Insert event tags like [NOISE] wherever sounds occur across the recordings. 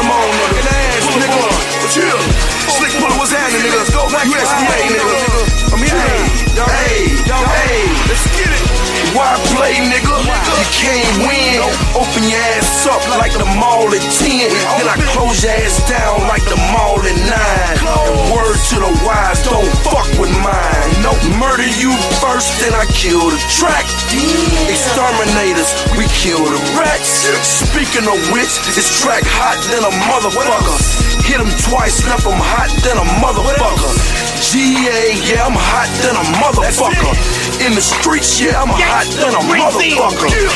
'em on, nigga. In the ass, nigga. Chill. Slick Pulla, what's happening, nigga? Go back USDA, nigga. I'm here. Hey, Hey, hey, let's get it. Why play, nigga? You can't win. Open your ass up like the mall at 10. Then I close your ass down like the mall at 9. And word to the wise, don't fuck with mine. No, murder you first, then I kill the track. Exterminators, we kill the rats. Speaking of which, this track hot than a motherfucker. Hit him twice, left him hot than a motherfucker. GA, yeah, I'm hot than a motherfucker. In the streets, yeah, I'm hot than a motherfucker.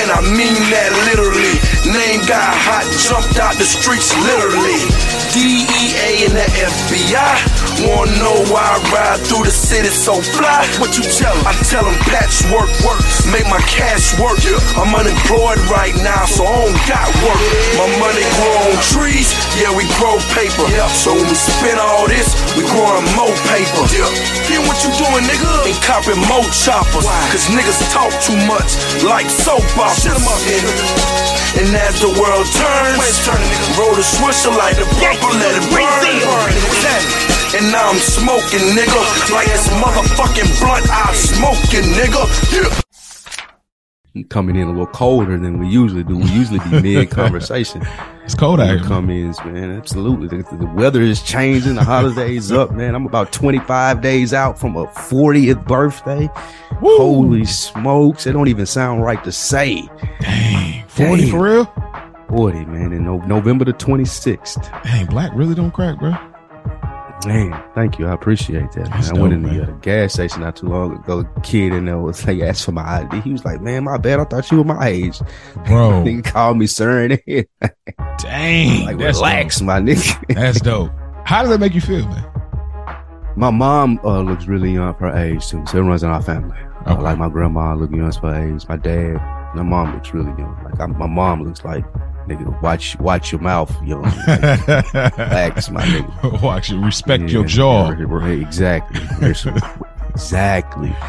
And I mean that literally. Name got hot, jumped out the streets literally. DEA and the FBI wanna know why I ride through the city so fly. What you tell 'em? I tell them patchwork works, make my cash work. I'm unemployed right now, so I don't got work. My money grow on trees, yeah, we grow paper. So when we spend all this, we growing more paper. Then what you doing, nigga? Ain't copping more choppers, cause niggas talk too much, like soap operas. And as the world turns, roll the swisher like the bumper, let it burn. And now I'm smoking, nigga, like it's motherfucking blunt I'm smoking, nigga. Yeah. Coming in a little colder than we usually do. We usually be mid conversation. [LAUGHS] It's cold out here. Come in, man. Absolutely. The, the weather is changing. The holidays up, man. I'm about 25 days out from a 40th birthday. Holy smokes. It don't even sound right to say. Dang. 40 Dang. for real? 40, man. In no- November the 26th. Dang, black really don't crack, bro. Man, thank you. I appreciate that. I went in the uh, gas station not too long ago. Kid in there was like asked for my ID. He was like, "Man, my bad. I thought you were my age." Bro. [LAUGHS] nigga called me sir. And [LAUGHS] Dang. like, that's relax, dope. my nigga. That's [LAUGHS] dope. How does that make you feel, man? my mom uh, looks really young for her age too. So it runs in our family. Uh, like my grandma look young for her age. My dad, my mom looks really young. Like I, my mom looks like nigga. Watch, watch your mouth, young. Like, relax, my nigga. [LAUGHS] Watch it. Respect your jaw. yeah, right, Exactly. exactly. [LAUGHS]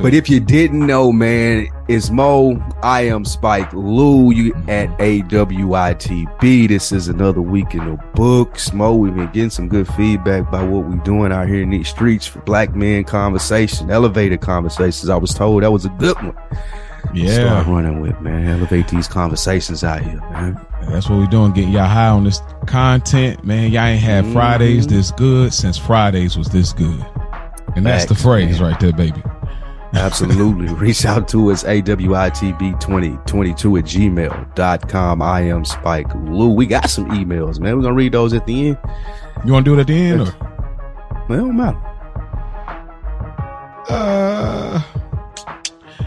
But if you didn't know, man, it's Mo. I am Spike Lou. You at AWITB. This is another week in the books. Mo, we've been getting some good feedback by what we're doing out here in these streets for black men conversation, elevated conversations. I was told that was a good one. Start yeah, running with, man. Elevate these conversations out here, man. that's what we doing. Getting y'all high on this content, man. Y'all ain't had Fridays this good since Fridays was this good. And that's the phrase man. right there, baby. Absolutely. [LAUGHS] Reach out to us, AWITB2022 at gmail.com. I am Spike Lou. We got some emails, man. We're going to read those at the end. You want to do it at the end, or It don't matter. uh,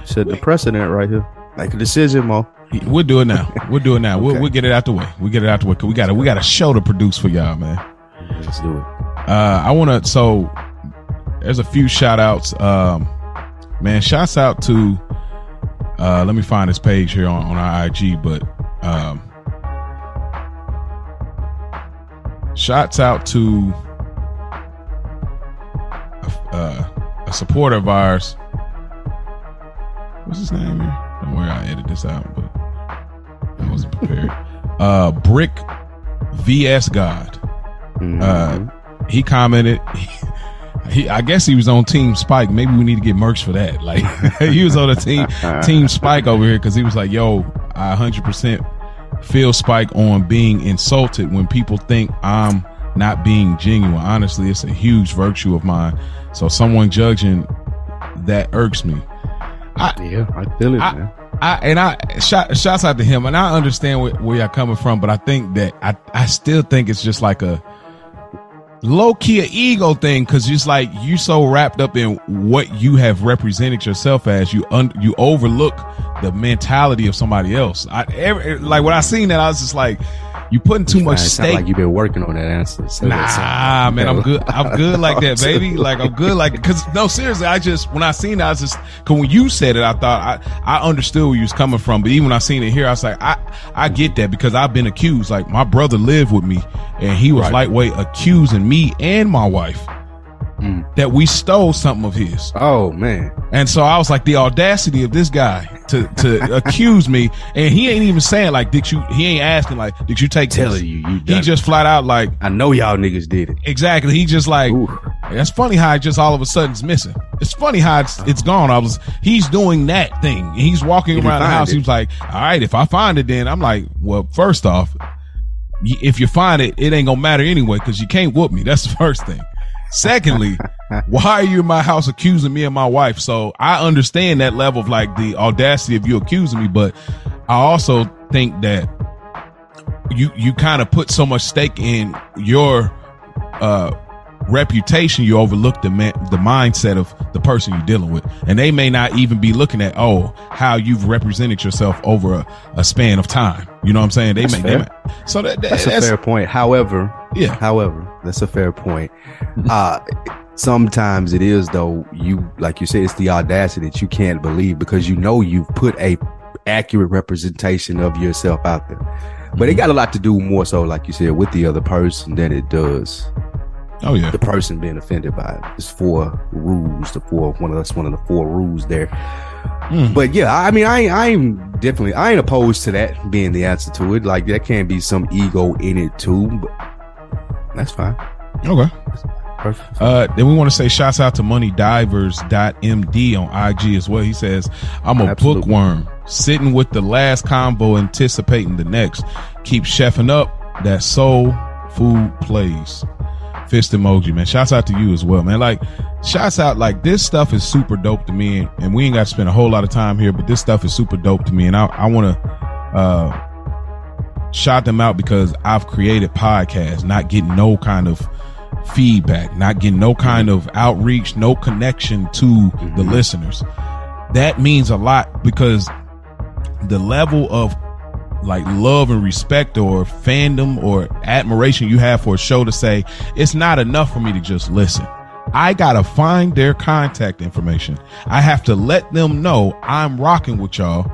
Set the precedent right here. Make a decision, Mo. we'll do it now. We'll do it now. We'll we'll get it out the way. We will get it out the way. 'cause we got a we got a show to produce for y'all, man. Let's do it. Uh, I want to. So there's a few shout outs. Um, man, shouts out to. Uh, let me find this page here on, on our IG, but um, shouts out to a, uh, a supporter of ours. What's his name here? Don't worry, I edit this out, but I wasn't prepared. uh, Brick VS God Mhm. uh, he commented. [LAUGHS] He, I guess he was on Team Spike. Maybe we need to get merch for that. [LAUGHS] Like [LAUGHS] he was on a team Team Spike over here because he was like, "Yo, I 100 percent feel Spike on being insulted when people think I'm not being genuine. Honestly, it's a huge virtue of mine. So someone judging that irks me. Yeah, I feel it, I- man. I and I shout, shouts out to him, and I understand where, where y'all coming from, but I think that I I still think it's just like a low key ego thing because it's like you so wrapped up in what you have represented yourself as you un, you overlook the mentality of somebody else. I every, like when I seen that, I was just like, you putting too much It sound stake. like you've been working on that answer. Say that Nah, something. man, I'm good. I'm good [LAUGHS] like that, baby. Like I'm good like because no, seriously, I just when I seen it, I was just because when you said it, I thought I I understood where you was coming from. But even when I seen it here, I was like, I I get that because I've been accused. Like my brother lived with me, and he was Right. lightweight accusing me and my wife Mm. that we stole something of his. Oh man. And so I was like, the audacity of this guy to to [LAUGHS] accuse me, and he ain't even saying like, did you? He ain't asking like, did you take Telling this? you, you He just flat out like, I know y'all niggas did it. exactly. He just like, Ooh. that's funny how it just all of a sudden it's missing. It's funny how it's it's gone. I was he's doing that thing. He's walking around the house. it? He was like, all right, if I find it, then I'm like, well, first off, if you find it, it ain't gonna matter anyway because you can't whoop me. That's the [LAUGHS] first thing. Secondly, why are you in my house accusing me and my wife? So I understand that level of like the audacity of you accusing me, but I also think that you you kind of put so much stake in your uh reputation you overlook the man, the mindset of the person you're dealing with and they may not even be looking at oh how you've represented yourself over a, a span of time you know what i'm saying they may, they may so that, that- That's, that's, a fair point. However, yeah however, that's a fair point. [LAUGHS] Uh sometimes it is though, you like you said, it's the audacity that you can't believe because you know you've put a accurate representation of yourself out there. But it got a lot to do more so, like you said, with the other person than it does oh yeah the person being offended by it. It's four rules, the four one of that's one of the four rules there. Mm. But yeah, I mean, I I am definitely I ain't opposed to that being the answer to it. Like there can be some ego in it too, but that's fine. okay Perfect. Uh, then we want to say shouts out to moneydivers.md on IG as well. He says, I'm a Absolutely. bookworm sitting with the last combo, anticipating the next. Keep chefing up that soul food plays. Fist emoji, man. Shouts out to you as well, man. Like, shouts out, like, this stuff is super dope to me. And, and we ain't got to spend a whole lot of time here, but this stuff is super dope to me. And I, I want to, uh, shout them out because I've created podcasts, not getting no kind of feedback, not getting no kind of outreach, no connection to the listeners. That means a lot because the level of like love and respect or fandom or admiration you have for a show to say it's not enough for me to just listen. I gotta find their contact information. I have to let them know I'm rocking with y'all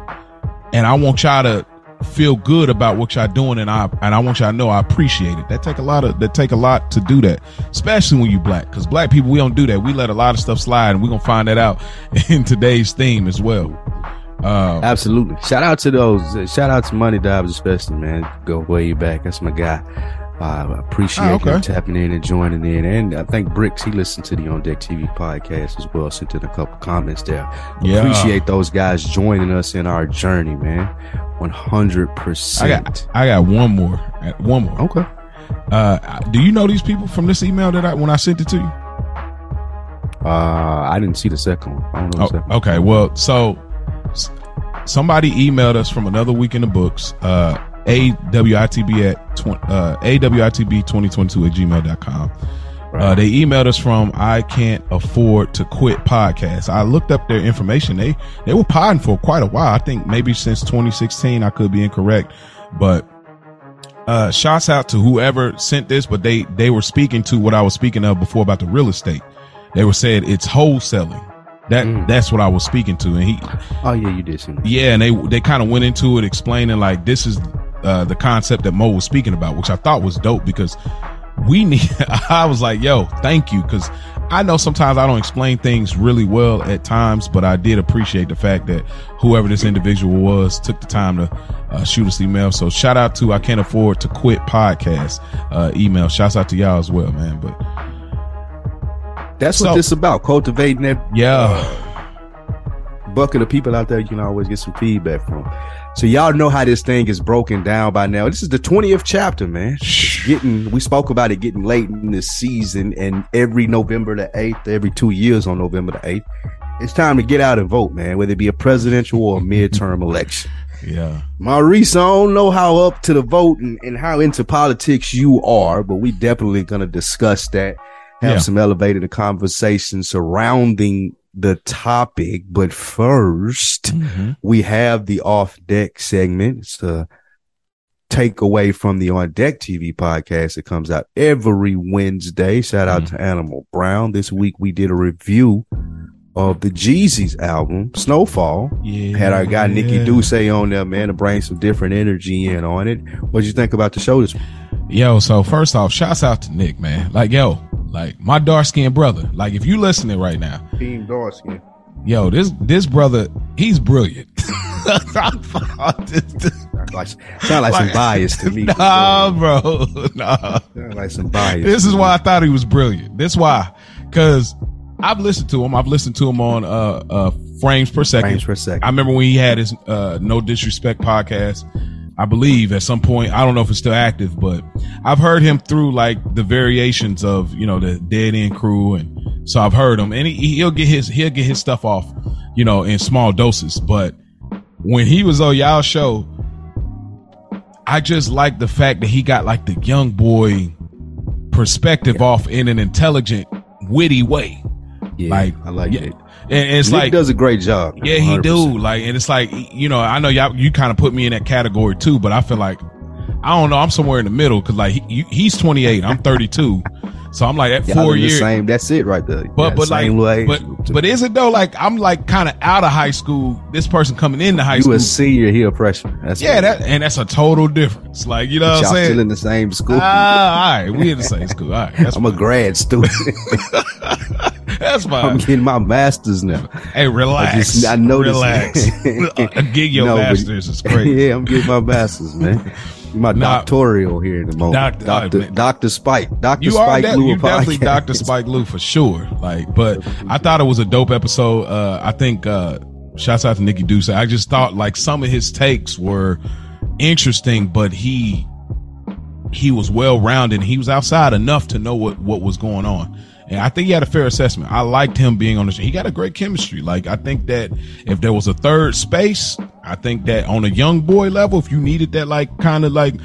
and I want y'all to feel good about what y'all doing and I and I want y'all to know I appreciate it. That take a lot of that take a lot to do that, especially when you black. Because black people we don't do that. We let a lot of stuff slide, and we're gonna find that out [LAUGHS] in today's theme as well. Uh, Absolutely. Shout out to those. uh, Shout out to Money Divers, especially man. Go way back. That's my guy. Uh, I appreciate Oh, okay. him tapping in and joining in. And I think Bricks, he listened to the On Deck TV podcast as well. Sent in a couple comments there. Yeah. Appreciate those guys joining us in our journey, man. 100%. I percent. got I got one more. Uh, One more. Okay. Uh, do you know these people from this email that I when I sent it to you? Uh, I didn't see the second one. I don't know the Oh, okay. Well, so somebody emailed us from another week in the books. Uh, AWITB at tw- uh, AWITB 2022 at gmail.com. Uh, they emailed us from I can't afford to quit podcast. I looked up their information. They they were podding for quite a while. I think maybe since 2016. I could be incorrect, but uh, shouts out to whoever sent this. But they they were speaking to what I was speaking of before about the real estate. They were saying it's wholesaling. That Mm. that's what I was speaking to, and he Oh yeah, you did see yeah, and they they kind of went into it explaining like this is uh, the concept that Mo was speaking about, which I thought was dope because we [LAUGHS] need. I was like, yo, thank you, because I know sometimes I don't explain things really well at times, but I did appreciate the fact that whoever this individual was took the time to uh, shoot us email. So shout out to I can't afford to quit podcast uh, email. Shouts out to y'all as well, man. But That's So- what this about. Cultivating that yeah, bucket of people out there you can always get some feedback from. So y'all know how this thing is broken down by now. This is the 20th chapter, man. It's getting we spoke about it getting late in the season and every November the 8th, every 2 years on November the 8th, it's time to get out and vote, man, whether it be a presidential or a midterm [LAUGHS] election. yeah, Maurice, I don't know how up to the vote and, and how into politics you are, but we definitely gonna discuss that. Have Yeah. some elevated conversation surrounding the topic. But 1st Mhm. we have the off deck segment. It's a takeaway from the On Deck TV podcast. It comes out every Wednesday. Shout out to Animal Brown. This week we did a review of the Jeezy's album, Snofall. yeah. Had our guy Nikki Duce on there, man, to bring some different energy in on it. What'd you think about the show this week? Yo, so first off, shouts out to Nick, man. Like, yo, Like my dark skinned brother. Like if you listening right now, Team dark skin. yo, this this brother, he's brilliant. [LAUGHS] Like, sound like, some bias to me. [LAUGHS] nah, bro. [LAUGHS] Nah. Sound like some bias. This is why I thought he was brilliant. This why, because I've listened to him. I've listened to him on uh uh frames per second. Frames per second. I remember when he had his uh no disrespect podcast. I believe at some point, I don't know if it's still active, but I've heard him through like the variations of you know the Dead End Crew, and so I've heard him, and he, he'll get his he'll get his stuff off, you know, in small doses. But when he was on y'all show, I just like the fact that he got like the young boy perspective off in an intelligent, witty way. yeah, like, I like yeah, it. And, it's Nick like does a great job. yeah, he 100%. do. Like, and it's like, you know, I know y'all, you kind of put me in that category too, but I feel like, I don't know, I'm somewhere in the middle because like he, he's 28, I'm 32. So I'm like at Y'all four years. Same. That's it right there. But, Yeah, but like, same little age but, but is it though? Like, I'm like kind of out of high school. This person coming into high you school. You a senior, he a freshman. That's yeah, that, and that's a total difference. Like, you know what I'm saying? still in the same school. Ah, all right, we in the same school. All right, I'm a grad student. [LAUGHS] that's my I'm getting my master's now. Hey, relax. I just- I noticed- Relax. [LAUGHS] Get your No, but- masters is crazy. [LAUGHS] yeah, I'm getting my master's, man. [LAUGHS] My Nah. doctoral here in the moment. Doc- Doctor, man. Doctor Spike. Doctor Spike de- Lou you definitely. Dr. Spike Lou for sure. Like, but I thought it was a dope episode. Uh, I think, uh, shouts out to Nikki Duce. I just thought like some of his takes were interesting, but he, he was well rounded. He was outside enough to know what, what was going on. And I think he had a fair assessment. I liked him being on the show. He got a great chemistry. Like, I think that if there was a third space, I think that on a young boy level, if you needed that, like, kind of like,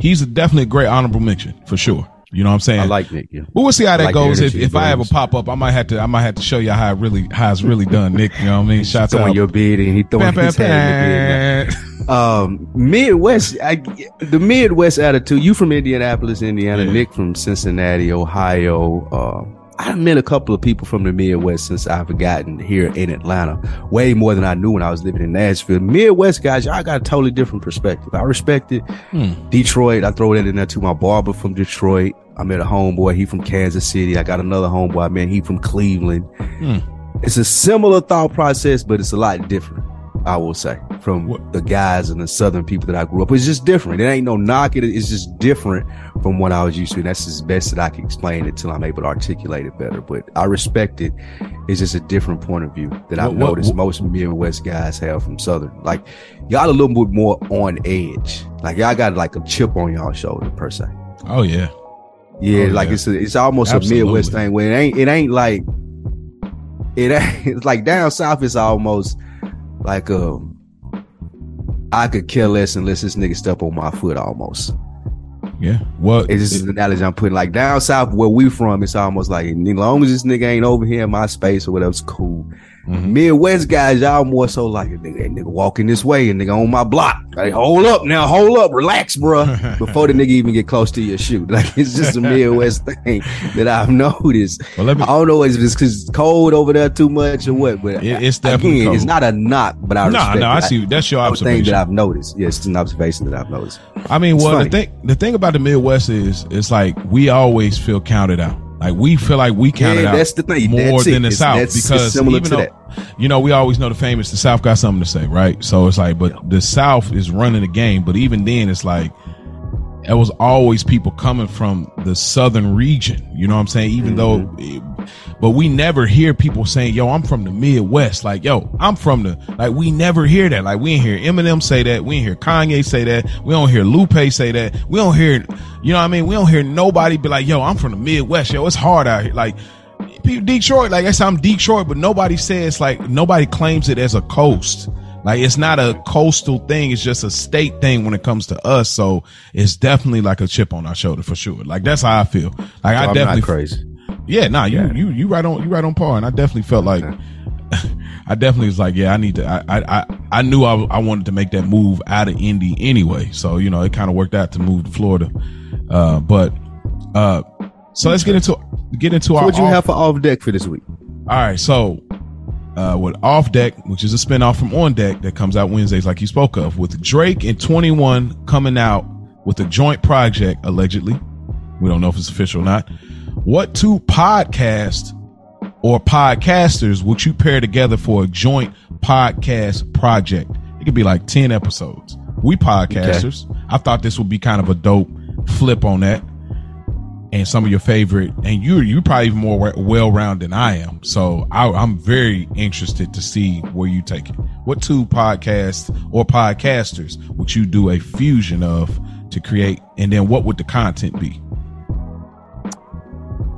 he's a definitely a great honorable mention for sure. You know what I'm saying? I like Nick. Yeah. But we'll see how that like goes. If, if I have a pop up, I might have to I might have to show you how it really how it's really done, Nick. You know what I mean? Shout Throwing out. your beard and he throwing Bam, his bam, hand in the beard. Um, Midwest, I, the Midwest attitude. You from Indianapolis, Indiana. Yeah. Nick from Cincinnati, Ohio. Uh, I met a couple of people from the Midwest since I've gotten here in Atlanta. Way more than I knew when I was living in Nashville. Midwest guys, y'all got a totally different perspective. I respect it. Hmm. Detroit, I throw that in there too. My barber from Detroit. I met a homeboy. He from Kansas City. I got another homeboy. I met he from Cleveland. Hmm. It's a similar thought process, but it's a lot different. I will say from What- the guys and the Southern people that I grew up. with. It's just different. It ain't no knock. It, it's just different from what I was used to. And that's as best that I can explain it till I'm able to articulate it better. But I respect it. It's just a different point of view that I've What- what- noticed most Midwest guys have from Southern. Like y'all a little bit more on edge. Like y'all got like a chip on y'all shoulder per se. Oh yeah. Yeah, Oh, like yeah. it's a, it's almost Absolutely. a Midwest thing where it ain't it ain't like it ain't [LAUGHS] it's like down south it's almost like um I could care less unless this nigga step on my foot almost. Yeah. Well, It's just an analogy I'm putting like down south where we from, it's almost like as long as this nigga ain't over here in my space or whatever, it's cool. Mhm. Midwest guys, y'all more so like a nigga, that nigga walking this way and nigga on my block. Like, hold up now, hold up, relax, bruh. [LAUGHS] Before the nigga even get close to your shoe. [LAUGHS] Like it's just a Midwest thing that I've noticed. well, let me. I don't know if it's because it's cold over there too much or what, but It- it's definitely again, it's not a knock, but I No, respect no, I it. see. That's your I, thing observation. that I've noticed. Yes, it's an observation that I've noticed. I mean, It's well, funny. the thing, the thing about the Midwest is, it's like we always feel counted out. Like we feel like we counted Yeah, out that's the thing. more That's than the It's- South because even though, you know, we always know the famous, the South got something to say, right? So it's like, but the South is running the game. But even then, it's like it was always people coming from the Southern region. You know what I'm saying? Even though, mm-hmm. but we never hear people saying, "Yo, I'm from the Midwest." Like, "Yo, I'm from the." Like, we never hear that. Like, we ain't hear Eminem say that. We ain't hear Kanye say that. We don't hear Lupe say that. We don't hear, you know what I mean? We don't hear nobody be like, "Yo, I'm from the Midwest." Yo, it's hard out here. Like. people- Detroit, like I said, I'm Detroit, but nobody says like nobody claims it as a coast. Like it's not a coastal thing; it's just a state thing when it comes to us. So it's definitely like a chip on our shoulder for sure. Like that's how I feel. Like I So I'm definitely not crazy. yeah, nah, you Yeah. you you right on you right on par, and I definitely felt like [LAUGHS] I definitely was like, yeah, I need to. I I I, I knew I, I wanted to make that move out of Indy anyway, so you know it kind of worked out to move to Florida. Uh, but uh, so let's get into get into So our what you off- have for off deck for this week? all right, so uh, with Off Deck, which is a spinoff from On Deck that comes out Wednesdays, like you spoke of, with Drake and 21 coming out with a joint project, allegedly. We don't know if it's official or not. What two podcasts or podcasters would you pair together for a joint podcast project? It could be like 10 episodes. We podcasters. I thought this would be kind of a dope flip on that. And some of your favorite, and you you probably even more well rounded than I am. So I, I'm very interested to see where you take it. What two podcasts or podcasters would you do a fusion of to create, and then what would the content be?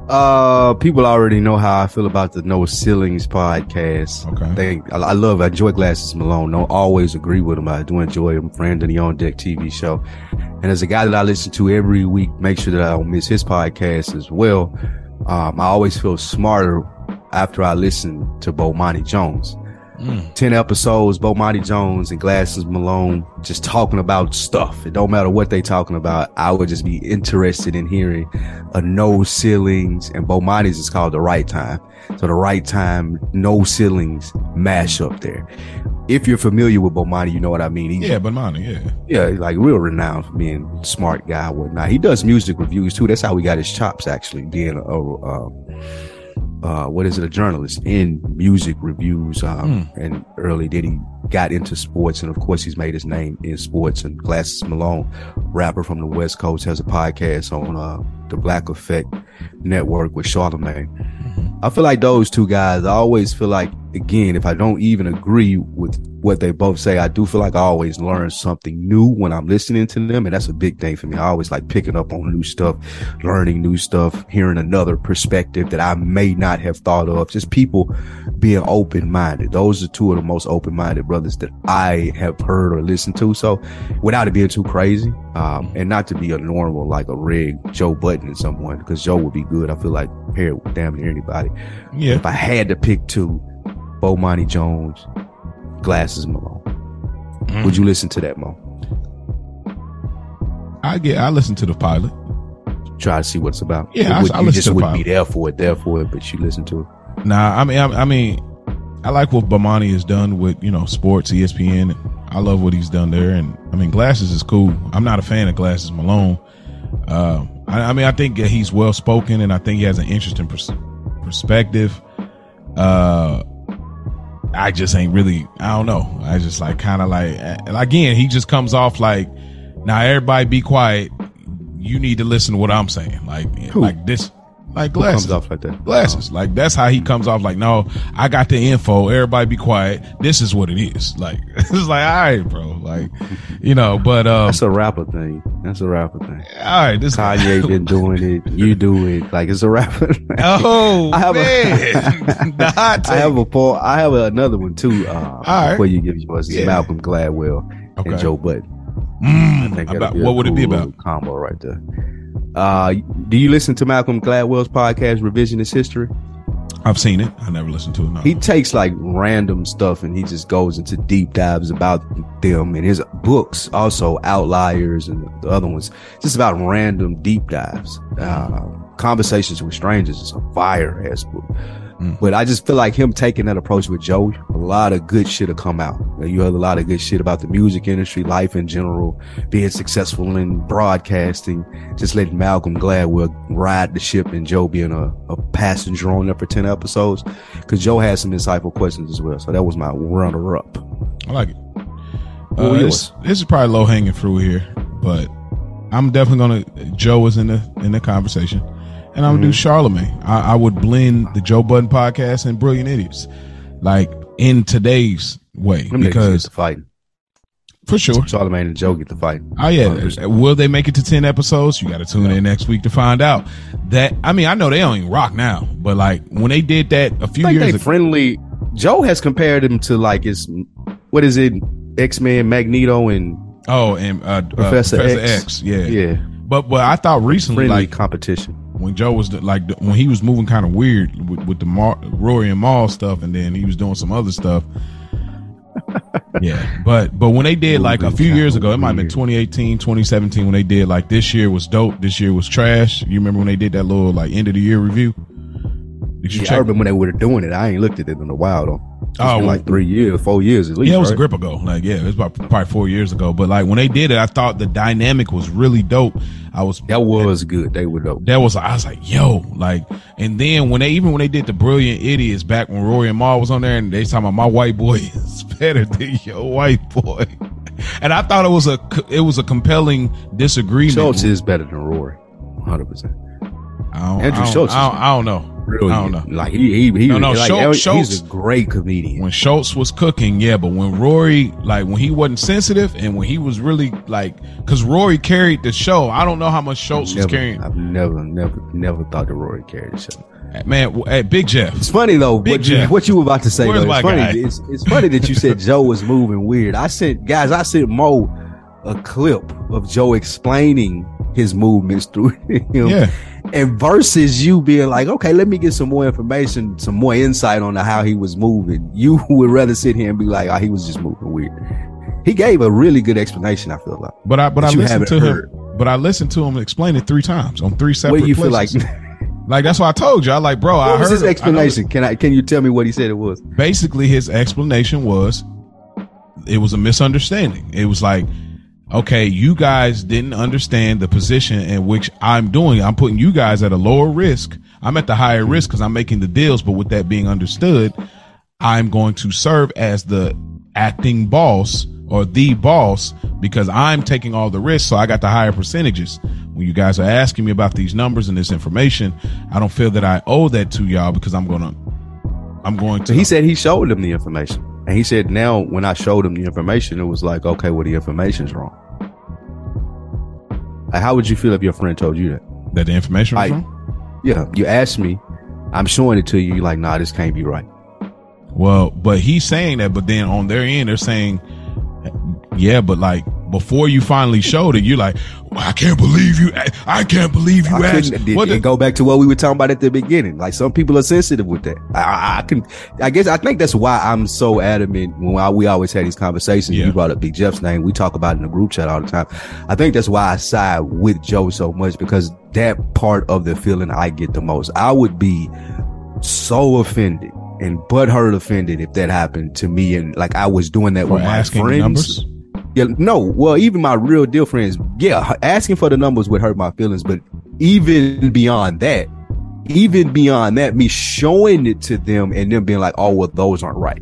Uh, people already know how I feel about the No Ceilings podcast. Okay. They, I, I love, I enjoy Glasses Malone. Don't always agree with him. I do enjoy him. Friend of the On Deck TV show. And as a guy that I listen to every week, make sure that I don't miss his podcast as well. Um, I always feel smarter after I listen to Bomani Jones. 10 episodes, Bomani Jones and Glasses Malone just talking about stuff. It don't matter what they talking about. I would just be interested in hearing a no ceilings and Bomani's is called the right time. So the right time, no ceilings mash up there. If you're familiar with Bomani, you know what I mean. He's, Yeah, mine, yeah. yeah, like real renowned for being smart guy whatnot. He does music reviews too. That's how he got his chops actually, being a, um, uh, what is it, a journalist in music reviews. Um, and early he got into sports. And of course, he's made his name in sports. And Glasses Malone, rapper from the West Coast, has a podcast on, uh, the Black Effect network with Charlemagne. I feel like those two guys, I always feel like, again, if I don't even agree with what they both say, I do feel like I always learn something new when I'm listening to them. And that's a big thing for me. I always like picking up on new stuff, learning new stuff, hearing another perspective that I may not have thought of. Just people being open minded. Those are two of the most open minded brothers that I have heard or listened to. So without it being too crazy, um, and not to be a normal, like a rig Joe Budden and someone, because Joe would be good. I feel like paired with damn near anybody. Yeah. If I had to pick two, Bomani Jones, Glasses Malone. Would you listen to that, Mo? I get, I listen to the pilot. Try to see what it's about. Yeah, would- I- I you listen just to the wouldn't be there for it, there for it, but you listen to it. Nah, I mean, I, I mean, I like what Bomani has done with you know sports, ESPN. I love what he's done there, and I mean, Glasses is cool. I'm not a fan of Glasses Malone. Uh, I, I mean, I think he's well spoken, and I think he has an interesting pers- perspective. Uh, I just ain't really. I don't know. I just like kind of like again. He just comes off like now. Everybody be quiet. You need to listen to what I'm saying. Like like this. Like glasses comes off like that? glasses. Like that's how he comes off. Like, no, I got the info. Everybody be quiet. This is what it is. Like, [LAUGHS] it's like, all right, bro. Like, you know, but um, That's a rapper thing. That's a rapper thing. all right, this Kanye [LAUGHS] been doing it. You do it. Like it's a rapper. thing. [LAUGHS] Oh I have a- man, hot I have a po- I have another one too. Uh, right. Before you give yours, it's Yeah. Malcolm Gladwell Okay. and Joe Budden. Mm, I think about, a what would it be about? Combo right there. Uh, do you listen to Malcolm Gladwell's podcast, Revisionist History? I've seen it. I never listened to it. No. He takes like random stuff and he just goes into deep dives about them and his books also outliers and the other ones just about random deep dives. Uh, Conversations with Strangers is a fire ass book. But I just feel like him taking that approach with Joe, a lot of good shit will come out. You heard a lot of good shit about the music industry, life in general, being successful in broadcasting, just letting Malcolm Gladwell ride the ship and Joe being a, a passenger on there for 10 episodes. Cause Joe had some insightful questions as well. So that was my runner up. I like it. Uh, this, this is probably low hanging fruit here, but I'm definitely gonna. Joe is in the in the conversation, and I would Mm-hmm. do Charlemagne. I, I would blend the Joe Budden podcast and Brilliant Idiots, like in today's way, Them because fighting. for sure. Charlemagne and Joe get to fight. Oh yeah, 100%. will they make it to ten episodes? You got to tune in next week to find out. That I mean, I know they don't even rock now, but like when they did that a few I think years they ago, friendly. Joe has compared him to like his, what is it? X-Men, Magneto and oh, and uh, Professor uh, Professor X. X, yeah, yeah, But but I thought recently, friendly like competition. When Joe was like the- when he was moving kind of weird with, with the Mar- Rory and Mal stuff, and then he was doing some other stuff. [LAUGHS] yeah, but but when they did like a few years ago, it might have been weird. 2018, 2017 when they did like this year was dope, this year was trash. You remember when they did that little like end of the year review? Did you Yeah, I remember when they were doing it. I ain't looked at it in a while though. It's Oh, like three years, four years at least. Yeah, it was a grip ago. Like, yeah, it was about probably four years ago. But like when they did it, I thought the dynamic was really dope. I was That was good. They were dope. that was I was like, yo, like, and then when they even when they did the Brilliant Idiots back when Rory and Ma was on there, and they talking about my white boy [LAUGHS] is better than your white boy, [LAUGHS] and I thought it was a it was a compelling disagreement. Schultz is better than Rory, hundred percent. Andrew I don't, Schultz I don't, I don't know. Really, I don't know. Like he, he, he No, no, like, Schultz- he's Schultz- a great comedian. when Schultz was cooking, yeah, but when Rory, like when he wasn't sensitive and when he was really like, cause Rory carried the show. I don't know how much Schultz was Never, carrying. I've never, never, never thought that Rory carried the show. Man, w- hey, Big Jeff. It's funny though. Big What you, Jeff. what you were about to say? Where's though. It's my funny. guy? It's, it's funny that you said [LAUGHS] Joe was moving weird. I sent guys. I sent Mo a clip of Joe explaining his movements through [LAUGHS] him. Yeah. And versus you being like, okay, let me get some more information, some more insight on how he was moving. [LAUGHS] You would rather sit here and be like, oh, he was just moving weird. He gave a really good explanation. I feel like. But I, but I listened to him. But I listened to him explain it three times on three separate. What you feel like? places. [LAUGHS] Like that's why I told you. I like, bro. I What was heard his it. I explanation? Can I? Can you tell me what he said it was? Basically, his explanation was it was a misunderstanding. It was like, okay, you guys didn't understand the position in which I'm doing. I'm putting you guys at a lower risk. I'm at the higher risk because I'm making the deals. But with that being understood, I'm going to serve as the acting boss or the boss because I'm taking all the risks. So I got the higher percentages. When you guys are asking me about these numbers and this information, I don't feel that I owe that to y'all because I'm going to, I'm going to. He said he showed him the information. And he said now when I showed him the information, it was like, okay, well the information's wrong. Like, how would you feel if your friend told you that? that the information wrong? Yeah, you asked me, I'm showing it to you. You're like, nah, this can't be right. Well, but he's saying that, but then on their end, they're saying, yeah, but like before you finally showed it, you're like, I can't believe you. I can't believe you I asked. What the- go back to what we were talking about at the beginning. Like some people are sensitive with that. I, I, I can, I guess, I think that's why I'm so adamant when I, we always had these conversations. Yeah. You brought up Big Jeff's name. We talk about it in the group chat all the time. I think that's why I side with Joe so much because that part of the feeling I get the most. I would be so offended and butthurt offended if that happened to me and like I was doing that for with my friends. numbers. Yeah, no. Well, even my real deal friends, yeah, asking for the numbers would hurt my feelings. But even beyond that, even beyond that, me showing it to them and them being like, "Oh, well, those aren't right."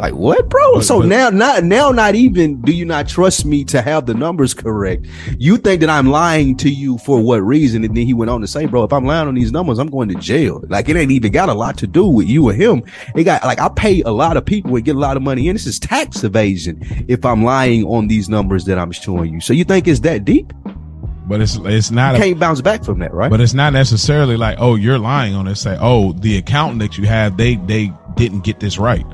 Like what, bro? But- so but- now, not now, not even do you not trust me to have the numbers correct? You think that I'm lying to you for what reason? And then he went on to say, "Bro, if I'm lying on these numbers, I'm going to jail. Like it ain't even got a lot to do with you or him. It got like I pay a lot of people and get a lot of money and This is tax evasion if I'm lying on these numbers that I'm showing you. So you think it's that deep? But it's it's not You can't bounce back from that, right? but it's not necessarily like oh you're lying on it. Say oh the accountant that you have they they didn't get this right.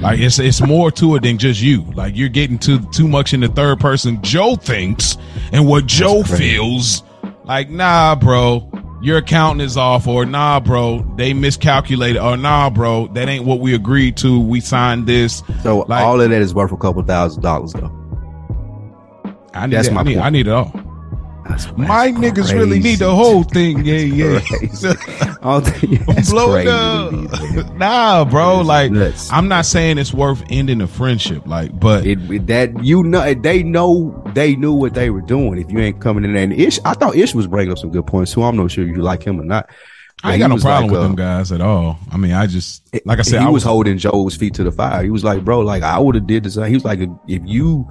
Like it's it's more to it than just you. Like you're getting too too much in the third person. Joe thinks and what Joe feels. Like nah, bro, your accountant is off, or nah, bro, they miscalculated, or nah, bro, that ain't what we agreed to. We signed this. so like- all of that is worth a couple thousand dollars, though. I need That's that. my I need, point. I need it all. That's, My that's niggas really need the whole thing. Yeah, yeah. [LAUGHS] All the- [LAUGHS] I'm blowing crazy up. to me, man. [LAUGHS] nah, bro. Like, nuts. I'm not saying it's worth ending a friendship. Like, but It, it- that you know they know they knew what they were doing. If you ain't coming in there, and Ish, I thought Ish was bringing up some good points too. I'm not sure you like him or not. I ain't got no problem like, with uh, them guys at all. I mean, I just like I said, he I was holding Joe's feet to the fire. He was like, bro, like I would have did the same. He was like, if you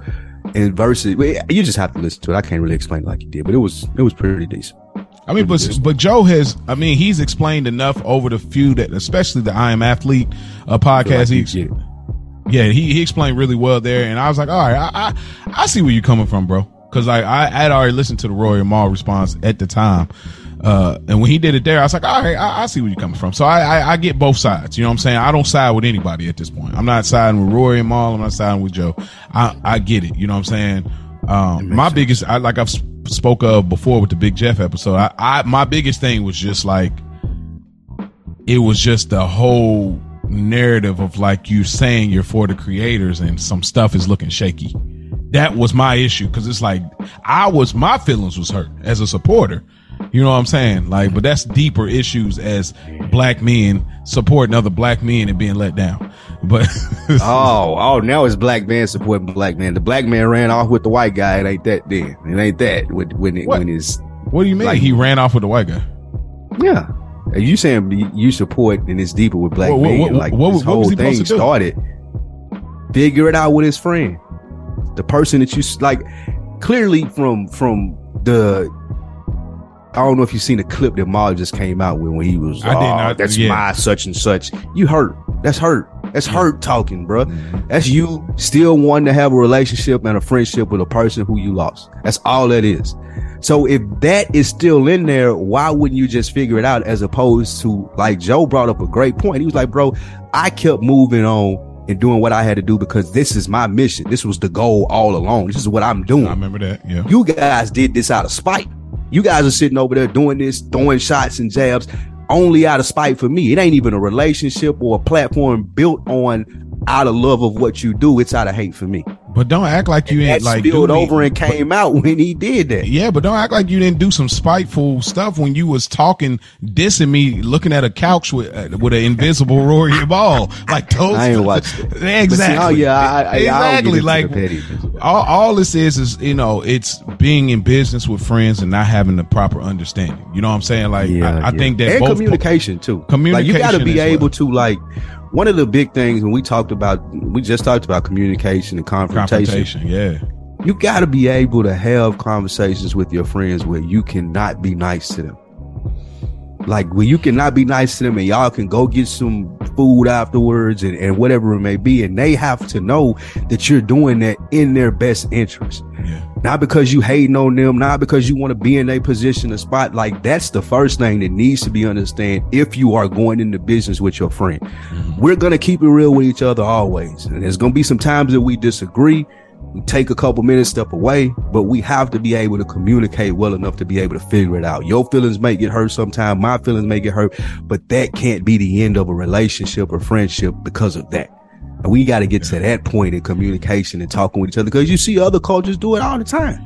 and versus, well, you just have to listen to it. I can't really explain it like you did, but it was it was pretty decent. I mean, but but Joe has. I mean, he's explained enough over the few that, especially the I Am Athlete uh, podcast. Like he you ex- get it. yeah, he, he explained really well there, and I was like, all right, I I, I see where you're coming from, bro. Because like I had already listened to the Roy Mal response at the time, uh, and when he did it there, I was like, all right, I, I see where you're coming from. So I, I I get both sides. You know what I'm saying? I don't side with anybody at this point. I'm not siding with Rory and Mal. I'm not siding with Joe. I I get it. You know what I'm saying? Um, my biggest, I like I've spoke of before with the Big Jeff episode. I, I my biggest thing was just like it was just the whole narrative of like you saying you're for the creators and some stuff is looking shaky. That was my issue because it's like I was my feelings was hurt as a supporter. You know what I'm saying? Like, but that's deeper issues as black men supporting other black men and being let down. But [LAUGHS] oh, oh, now it's black man supporting black man. The black man ran off with the white guy. It ain't that then. It ain't that when when it, What? when it's what do you mean? Like- he ran off with the white guy. yeah. Are you saying you- support and it's deeper with black What- what- men? what- like what- this what was whole thing started. Figure it out with his friend, the person that you like. Clearly, from from the. I don't know if you've seen the clip that Molly just came out with when he was. I did "Oh, not- That's yeah. my such and such. You hurt. That's hurt. That's hurt talking, bruh. Mhm. That's you still wanting to have a relationship and a friendship with a person who you lost. That's all that is. So if that is still in there, why wouldn't you just figure it out as opposed to like Joe brought up a great point. He was like, bro, I kept moving on and doing what I had to do because this is my mission. This was the goal all along. This is what I'm doing. I remember that. Yeah. You guys did this out of spite. You guys are sitting over there doing this, throwing shots and jabs only out of spite for me. It ain't even a relationship or a platform built on out of love of what you do. It's out of hate for me. But don't act like you that ain't like spilled over and came out when he did that. Yeah, but don't act like you didn't do some spiteful stuff when you was talking, dissing me, looking at a couch with uh, with an invisible [LAUGHS] Rory Ball. Like those. I ain't watched it. [LAUGHS] Exactly. Oh, yeah, I- I- I exactly. into like all, all this is is you know it's being in business with friends and not having the proper understanding. You know what I'm saying? Like I, I think that and communication too. Communication like you got to be able well. to like one of the big things when we talked about we just talked about communication and confrontation. confrontation. Yeah. You got to be able to have conversations with your friends where you cannot be nice to them. Like where you cannot be nice to them and y'all can go get some food afterwards and, and whatever it may be. And they have to know that you're doing that in their best interest. Yeah. Not because you hating on them, not because you want to be in a position, a spot. Like that's the first thing that needs to be understand if you are going into business with your friend. Mm-hmm. We're gonna keep it real with each other always. And there's gonna be some times that we disagree. We take a couple minutes, step away, but we have to be able to communicate well enough to be able to figure it out. Your feelings may get hurt sometime, my feelings may get hurt, but that can't be the end of a relationship or friendship because of that. We got to get to that point in communication and talking with each other because you see other cultures do it all the time.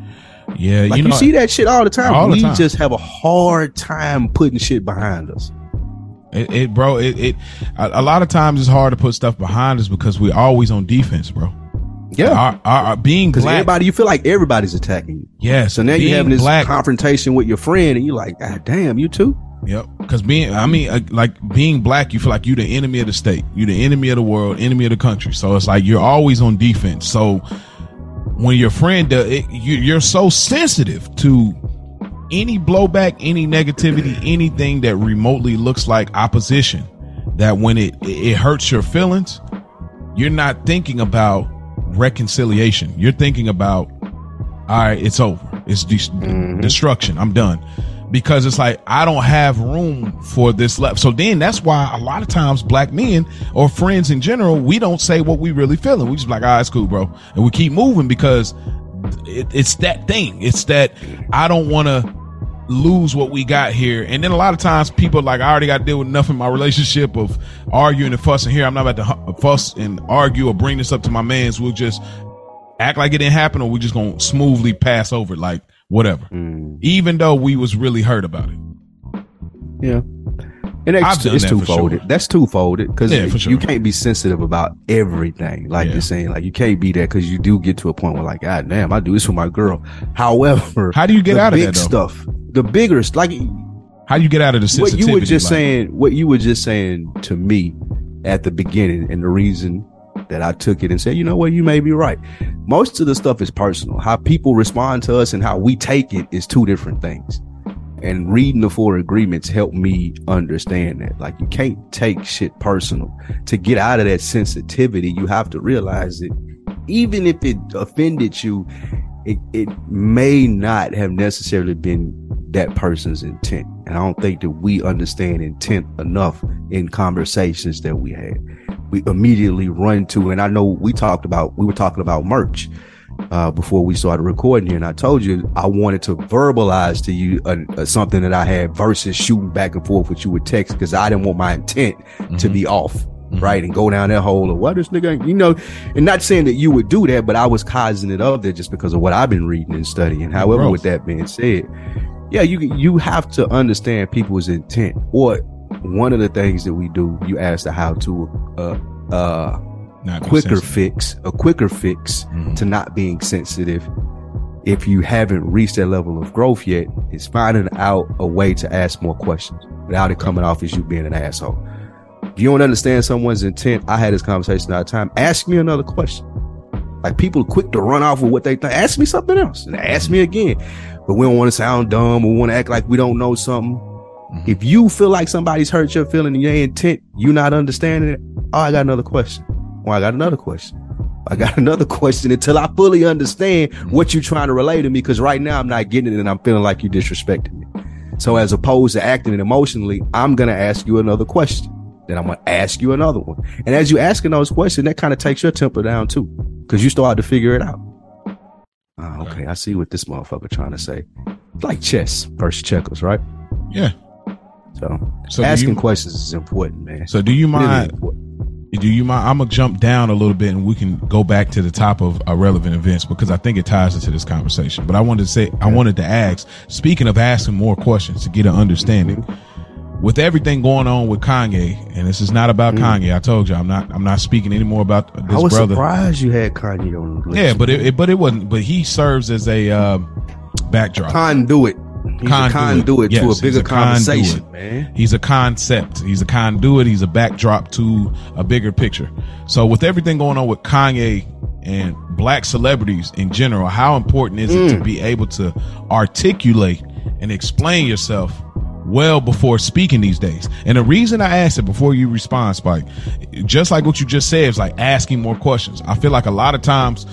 Yeah. Like you, you see that shit all the time. All the we time. just have a hard time putting shit behind us. It, it bro, it, it a, a lot of times it's hard to put stuff behind us because we're always on defense, bro. Yeah. Our, our, our being Because everybody, you feel like everybody's attacking you. yes. So now you're having this black, confrontation with your friend, and you're like, God damn, you too? Yep. Because being, I mean, uh, like being black, you feel like you're the enemy of the state, you're the enemy of the world, enemy of the country. So it's like you're always on defense. So when your friend, does it, you, you're so sensitive to any blowback, any negativity, anything that remotely looks like opposition, that when it it hurts your feelings, you're not thinking about reconciliation. You're thinking about, all right, it's over. It's de- destruction. I'm done. Because it's like, I don't have room for this left. So then that's why a lot of times black men or friends in general, we don't say what we really feeling. We just like, ah, it's cool, bro. And we keep moving because it, it's that thing. It's that I don't want to lose what we got here. And then a lot of times people like, I already got to deal with enough in my relationship of arguing and fussing here. I'm not about to fuss and argue or bring this up to my mans. We'll just act like it didn't happen or we're just going to smoothly pass over like whatever. Mm-hmm. Even though we was really hurt about it. Yeah. And I've it's, that for two-folded. sure. That's two-folded because Yeah, sure. you can't be sensitive about everything. Like Yeah. you're saying, like you can't be that because you do get to a point where like, God damn, I do this for my girl. However, How do you get the out of big that though? stuff, the bigger, like How do you get out of the sensitivity? what you were just like- saying, what you were just saying to me at the beginning, and the reason that I took it and said, you know what, you may be right. Most of the stuff is personal. How people respond to us and how we take it is two different things. And reading the four agreements helped me understand that. Like you can't take shit personal. To get out of that sensitivity, you have to realize that even if it offended you, it, it may not have necessarily been that person's intent. And I don't think that we understand intent enough in conversations that we had. We immediately run to, and I know we talked about, we were talking about merch uh, before we started recording here. And I told you I wanted to verbalize to you uh, uh, something that I had versus shooting back and forth with you with text because I didn't want my intent to be off. Right. And go down that hole of what this nigga, you know, and not saying that you would do that, but I was causing it up there just because of what I've been reading and studying. However, Growth. with that being said, yeah, you you have to understand people's intent. Or one of the things that we do, you ask the how to uh uh Not quicker fix, a quicker fix Mhm. to not being sensitive. If you haven't reached that level of growth yet, is finding out a way to ask more questions without it coming off as you being an asshole. If you don't understand someone's intent, I had this conversation all the time. Ask me another question. Like people are quick to run off with what they think. Ask me something else and ask me again. But we don't want to sound dumb. We want to act like we don't know something. Mm-hmm. If you feel like somebody's hurt your feeling and your intent, you're not understanding it. Oh, I got another question. Or I got another question. I got [LAUGHS] another question until I fully understand mm-hmm. what you're trying to relay to me. Cause right now I'm not getting it and I'm feeling like you disrespecting me. So as opposed to acting it emotionally, I'm going to ask you another question. Then I'm to ask you another one. And as you asking those questions, that kind of takes your temper down too. Cause you start to figure it out. Oh, okay. I see what this motherfucker trying to say. It's like chess versus checkers, right? Yeah. So, So asking you, questions is important, man. so do you mind? important. Do you mind? I'm gonna jump down a little bit, and we can go back to the top of relevant events because I think it ties into this conversation. But I wanted to say, I wanted to ask. Speaking of asking more questions to get an understanding, with everything going on with Kanye, and this is not about Kanye. I told you, I'm not. I'm not speaking anymore about this brother. I was brother. surprised you had Kanye on the list. Yeah, but it, it- but it wasn't. But he serves as a uh, backdrop. conduit. He's a conduit to Yes, a he's bigger conduit. conversation, man. He's a concept. He's a conduit. He's a backdrop to a bigger picture. So with everything going on with Kanye and black celebrities in general, how important is it to be able to articulate and explain yourself well before speaking these days? And the reason I asked it before you respond, Spike, just like what you just said, is like asking more questions. I feel like a lot of times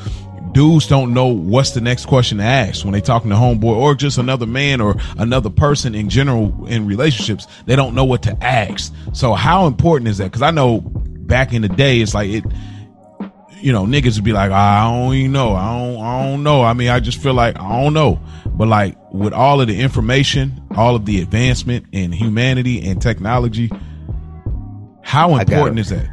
dudes don't know what's the next question to ask when they talking to homeboy or just another man or another person in general in relationships. They don't know what to ask. So how important is that? Because I know back in the day, it's like it. You know, niggas would be like, ah, I don't even know. I don't. I don't know. I mean, I just feel like I don't know. But like with all of the information, all of the advancement in humanity and technology, how important is that?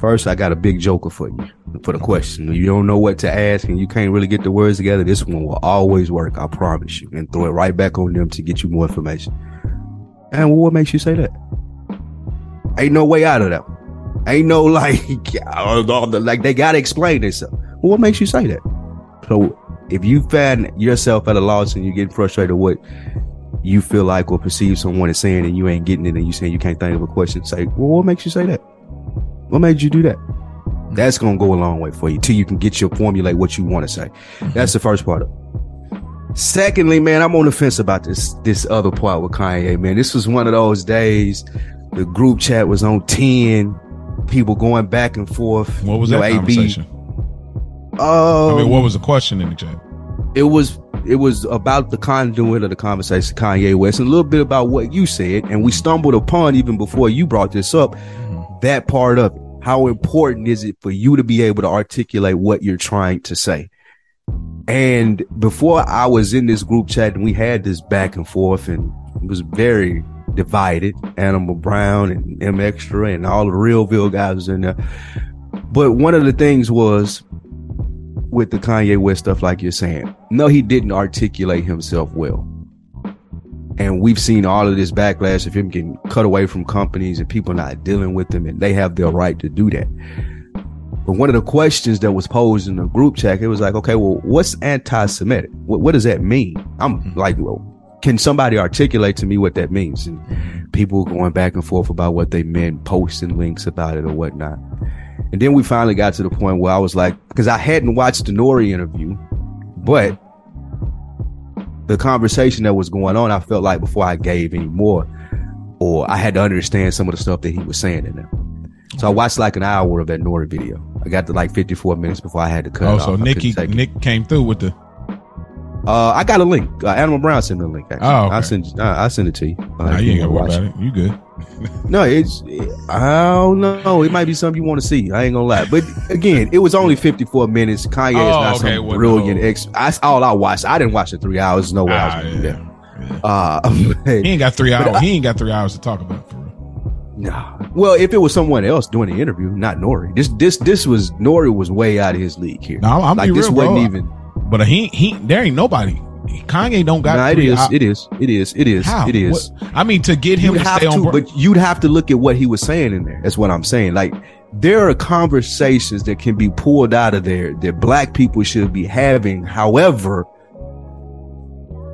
First, I got a big joker for you for the question. If you don't know what to ask and you can't really get the words together, this one will always work. I promise you. And throw it right back on them to get you more information. And what makes you say that? Ain't no way out of that. Ain't no [LAUGHS] like, like they gotta explain themselves. Well, what makes you say that? So if you find yourself at a loss and you're getting frustrated with what you feel like or perceive someone is saying and you ain't getting it and you saying you can't think of a question, say, well, what makes you say that? What made you do that? Mm-hmm. That's gonna go a long way for you till you can get your formulate what you want to say. Mm-hmm. That's the first part of it. Secondly, man, I'm on the fence about this this other part with Kanye, man. This was one of those days the group chat was on 10, people going back and forth. What was You know, that AB conversation? Oh, I mean, what um, was the question in the chat? it was it was about the conduit of the conversation, Kanye West, and a little bit about what you said, and we stumbled upon even before you brought this up mm-hmm. that part of it. How important is it for you to be able to articulate what you're trying to say? And before I was in this group chat and we had this back and forth and it was very divided. Animal Brown and M Extra and all the Realville guys in there. But one of the things was with the Kanye West stuff, like you're saying, no, he didn't articulate himself well. And we've seen all of this backlash of him getting cut away from companies and people not dealing with him, and they have their right to do that. But one of the questions that was posed in the group chat, it was like, okay, well, what's anti-Semitic? What, what does that mean? I'm like, well, can somebody articulate to me what that means? And people going back and forth about what they meant, posting links about it or whatnot. And then we finally got to the point where I was like, because I hadn't watched the Nori interview, but the conversation that was going on, I felt like before I gave any more, or I had to understand some of the stuff that he was saying in there. So I watched like an hour of that Nori video. I got to like 54 minutes before I had to cut Oh, so Nikki couldn't take it. Nick came through with the Uh, I got a link. Uh, Animal Brown sent me a link. Actually. Oh, okay. I send. Uh, I send it to you. Uh, Nah, you ain't gotta worry watch about it. You good. [LAUGHS] [LAUGHS] No, it's. I don't know. It might be something you want to see. I ain't gonna lie. But again, it was only 54 minutes. Kanye is Oh, not okay, some well, brilliant no. ex. That's all I watched. I didn't watch the three hours. No way I was Ah, do yeah. Uh, [LAUGHS] He ain't got three hours. I- he ain't got three hours to talk about for real. Nah. Well, if it was someone else doing the interview, not Nori. This this this was Nori was way out of his league here. No, I'm, I'm like be this real, wasn't bro. even. But he he there ain't nobody Kanye don't got. Nah, it is. It is. It is. It is. How? It is. What- I mean, to get him to have stay on. to, Bro- but you'd have to look at what he was saying in there. That's what I'm saying. Like there are conversations that can be pulled out of there that black people should be having. However,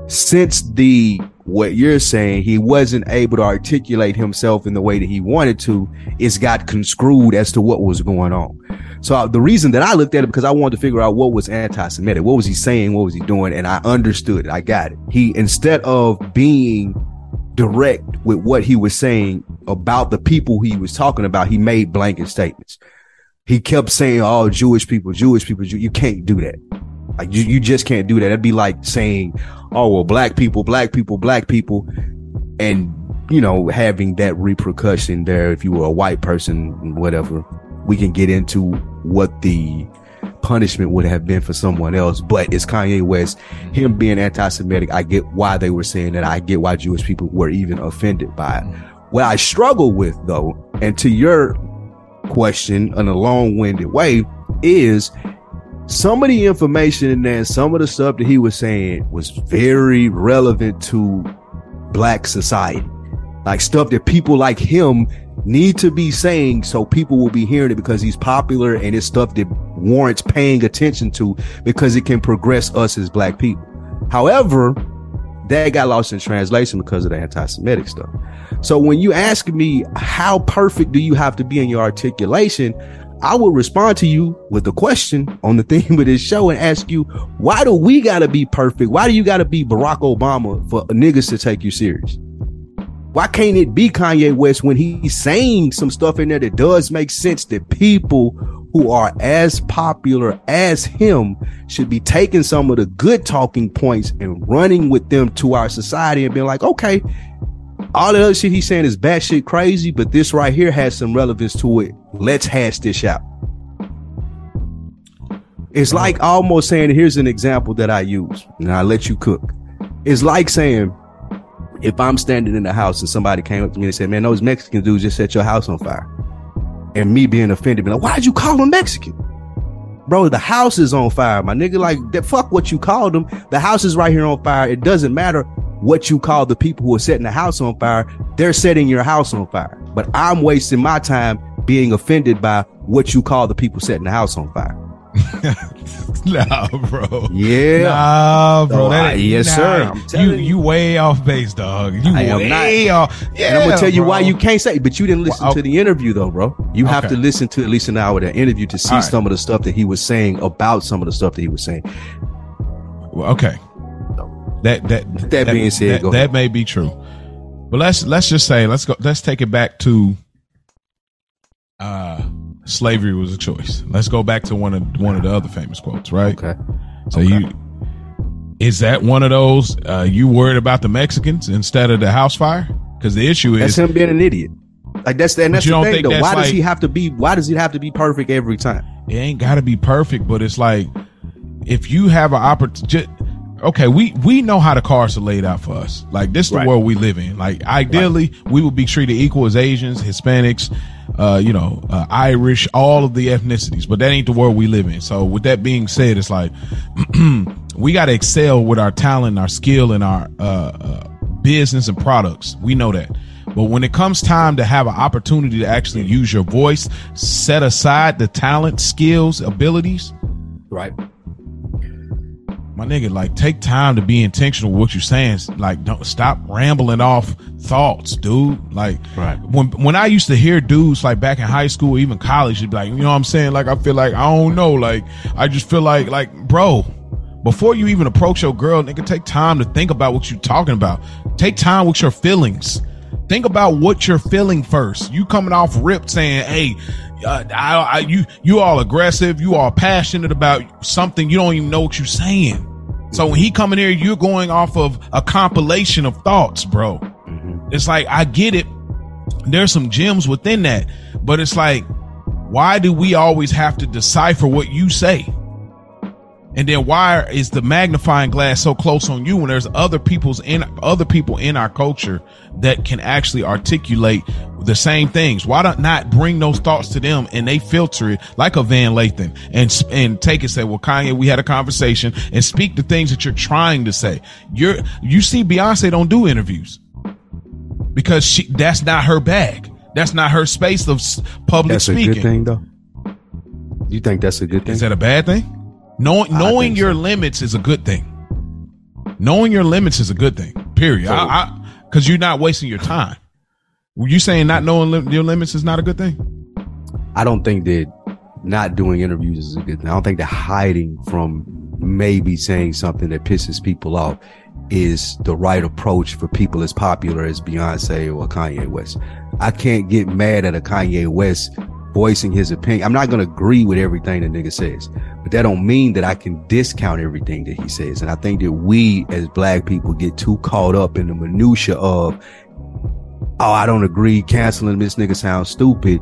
since the what you're saying, he wasn't able to articulate himself in the way that he wanted to, it's got conscrewed as to what was going on. So uh, the reason that I looked at it because I wanted to figure out what was anti-Semitic, what was he saying, what was he doing, and I understood it. I got it. He instead of being direct with what he was saying about the people he was talking about, he made blanket statements. He kept saying, "Oh, Jewish people, Jewish people, Jew-. you can't do that. Like you, you just can't do that. That'd be like saying, "Oh, well, black people, black people, black people," and you know, having that repercussion there. If you were a white person, whatever, we can get into what the punishment would have been for someone else. But it's Kanye West, him being anti-Semitic. I get why they were saying that. I get why Jewish people were even offended by it. What I struggle with though, and to your question in a long-winded way, is some of the information in there, some of the stuff that he was saying was very relevant to black society. Like stuff that people like him need to be saying so people will be hearing it because he's popular and it's stuff that warrants paying attention to because it can progress us as black people. However, that got lost in translation because of the anti-Semitic stuff. So when you ask me how perfect do you have to be in your articulation, I will respond to you with a question on the theme of this show and ask you, why do we gotta be perfect? Why do you gotta be Barack Obama for niggas to take you serious? Why can't it be Kanye West when he's saying some stuff in there that does make sense that people who are as popular as him should be taking some of the good talking points and running with them to our society and being like, okay, all the other shit he's saying is batshit crazy, but this right here has some relevance to it. Let's hash this out. It's like almost saying, here's an example that I use, and I let you cook. It's like saying, if I'm standing in the house and somebody came up to me and said, man, those Mexican dudes just set your house on fire. And me being offended, be like, why'd you call them Mexican? Bro, the house is on fire, my nigga. Like, fuck what you called them. The house is right here on fire. It doesn't matter what you call the people who are setting the house on fire. They're setting your house on fire. But I'm wasting my time being offended by what you call the people setting the house on fire. [LAUGHS] nah, bro. Yeah. Nah, bro. That I- yes, nah, sir. You you. you way off base, dog. You I way off. Yeah, and I'm gonna tell you why you can't say, but you didn't listen Well, to the interview though, bro. You have to listen to at least an hour of that interview to see right. some of the stuff that he was saying about some of the stuff that he was saying. Well, okay. That that That being said, that, go that may be true. But let's let's just say let's go let's take it back to uh slavery was a choice. Let's go back to one of one of the other famous quotes, right? Okay. So you is that one of those uh you worried about the Mexicans instead of the house fire? Because the issue That's is him being an idiot. Like that's and that's the thing though. that's Why does he have to be why does it have to be perfect every time? it ain't got to be perfect, but it's like if you have an opportunity. Okay, we we know how the cars are laid out for us. Like this is the Right. world we live in. Like ideally, we would be treated equal as Asians, Hispanics, uh, you know, uh, Irish, all of the ethnicities. But that ain't the world we live in. So with that being said, it's like [CLEARS THROAT] we got to excel with our talent, our skill, and our uh, uh, business and products. We know that. But when it comes time to have an opportunity to actually use your voice, set aside the talent, skills, abilities, Right. My nigga, like take time to be intentional with what you're saying. Like, don't stop rambling off thoughts, dude. Like, Right. when when I used to hear dudes like back in high school, even college, you'd be like, you know what I'm saying? Like, I feel like I don't know. Like, I just feel like, like, bro, before you even approach your girl, nigga, take time to think about what you're talking about. Take time with your feelings. Think about what you're feeling first. You coming off ripped saying, "Hey, uh, I, I, you, you all aggressive. You all passionate about something. You don't even know what you're saying." So when he come in here, you're going off of a compilation of thoughts, bro. It's like I get it. There's some gems within that, but it's like, why do we always have to decipher what you say? And then why is the magnifying glass so close on you when there's other people's in other people in our culture that can actually articulate the same things? Why don't not bring those thoughts to them and they filter it like a Van Lathan and and take it say, well, Kanye, we had a conversation and speak the things that you're trying to say. You're you see Beyonce don't do interviews because she that's not her bag. That's not her space of public that's speaking. a good thing, though. You think that's a good thing? Is that a bad thing? Knowing knowing your so. limits is a good thing. Knowing your limits is a good thing. Period. So, I, because you're not wasting your time. Were you saying not knowing li- your limits is not a good thing? I don't think that not doing interviews is a good thing. I don't think that hiding from maybe saying something that pisses people off is the right approach for people as popular as Beyonce or Kanye West. I can't get mad at a Kanye West voicing his opinion. I'm not going to agree with everything the nigga says, but that don't mean that I can discount everything that he says. And I think that we as black people get too caught up in the minutia of, oh, I don't agree. Canceling this nigga sounds stupid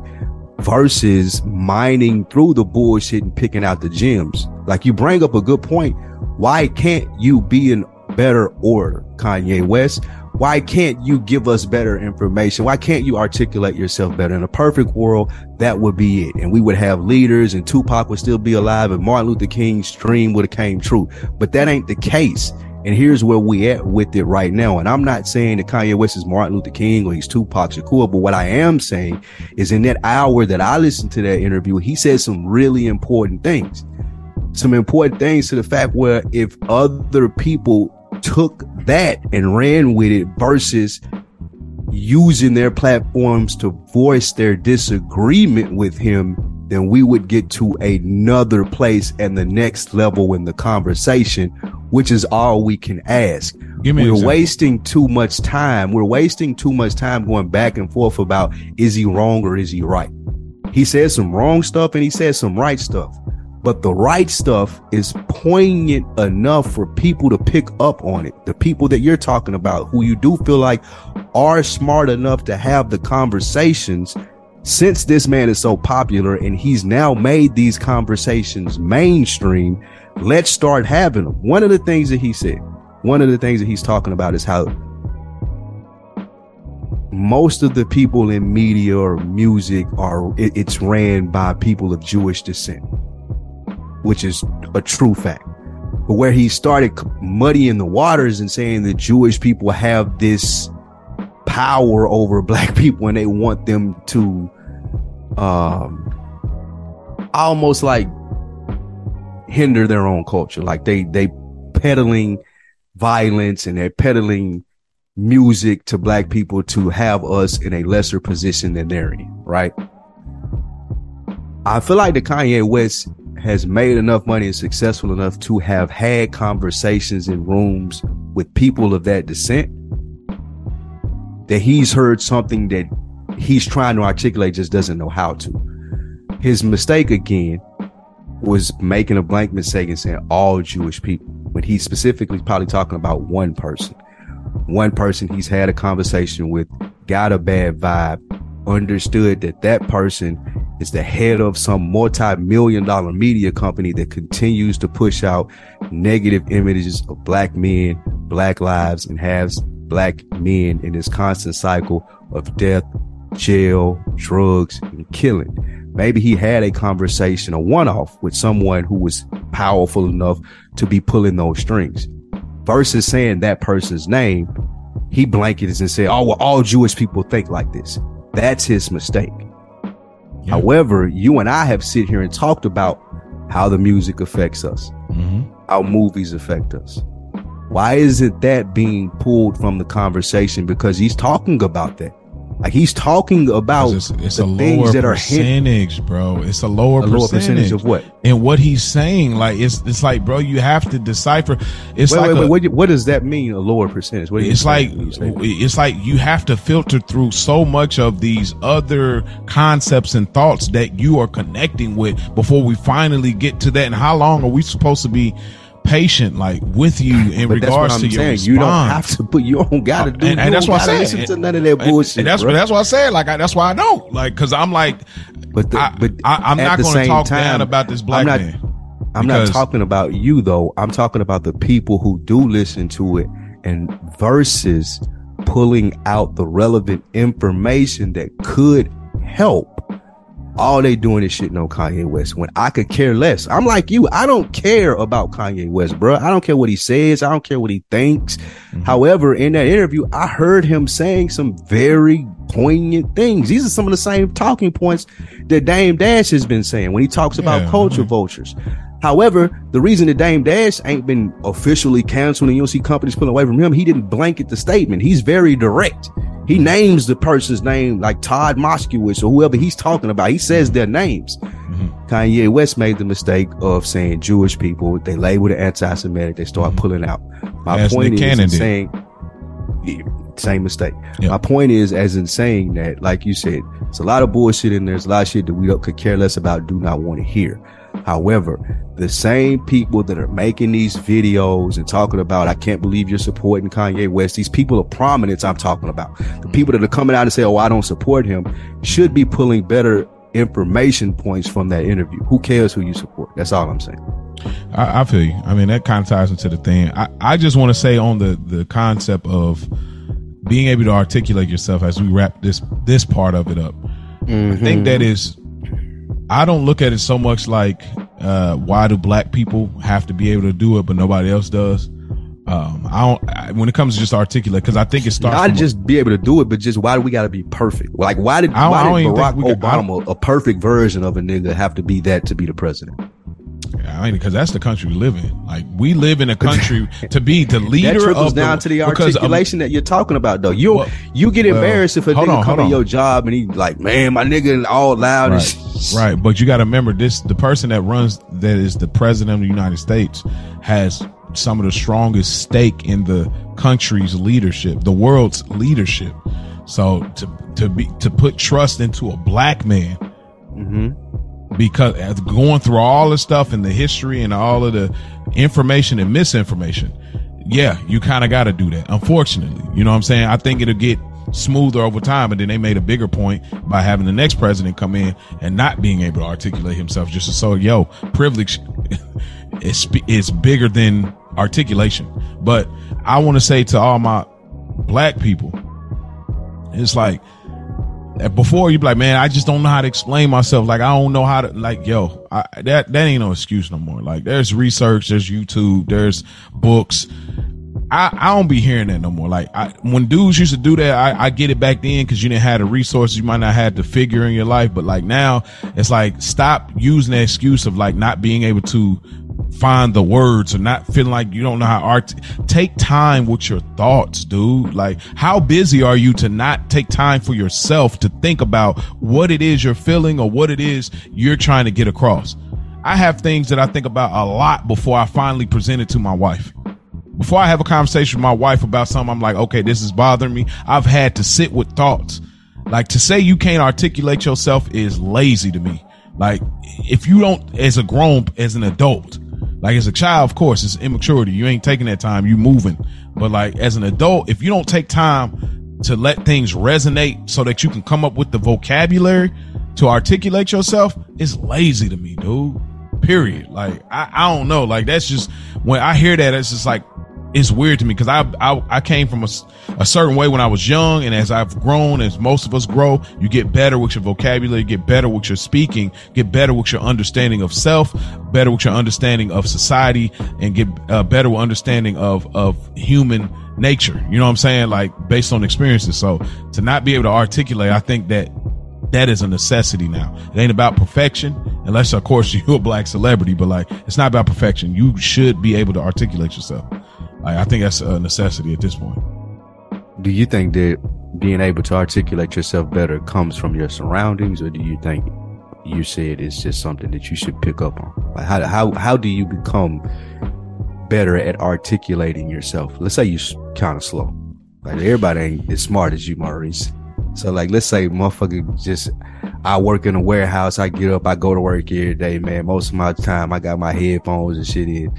versus mining through the bullshit and picking out the gems. Like you bring up a good point. Why can't you be in better order, Kanye West? Why can't you give us better information? Why can't you articulate yourself better? In a perfect world, that would be it. And we would have leaders and Tupac would still be alive and Martin Luther King's dream would have came true. But that ain't the case. And here's where we at with it right now. And I'm not saying that Kanye West is Martin Luther King or he's Tupac Shakur, but what I am saying is in that hour that I listened to that interview, he said some really important things. Some important things to the fact where if other people took that and ran with it versus using their platforms to voice their disagreement with him, then we would get to another place and the next level in the conversation, which is all we can ask. We're wasting too much time. We're wasting too much time going back and forth about is he wrong or is he right? He said some wrong stuff and he said some right stuff but the right stuff is poignant enough for people to pick up on it. The people that you're talking about, who you do feel like are smart enough to have the conversations. Since this man is so popular and he's now made these conversations mainstream, let's start having them. One of the things that he said, one of the things that he's talking about is how most of the people in media or music are it's ran by people of Jewish descent which is a true fact. But where he started muddying the waters and saying that Jewish people have this power over [LAUGHS] black people and they want them to um almost like hinder their own culture. Like they they peddling violence and they're peddling music to black people to have us in a lesser position than they're in, right? I feel like the Kanye West has made enough money and successful enough to have had conversations in rooms with people of that descent that he's heard something that he's trying to articulate just doesn't know how to. His mistake again was making a blank mistake and saying all Jewish people when he's specifically probably talking about one person. One person he's had a conversation with, got a bad vibe, understood that that person is the head of some multi-million dollar media company that continues to push out negative images of black men, black lives, and has black men in this constant cycle of death, jail, drugs, and killing. Maybe he had a conversation, a one-off with someone who was powerful enough to be pulling those strings versus saying that person's name. He blankets and said, Oh, well, all Jewish people think like this. That's his mistake. Yeah. However, you and I have sit here and talked about how the music affects us, mm-hmm. how movies affect us. Why isn't that being pulled from the conversation? Because he's talking about that. Like he's talking about it's, it's the a things that are percentage, hit, bro. It's a lower, a percentage. lower percentage of what? And what he's saying, like it's it's like, bro, you have to decipher. It's wait, like wait, wait, what, what, does that mean? A lower percentage? What it's like it's like you have to filter through so much of these other concepts and thoughts that you are connecting with before we finally get to that. And how long are we supposed to be? Patient, like with you in but regards to your saying. response. You don't have to, but you don't gotta uh, do. And, and that's why I said listen to none of that bullshit. And that's bro. that's why I said like I, that's why I know like because I'm like, but the, I, but I, am not going to talk time, down about this black not, man. I'm Because- not talking about you though. I'm talking about the people who do listen to it and versus pulling out the relevant information that could help. All they doing is shitting on Kanye West when I could care less. I'm like you. I don't care about Kanye West, bro. I don't care what he says. I don't care what he thinks. However, in that interview, I heard him saying some very poignant things. These are some of the same talking points that Dame Dash has been saying when he talks about Yeah, culture mhm. vultures. However, the reason that Dame Dash ain't been officially canceled and you don't see companies pulling away from him, he didn't blanket the statement. He's very direct. He names the person's name like Todd Moscowitz or whoever he's talking about. He says their names. Mm-hmm. Kanye West made the mistake of saying Jewish people. They labeled it anti-Semitic. They start mm-hmm. pulling out. My As point Nick is in saying yeah, same mistake. Yep. My point is, as in saying that, like you said, it's a lot of bullshit and there's a lot of shit that we don't, could care less about, do not want to hear. However, the same people that are making these videos and talking about, I can't believe you're supporting Kanye West. These people of prominence I'm talking about. The mm-hmm. people that are coming out and say, Oh, I don't support him should be pulling better information points from that interview. Who cares who you support? That's all I'm saying. I, I feel you. I mean, that kind of ties into the thing. I, I just want to say on the the concept of being able to articulate yourself as we wrap this this part of it up. I think mm-hmm. that is. I don't look at it so much like uh, why do black people have to be able to do it, but nobody else does. Um, I don't. I, when it comes to just articulate, because I think it starts. Not from a- just be able to do it, but just why do we got to be perfect? Like, why did, I don't- why I don't did Barack think we got- I Obama, a perfect version of a nigga, have to be that to be the president? I mean, because that's the country we live in. Like we live in a country [LAUGHS] to be the leader That trickles of down the, to the articulation that you're talking about, though. You Well- you get well, embarrassed if a nigga on, come in your job and he like, man, my nigga all loud right, [LAUGHS] right. But you got to remember this: the person that runs, that is the president of the United States, has some of the strongest stake in the country's leadership, the world's leadership. So to to be to put trust into a black man, mm-hmm. Because uh, going through all the stuff and the history and all of the information and misinformation, yeah, you kind of got to do that. Unfortunately, you know what I'm saying. I think it'll get smoother over time, and then they made a bigger point by having the next president come in and not being able to articulate himself. Just so yo, privilege [LAUGHS] is is bigger than articulation. But I want to say to all my black people, it's like before you be like, man, I just don't know how to explain myself. Like, I don't know how to, like, yo, I, that, that ain't no excuse no more. Like, there's research, there's YouTube, there's books. I, I don't be hearing that no more. Like, I, when dudes used to do that, I, I get it back then because you didn't have the resources. You might not have the figure in your life. But like now, it's like, stop using the excuse of like not being able to find the words or not feeling like you don't know how art take time with your thoughts dude like how busy are you to not take time for yourself to think about what it is you're feeling or what it is you're trying to get across i have things that i think about a lot before i finally present it to my wife before I have a conversation with my wife about something, I'm like, okay, this is bothering me. I've had to sit with thoughts. Like to say you can't articulate yourself is lazy to me. Like if you don't, as a grown, as an adult, like as a child, of course, it's immaturity. You ain't taking that time. You moving. But like as an adult, if you don't take time to let things resonate so that you can come up with the vocabulary to articulate yourself, it's lazy to me, dude. Period. Like I, I don't know. Like that's just when I hear that, it's just like it's weird to me because I, I I came from a, a certain way when I was young, and as I've grown, as most of us grow, you get better with your vocabulary, get better with your speaking, get better with your understanding of self, better with your understanding of society, and get uh, better with understanding of of human nature. You know what I'm saying? Like based on experiences. So to not be able to articulate, I think that that is a necessity now. It ain't about perfection, unless of course [LAUGHS] you're a black celebrity, but like it's not about perfection. You should be able to articulate yourself. Like, I think that's a necessity at this point. Do you think that being able to articulate yourself better comes from your surroundings, or do you think you said it's just something that you should pick up on? Like how how how do you become better at articulating yourself? Let's say you're kind of slow. Like everybody ain't as smart as you, Maurice. So like, let's say motherfucker just, I work in a warehouse. I get up, I go to work every day, man. Most of my time, I got my headphones and shit in,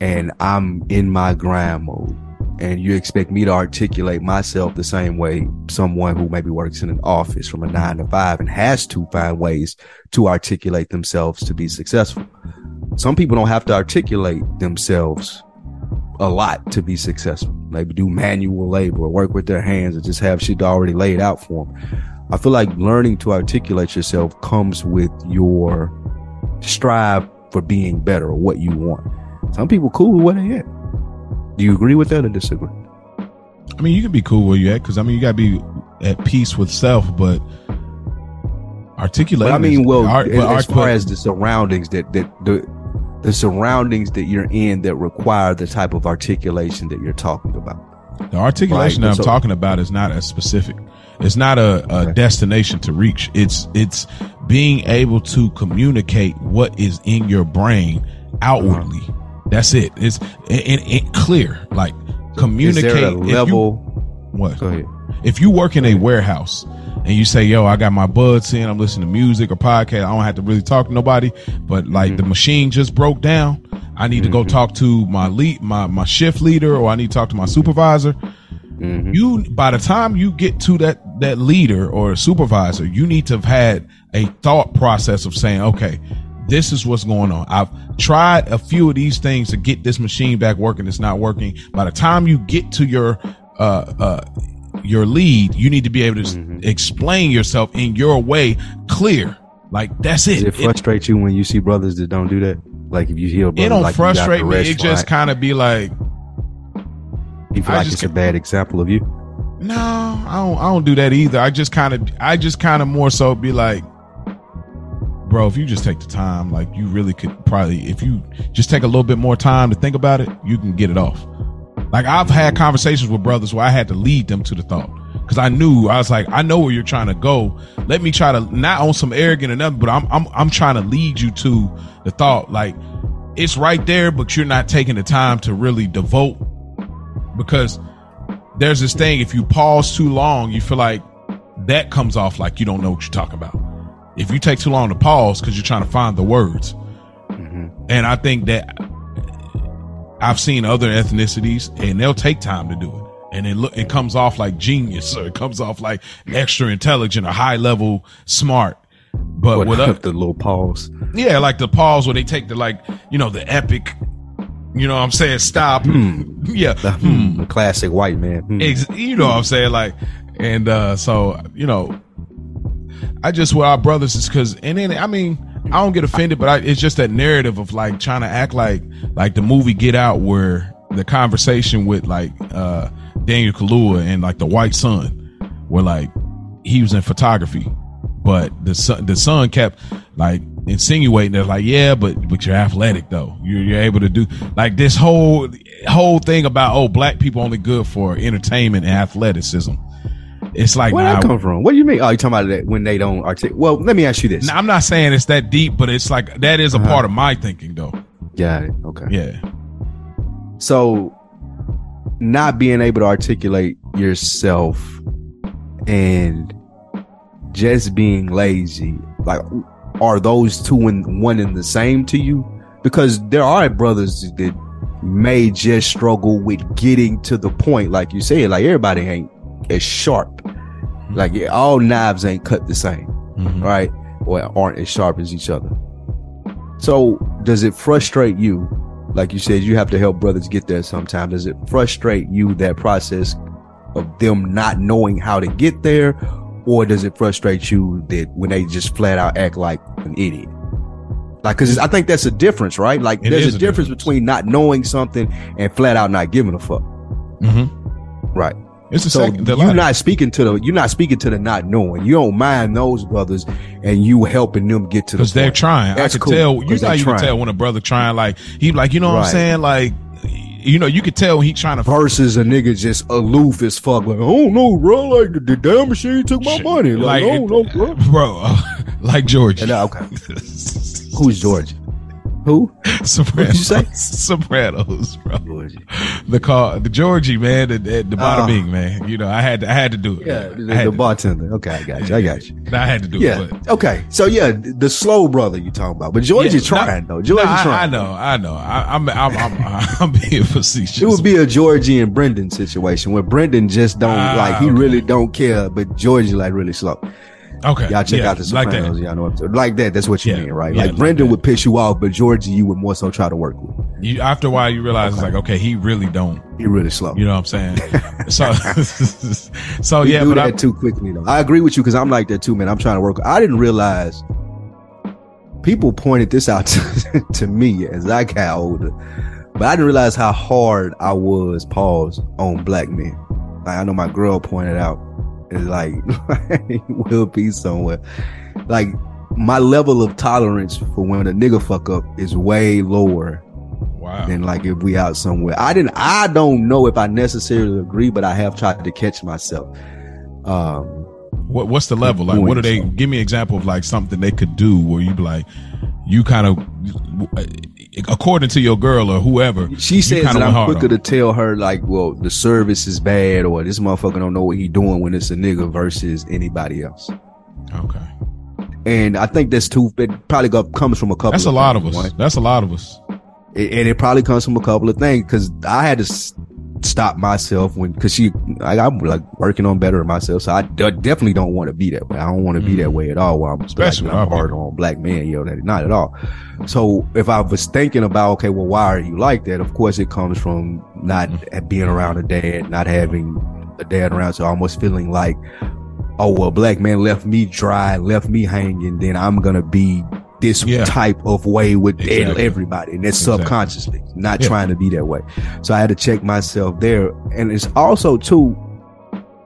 and I'm in my grind mode. and you expect me to articulate myself the same way someone who maybe works in an office from a nine to five and has to find ways to articulate themselves to be successful. Some people don't have to articulate themselves a lot to be successful. Maybe do manual labor or work with their hands and just have shit already laid out for them. I feel like learning to articulate yourself comes with your strive for being better or what you want. Some people cool with where they at. Do you agree with that or disagree? I mean, you can be cool where you at because I mean, you got to be at peace with self, but articulate. I mean, well, art, as, as far as the surroundings that that the the surroundings that you're in that require the type of articulation that you're talking about. The articulation right? that I'm so, talking about is not as specific. It's not a, a okay. destination to reach. It's it's being able to communicate what is in your brain outwardly. Uh-huh. That's it. It's it, it, clear. Like communicate. level. You, what? Go ahead. If you work in a warehouse and you say, yo, I got my buds in, I'm listening to music or podcast. I don't have to really talk to nobody, but like mm-hmm. the machine just broke down. I need mm-hmm. to go mm-hmm. talk to my lead, my, my shift leader, or I need to talk to my supervisor. Mm-hmm. You, by the time you get to that, that leader or supervisor, you need to have had a thought process of saying, okay, this is what's going on. I've tried a few of these things to get this machine back working. It's not working. By the time you get to your, uh, uh, your lead, you need to be able to mm-hmm. explain yourself in your way clear. Like that's it. Does it frustrate it, you when you see brothers that don't do that? Like if you hear brothers like not aggressive, it don't like frustrate me. It just kind of be like you feel I like it's a bad example of you. No, I don't. I don't do that either. I just kind of, I just kind of more so be like, bro, if you just take the time, like you really could probably, if you just take a little bit more time to think about it, you can get it off. Like I've had conversations with brothers where I had to lead them to the thought because I knew I was like, I know where you're trying to go. Let me try to not on some arrogant or nothing, but I'm I'm I'm trying to lead you to the thought. Like it's right there, but you're not taking the time to really devote because there's this thing. If you pause too long, you feel like that comes off like you don't know what you're talking about. If you take too long to pause because you're trying to find the words, mm-hmm. and I think that I've seen other ethnicities and they'll take time to do it. And it look, it comes off like genius [LAUGHS] or it comes off like extra intelligent or high level smart. But what, with [LAUGHS] up, the little pause. Yeah, like the pause where they take the like, you know, the epic, you know what I'm saying? Stop. Hmm. Yeah. The, hmm. the classic white man. Hmm. Ex- you know what I'm saying? Like, and, uh, so, you know, I just, with our brothers is cause, and then, I mean, I don't get offended, but I, it's just that narrative of like trying to act like like the movie Get Out, where the conversation with like uh Daniel Kaluuya and like the White Son, where like he was in photography, but the son the son kept like insinuating that like yeah, but but you're athletic though. You're you're able to do like this whole whole thing about oh black people only good for entertainment and athleticism. It's like where that come from? What do you mean? Oh, you talking about that when they don't articulate? Well, let me ask you this. Now, I'm not saying it's that deep, but it's like that is a uh-huh. part of my thinking, though. Got it. Okay. Yeah. So, not being able to articulate yourself and just being lazy, like, are those two and one and the same to you? Because there are brothers that may just struggle with getting to the point, like you said, like everybody ain't as sharp. Mm-hmm. Like all knives ain't cut the same, mm-hmm. right? Or aren't as sharp as each other. So does it frustrate you? Like you said, you have to help brothers get there sometimes. Does it frustrate you that process of them not knowing how to get there? Or does it frustrate you that when they just flat out act like an idiot? Like, cause I think that's a difference, right? Like, it there's a, a difference, difference, between not knowing something and flat out not giving a fuck. Mm-hmm. Right. It's the so second. The you're not speaking to the you're not speaking to the not knowing. You don't mind those brothers, and you helping them get to because the they're trying. That's I could cool, tell. You know, you can tell when a brother trying. Like he like you know what I'm saying. Like you know, you could tell when he trying to versus a nigga just aloof as fuck. Like, oh no, bro, like the, the damn machine took my money. Like, like oh no, bro, [LAUGHS] bro, uh, [LAUGHS] like George. okay. [LAUGHS] Who's George? Who? [LAUGHS] Sopranos. you say? [LAUGHS] Sopranos, bro. Georgie. The call, the Georgie man, the, the, the bada Oh. bing man. You know, I had to, I had to do it. Yeah, man. the, I the to- bartender. Okay, I got you. I got you. [LAUGHS] I had to do Yeah. it. But Okay. So yeah, the slow brother you talking about, but Georgie Yeah, trying no- though. Georgie no, I, I know, I know. I, I'm, I'm, I'm, I'm being facetious. It would be a Georgie and Brendan situation where Brendan just don't Ah, like he okay. really don't care, but Georgie like really slow. Okay. Y'all check yeah, out the like Sopranos. that. y'all know what I'm. Like that. That's what you Yeah, mean, right? yeah, like like Brendan would piss you off, but Georgie you would more so try to work with. You, after a while, you realize it's like, okay, he really don't. He really slow. You know what I'm saying? [LAUGHS] so, [LAUGHS] so We yeah, do but that I, too quickly though. I agree with you because I'm like that too, man. I'm trying to work. I didn't realize people pointed this out [LAUGHS] to, to me as I got older, but I didn't realize how hard I was. Pause on black men. Like, I know my girl pointed out. Like [LAUGHS] we'll be somewhere. Like my level of tolerance for when a nigga fuck up is way lower wow. than like if we out somewhere. I didn't. I don't know if I necessarily agree, but I have tried to catch myself. Um, What, what's the level? Like, what are they? Doing Give me an example of like something they could do where you'd be like, you kind of, according to your girl or whoever. she says that I'm quicker to tell her like, well, the service is bad, or this motherfucker don't know what he doing when it's a nigga versus anybody else. Okay, And I think that's two it probably go, comes from a couple. that's a lot of us. right? That's a lot of us. It- and it probably comes from a couple of things because I had to stop myself when because she like, I'm like working on bettering myself, so I definitely don't want to be that way. I don't want to be that way at all. While I'm Mm. Especially like, I'm hard on black men, yo, that not at all. So if I was thinking about okay, well, why are you like that? Of course, it comes from not Mm. being around a dad, not having a dad around, so almost feeling like. Oh well, black man left me dry, left me hanging. Then I'm gonna be this Yeah. type of way with Exactly. everybody, and that's Exactly. subconsciously not Yeah. trying to be that way. So I had to check myself there, and it's also too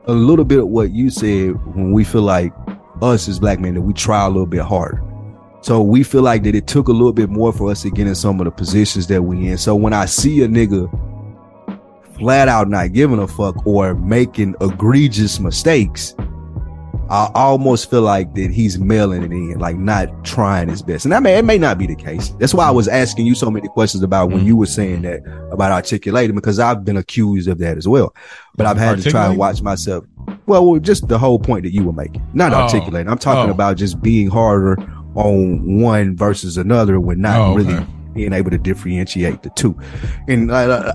a little bit of what you said when we feel like us as black men that we try a little bit harder. So we feel like that it took a little bit more for us to get in some of the positions that we in. So when I see a nigga flat out not giving a fuck or making egregious mistakes, I almost feel like that he's mailing it in, like not trying his best. And that may it may not be the case. That's why I was asking you so many questions about when you were saying that about articulating, because I've been accused of that as well. But I've had to try and watch myself. Well, just the whole point that you were making, not Oh. articulating. I'm talking Oh. about just being harder on one versus another when not Oh, okay. really being able to differentiate the two. And uh,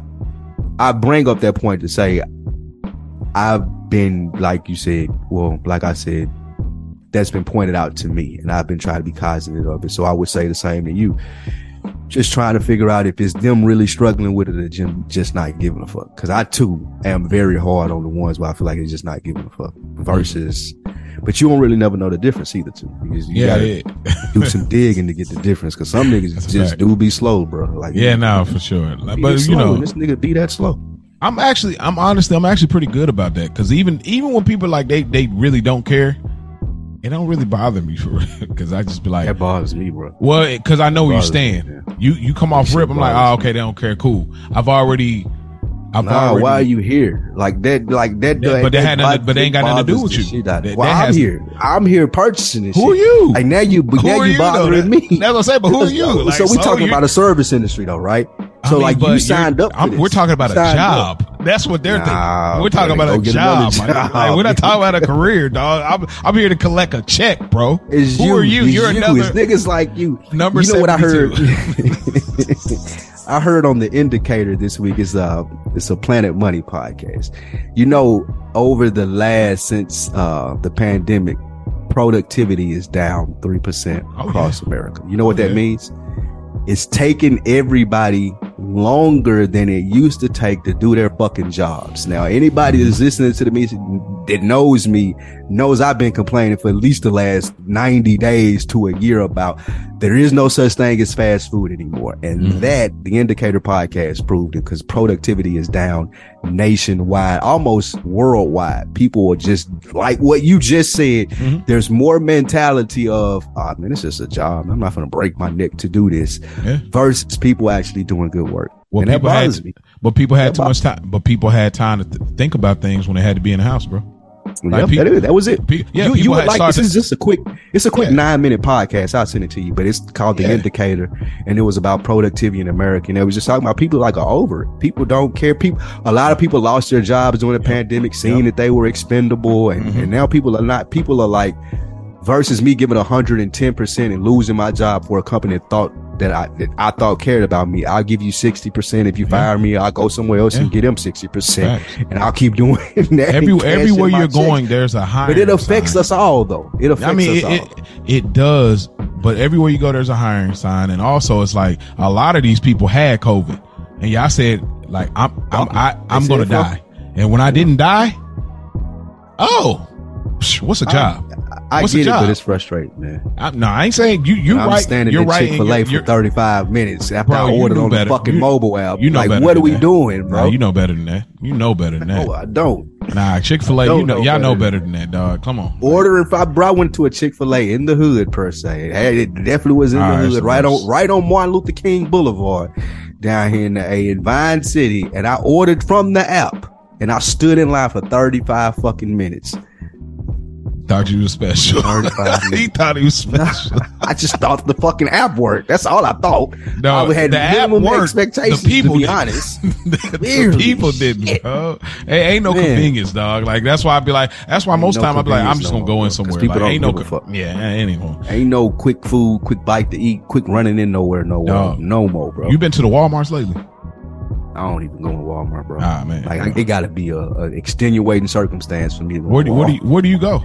I bring up that point to say I've been, like you said, well, like I said, that's been pointed out to me, and I've been trying to be cognizant of it. So I would say the same to you. Just trying to figure out if it's them really struggling with it or just, just not giving a fuck. Cause I too am very hard on the ones where I feel like it's just not giving a fuck versus, but you don't really never know the difference either too. Because you Yeah, gotta yeah, [LAUGHS] do some digging to get the difference. Cause some niggas That's just do be slow, bro. Like, yeah. No, for sure. Like, But you know, this nigga be that slow. I'm actually, I'm honestly, I'm actually pretty good about that because even even when people like they they really don't care, it don't really bother me for [LAUGHS] because I just be like, That bothers me, bro. well, because I know where you bothers me, stand. You you come off rip. I'm like, oh, okay, they don't care. Cool. I've already, I've Nah, already. why are you here? Like that, like that. Yeah, but they had nothing- but they ain't got nothing to do with you. shit out of me. That- Well, that I'm has- here. I'm here purchasing this. Who are you? Like now you, but Who now are you you, though? bothering That- me. That's what I'm saying. But who are [LAUGHS] you? Like, so we so talking about a service industry though, right? I So mean, like you signed up. We're talking about You a signed up. job. That's what they're Nah, thinking. We're talking about a job. job. Like, we're not talking about a career, dog. I'm, I'm here to collect a check, bro. It's Who you. are you? You're you. another. It's niggas like you. Number You know what I heard? [LAUGHS] I heard on the indicator this week is uh it's a Planet Money podcast. You know, over the last since uh the pandemic, productivity is down three percent Oh, across America. You know what Oh, that yeah. means? It's taking everybody longer than it used to take to do their fucking jobs. Now, anybody that's listening to the music that knows me knows I've been complaining for at least the last 90 days to a year about there is no such thing as fast food anymore. And Mhm. that the indicator podcast proved it because productivity is down nationwide, almost worldwide. People are just like what you just said. Mhm. There's more mentality of, oh man, it's just a job. I'm not going to break my neck to do this Yeah. versus people actually doing good work. Well, and that people had, bothers me. but people had That too much time. But people had time to th- think about things when they had to be in the house, bro. Yep, people- that, was it. pe- yeah, you, you would like started- this is just a quick it's a quick Yeah. nine minute podcast i'll send it to you but it's called the Yeah. indicator and it was about productivity in america and it was just talking about people like are over it people don't care people a lot of people lost their jobs during the pandemic seeing that they were expendable and, Mhm. and now people are not people are like versus me giving 110% and losing my job for a company that thought that I that I thought cared about me. I'll give you 60%. If you Yeah. fire me, I'll go somewhere else and get them 60%. Facts. And I'll keep doing [LAUGHS] that. Every, everywhere you're checks. going, there's a hiring. But it affects sign. us all though. It affects I mean, us it, all. it it does, but everywhere you go, there's a hiring sign, and also it's like a lot of these people had COVID, and y'all said like I'm I'm I, I'm gonna die, and when I didn't die, oh, what's a job? I What's the get it, but it's frustrating, man. I, no, I ain't saying you. You're I'm right. standing you're right. Chick Fil A for you're- 35 minutes after Bro, I ordered on better. the fucking You- mobile app. you know like, better what are we that. doing, Nah, bro? you know better than that. You know better than [LAUGHS] that. no, I don't. Nah, Chick Fil A. You know, know y'all know better than that, dog. Come on. Ordering, if I, bro, I went to a Chick Fil A in the hood per se. Hey, It definitely was in Ah, the that's hood, right on, right on Martin Luther King Boulevard, down here in the A in Vine City, and I ordered from the app, and I stood in line for 35 fucking minutes. Thought you was special. [LAUGHS] he thought he was special. I just thought the fucking app worked. That's all I thought. No, I had the app minimum worked. expectations. The people to be didn't. honest. [LAUGHS] the people didn't, Shit. bro. Hey, ain't no Man. convenience, dog. Like that's why I'd be like, that's why Ain't most no time I'd be like, I'm just gonna no go in somewhere. people Like don't ain't no, fuck. yeah, anymore. Ain't no quick food, quick bite to eat, quick running in nowhere, nowhere, Dog. no more, bro. You been to the WalMarts lately? I don't even go to Walmart, bro. Ah man. Like I, it got to be a, a extenuating circumstance for me. To where do where do you, where do you go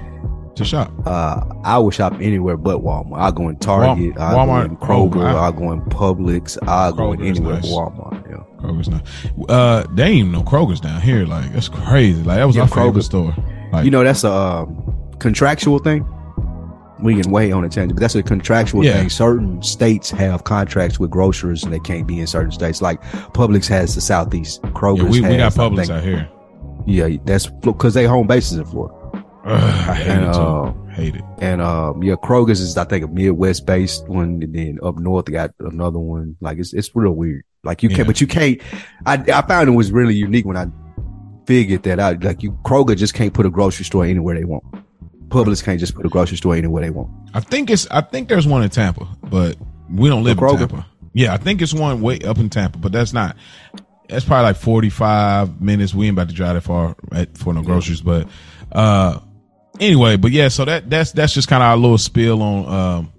to shop? Uh, I will shop anywhere but Walmart. I go in Target. I Walmart- go in Kroger. oh, I- I go in Publix. I go in anywhere nice. but Walmart. Yeah. Kroger's not. Uh, they ain't even no Kroger's down here. Like that's crazy. Like that was Yeah, our favorite Kroger. store. Like You know that's a um, contractual thing. We can wait on a tangent, but that's a contractual Yeah. thing. Certain states have contracts with grocers, and they can't be in certain states. Like Publix has the Southeast. Kroger's yeah, we, we got has, Publix out here. Yeah, that's because they home bases in Florida. Ugh, I hate And, it too. uh, hate it. And um, yeah, Kroger's is I think a Midwest based one, and then up north they got another one. Like it's it's real weird. Like you can't, but you can't. I I found it was really unique when I figured that out. Like you, Kroger just can't put a grocery store anywhere they want. Publix can't just put a grocery store anywhere they want. I think it's. I think there's one in Tampa, but we don't live in Tampa. Yeah, I think it's one way up in Tampa, but that's not. That's probably like 45 minutes. We ain't about to drive that far at, for no groceries, but uh, anyway. But yeah, so that that's that's just kind of our little spill on um,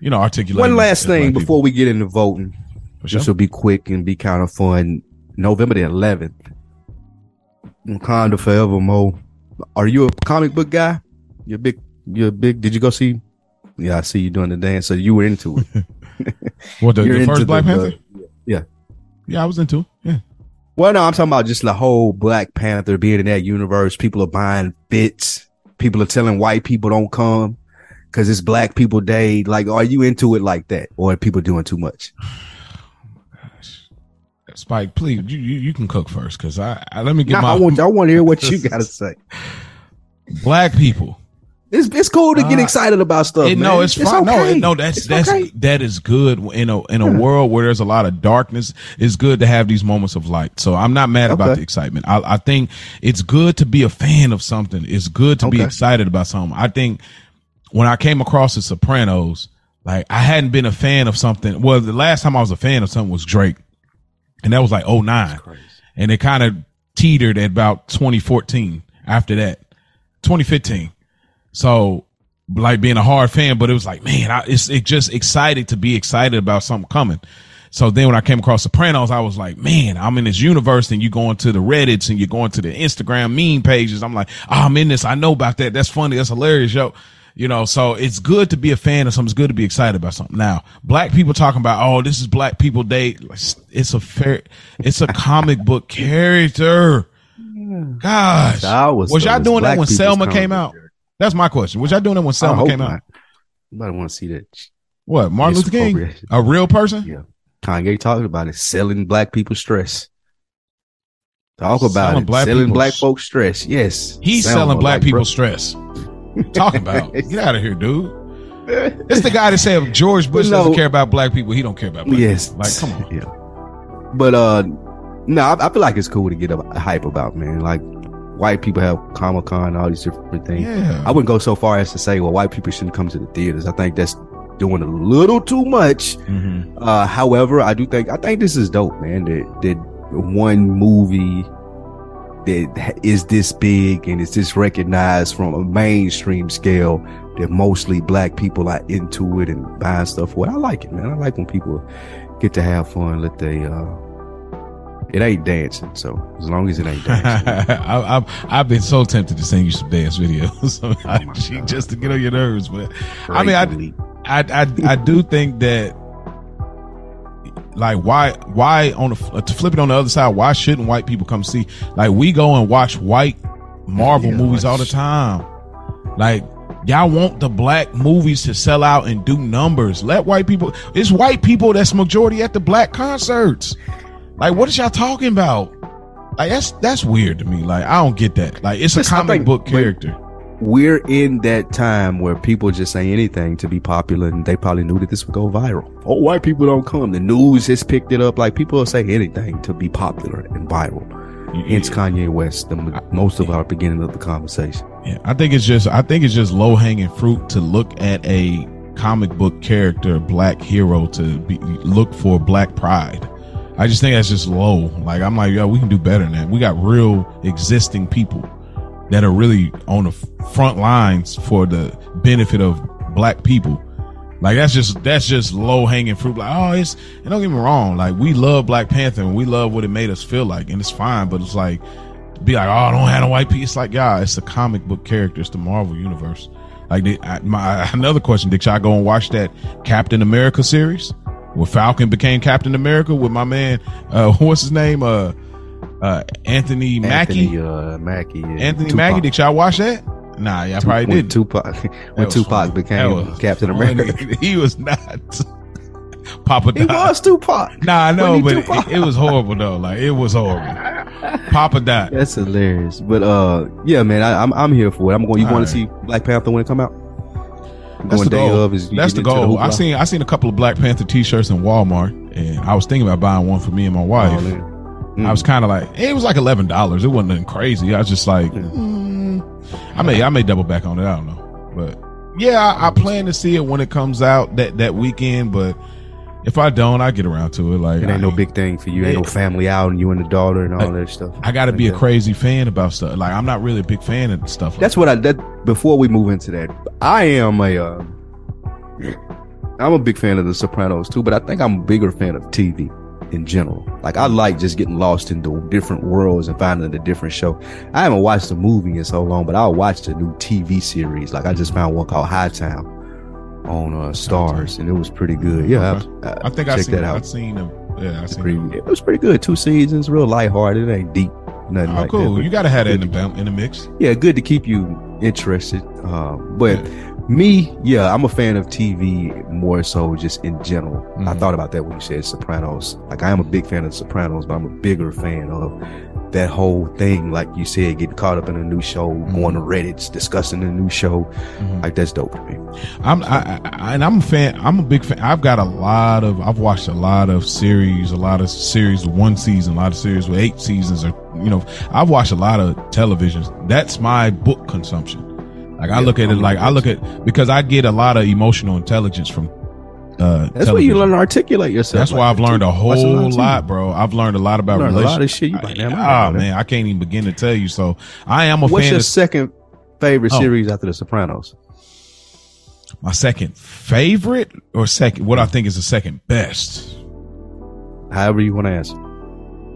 you know, articulating. One last thing people. before we get into voting. Sure. This will be quick and be kind of fun. November the 11th, Wakanda Forever Mo. Are you a comic book guy? You're big. You're big. Did you go see? Yeah, I see you doing the dance. So you were into it. [LAUGHS] [LAUGHS] What the, the first Black the- Panther? yeah. Yeah, I was into. it. Yeah, Well, no, I'm talking about just the whole Black Panther being in that universe. People are buying bits. People are telling white people don't come because it's Black People Day. Like, are you into it like that, or are people doing too much? [SIGHS] Spike, please, you you, you can cook first because I, I let me get Nah, my I want I want to hear what you [LAUGHS] got to say. black people. It's it's cool to get Uh, excited about stuff. It, man. no, it's, fine. No, okay. it- no, that's It's that's okay. that is good in a in a world where there's a lot of darkness. It's good to have these moments of light. So I'm not mad about the excitement. I, I think it's good to be a fan of something. It's good to be excited about something. I think when I came across the Sopranos, like I hadn't been a fan of something. Well, the last time I was a fan of something was Drake, and that was like 09. and it kind of teetered at about 2014 after that 2015 so like being a hard fan but it was like man I, it's it just excited to be excited about something coming so then when i came across sopranos i was like man i'm in this universe and you going to the reddits and you're going to the instagram meme pages i'm like oh, i'm in this i know about that that's funny that's hilarious yo you know, so it's good to be a fan of something. It's good to be excited about something. Now, black people talking about, oh, this is Black People Day. It's a fair, it's a comic book character. Gosh, I was, was y'all it's doing that when Selma came out? That's my question. Was y'all doing that when Selma came not. out? Nobody want to see that. What Martin Luther King, a real person? Yeah. Kanye talked about it, selling black people stress. Talk about Selling it. black selling people black folks stress. Yes. He's selling black like, people bro- stress. Talking about, get out of here, dude. [LAUGHS] It's the guy that said if George Bush No. doesn't care about black people, he don't care about black Yes. people. Like, come on. Yeah. But uh, no, I, I feel like it's cool to get a hype about, man. Like white people have Comic Con, all these different things. Yeah. I wouldn't go so far as to say, well, white people shouldn't come to the theaters. I think that's doing a little too much. Mhm. Uh, however, I do think I think this is dope, man. That that one movie that is this big and is this recognized from a mainstream scale that mostly black people are into it and buying stuff for it. I like it, man. I like when people get to have fun. Let they uh, it ain't dancing, so as long as it ain't dancing. [LAUGHS] I, I've I've been so tempted to send you some dance videos [LAUGHS] Oh [LAUGHS] just to get on your nerves, but I mean, I, I I I do think that like why why on the uh, to flip it on the other side, why shouldn't white people come see? Like we go and watch white Marvel Yeah, movies all the time. Like y'all want the black movies to sell out and do numbers. Let white people. It's white people that's majority at the black concerts. Like what is y'all talking about? Like that's that's weird to me. Like I don't get that. Like it's a Listen, comic book character. we're in that time where people just say anything to be popular and they probably knew that this would go viral. Oh, white people don't come. The news has picked it up. Like people will say anything to be popular and viral. Hence Kanye West, the most of our beginning of the conversation. Yeah, I think it's just I think it's just low hanging fruit to look at a comic book character, black hero, to be, look for black pride. I just think that's just low. Like I'm like, yo, we can do better than that. We got real existing people that are really on the front lines for the benefit of black people. Like that's just that's just low hanging fruit. Like oh, it's and don't get me wrong. Like we love Black Panther and we love what it made us feel like, and it's fine. But it's like be like, oh, I don't have a white piece. Like, yeah, it's the comic book character. It's the Marvel universe. Like, did, I, my [LAUGHS] another question: Did y'all go and watch that Captain America series where Falcon became Captain America with my man? Uh, [LAUGHS] what's his name? Uh, uh, Anthony Mackie. Anthony, uh, Mackie. yeah. Anthony Tupac. Mackie. Did y'all watch that? Nah, y'all probably didn't. Tupac, [LAUGHS] when Tupac funny. became Captain. America. [LAUGHS] he was not. Papa He was Tupac. Nah, I know, but it, it was horrible though. Like it was horrible. Papa died. That's hilarious. But uh, yeah, man, I, I'm I'm here for it. I'm going. You want right. to see Black Panther when it come out? That's the goal. of is you That's the goal. I hoopla? seen I seen a couple of Black Panther T-shirts in Walmart, and I was thinking about buying one for me and my wife. Oh. Mm. I was kind of like, it was like eleven dollars. It wasn't nothing crazy. I was just like, mm, I may I may double back on it. I don't know, but yeah, I, I plan to see it when it comes out that that weekend. But if I don't, I get around to it. Like It ain't I, no big thing for you. Ain't no family out and you and the daughter and all that stuff. I got to like be a crazy fan about stuff. Like I'm not really a big fan of stuff. Like That's what I. That before we move into that, I am a. Uh, [CLEARS THROAT] I'm a big fan of The Sopranos too, but I think I'm a bigger fan of TV in general. Like I like just getting lost into different worlds and finding a different show. I haven't watched a movie in so long, but I watched a new TV series. Like I just found one called Hightown on uh, Starz, and it was pretty good. Yeah, Okay. I, I think I seen that out. I've seen them. Yeah, I seen Pretty, them. it was pretty good. Two seasons, real lighthearted. It ain't deep, nothing Oh, like that. cool. but You got to have that in the in the mix. yeah, good to keep you interested. Um, but me, yeah, I'm a fan of TV more so just in general. I Mhm. thought about that when you said Sopranos. Like I am a big fan of Sopranos, but I'm a bigger fan of that whole thing. Like you said, getting caught up in a new show, going to Reddit's, discussing a new show. Mhm. Like that's dope to me. I'm I, I, and I'm a fan. I'm a big fan. I've got a lot of. I've watched a lot of series, a lot of series with one season, a lot of series with eight seasons, or you know, I've watched a lot of televisions. That's my book consumption. Like I look at it like I look at because I get a lot of emotional intelligence from. Uh, That's where you learn to articulate yourself. That's like why I've learned a whole TV. lot, bro. I've learned a lot about Learned a lot of relationships. shit. You ah, know man, I can't even begin to tell you. So I am a What's fan What's your of second favorite Oh. series after The Sopranos? my second favorite or second. What I think is the second best. However you want to answer.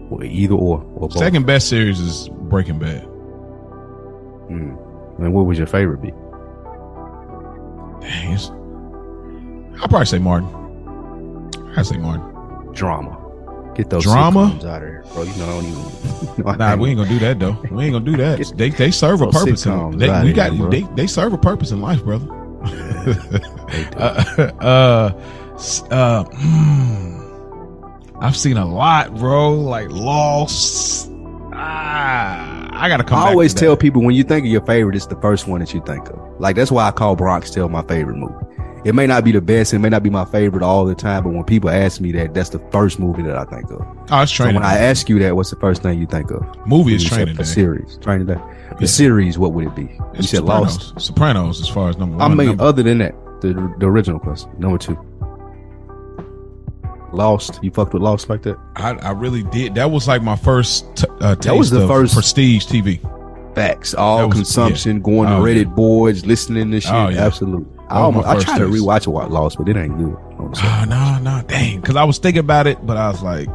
Or either or. or. Second best series is Breaking Bad. Mm. And what would your favorite be? Dang, it's, I'll probably say Martin. I say Martin. Drama. Get those Drama? out of here, bro. You know, I don't even. You [LAUGHS] know, Nah, we ain't gonna do that though. We ain't gonna do that. Get They they serve a purpose. In, they, we got bro. they they serve a purpose in life, brother. [LAUGHS] They do. uh, uh, uh, mm, I've seen a lot, bro. Like Lost. Ah, I gotta come. I back always tell people when you think of your favorite, it's the first one that you think of. Like that's why I call Bronx Tale my favorite movie. It may not be the best, it may not be my favorite all the time, but when people ask me that, that's the first movie that I think of. Oh, it's So training. when I ask you that, what's the first thing you think of? movie is You training the series, training day. The Yeah. series, what would it be? You It's said Sopranos. Lost. Sopranos, as far as number one. I mean, number- other than that, the the original question, number two. Lost. You fucked with Lost like that? I, I really did. That was like my first t- uh, taste was the of first- prestige TV. Facts. All was- consumption, going Oh, to yeah. Reddit boards, listening to shit. Oh, yeah. Absolutely. I, almost, I tried to taste. rewatch it Lost, but it ain't good. Oh no, no, dang! Because I was thinking about it, but I was like,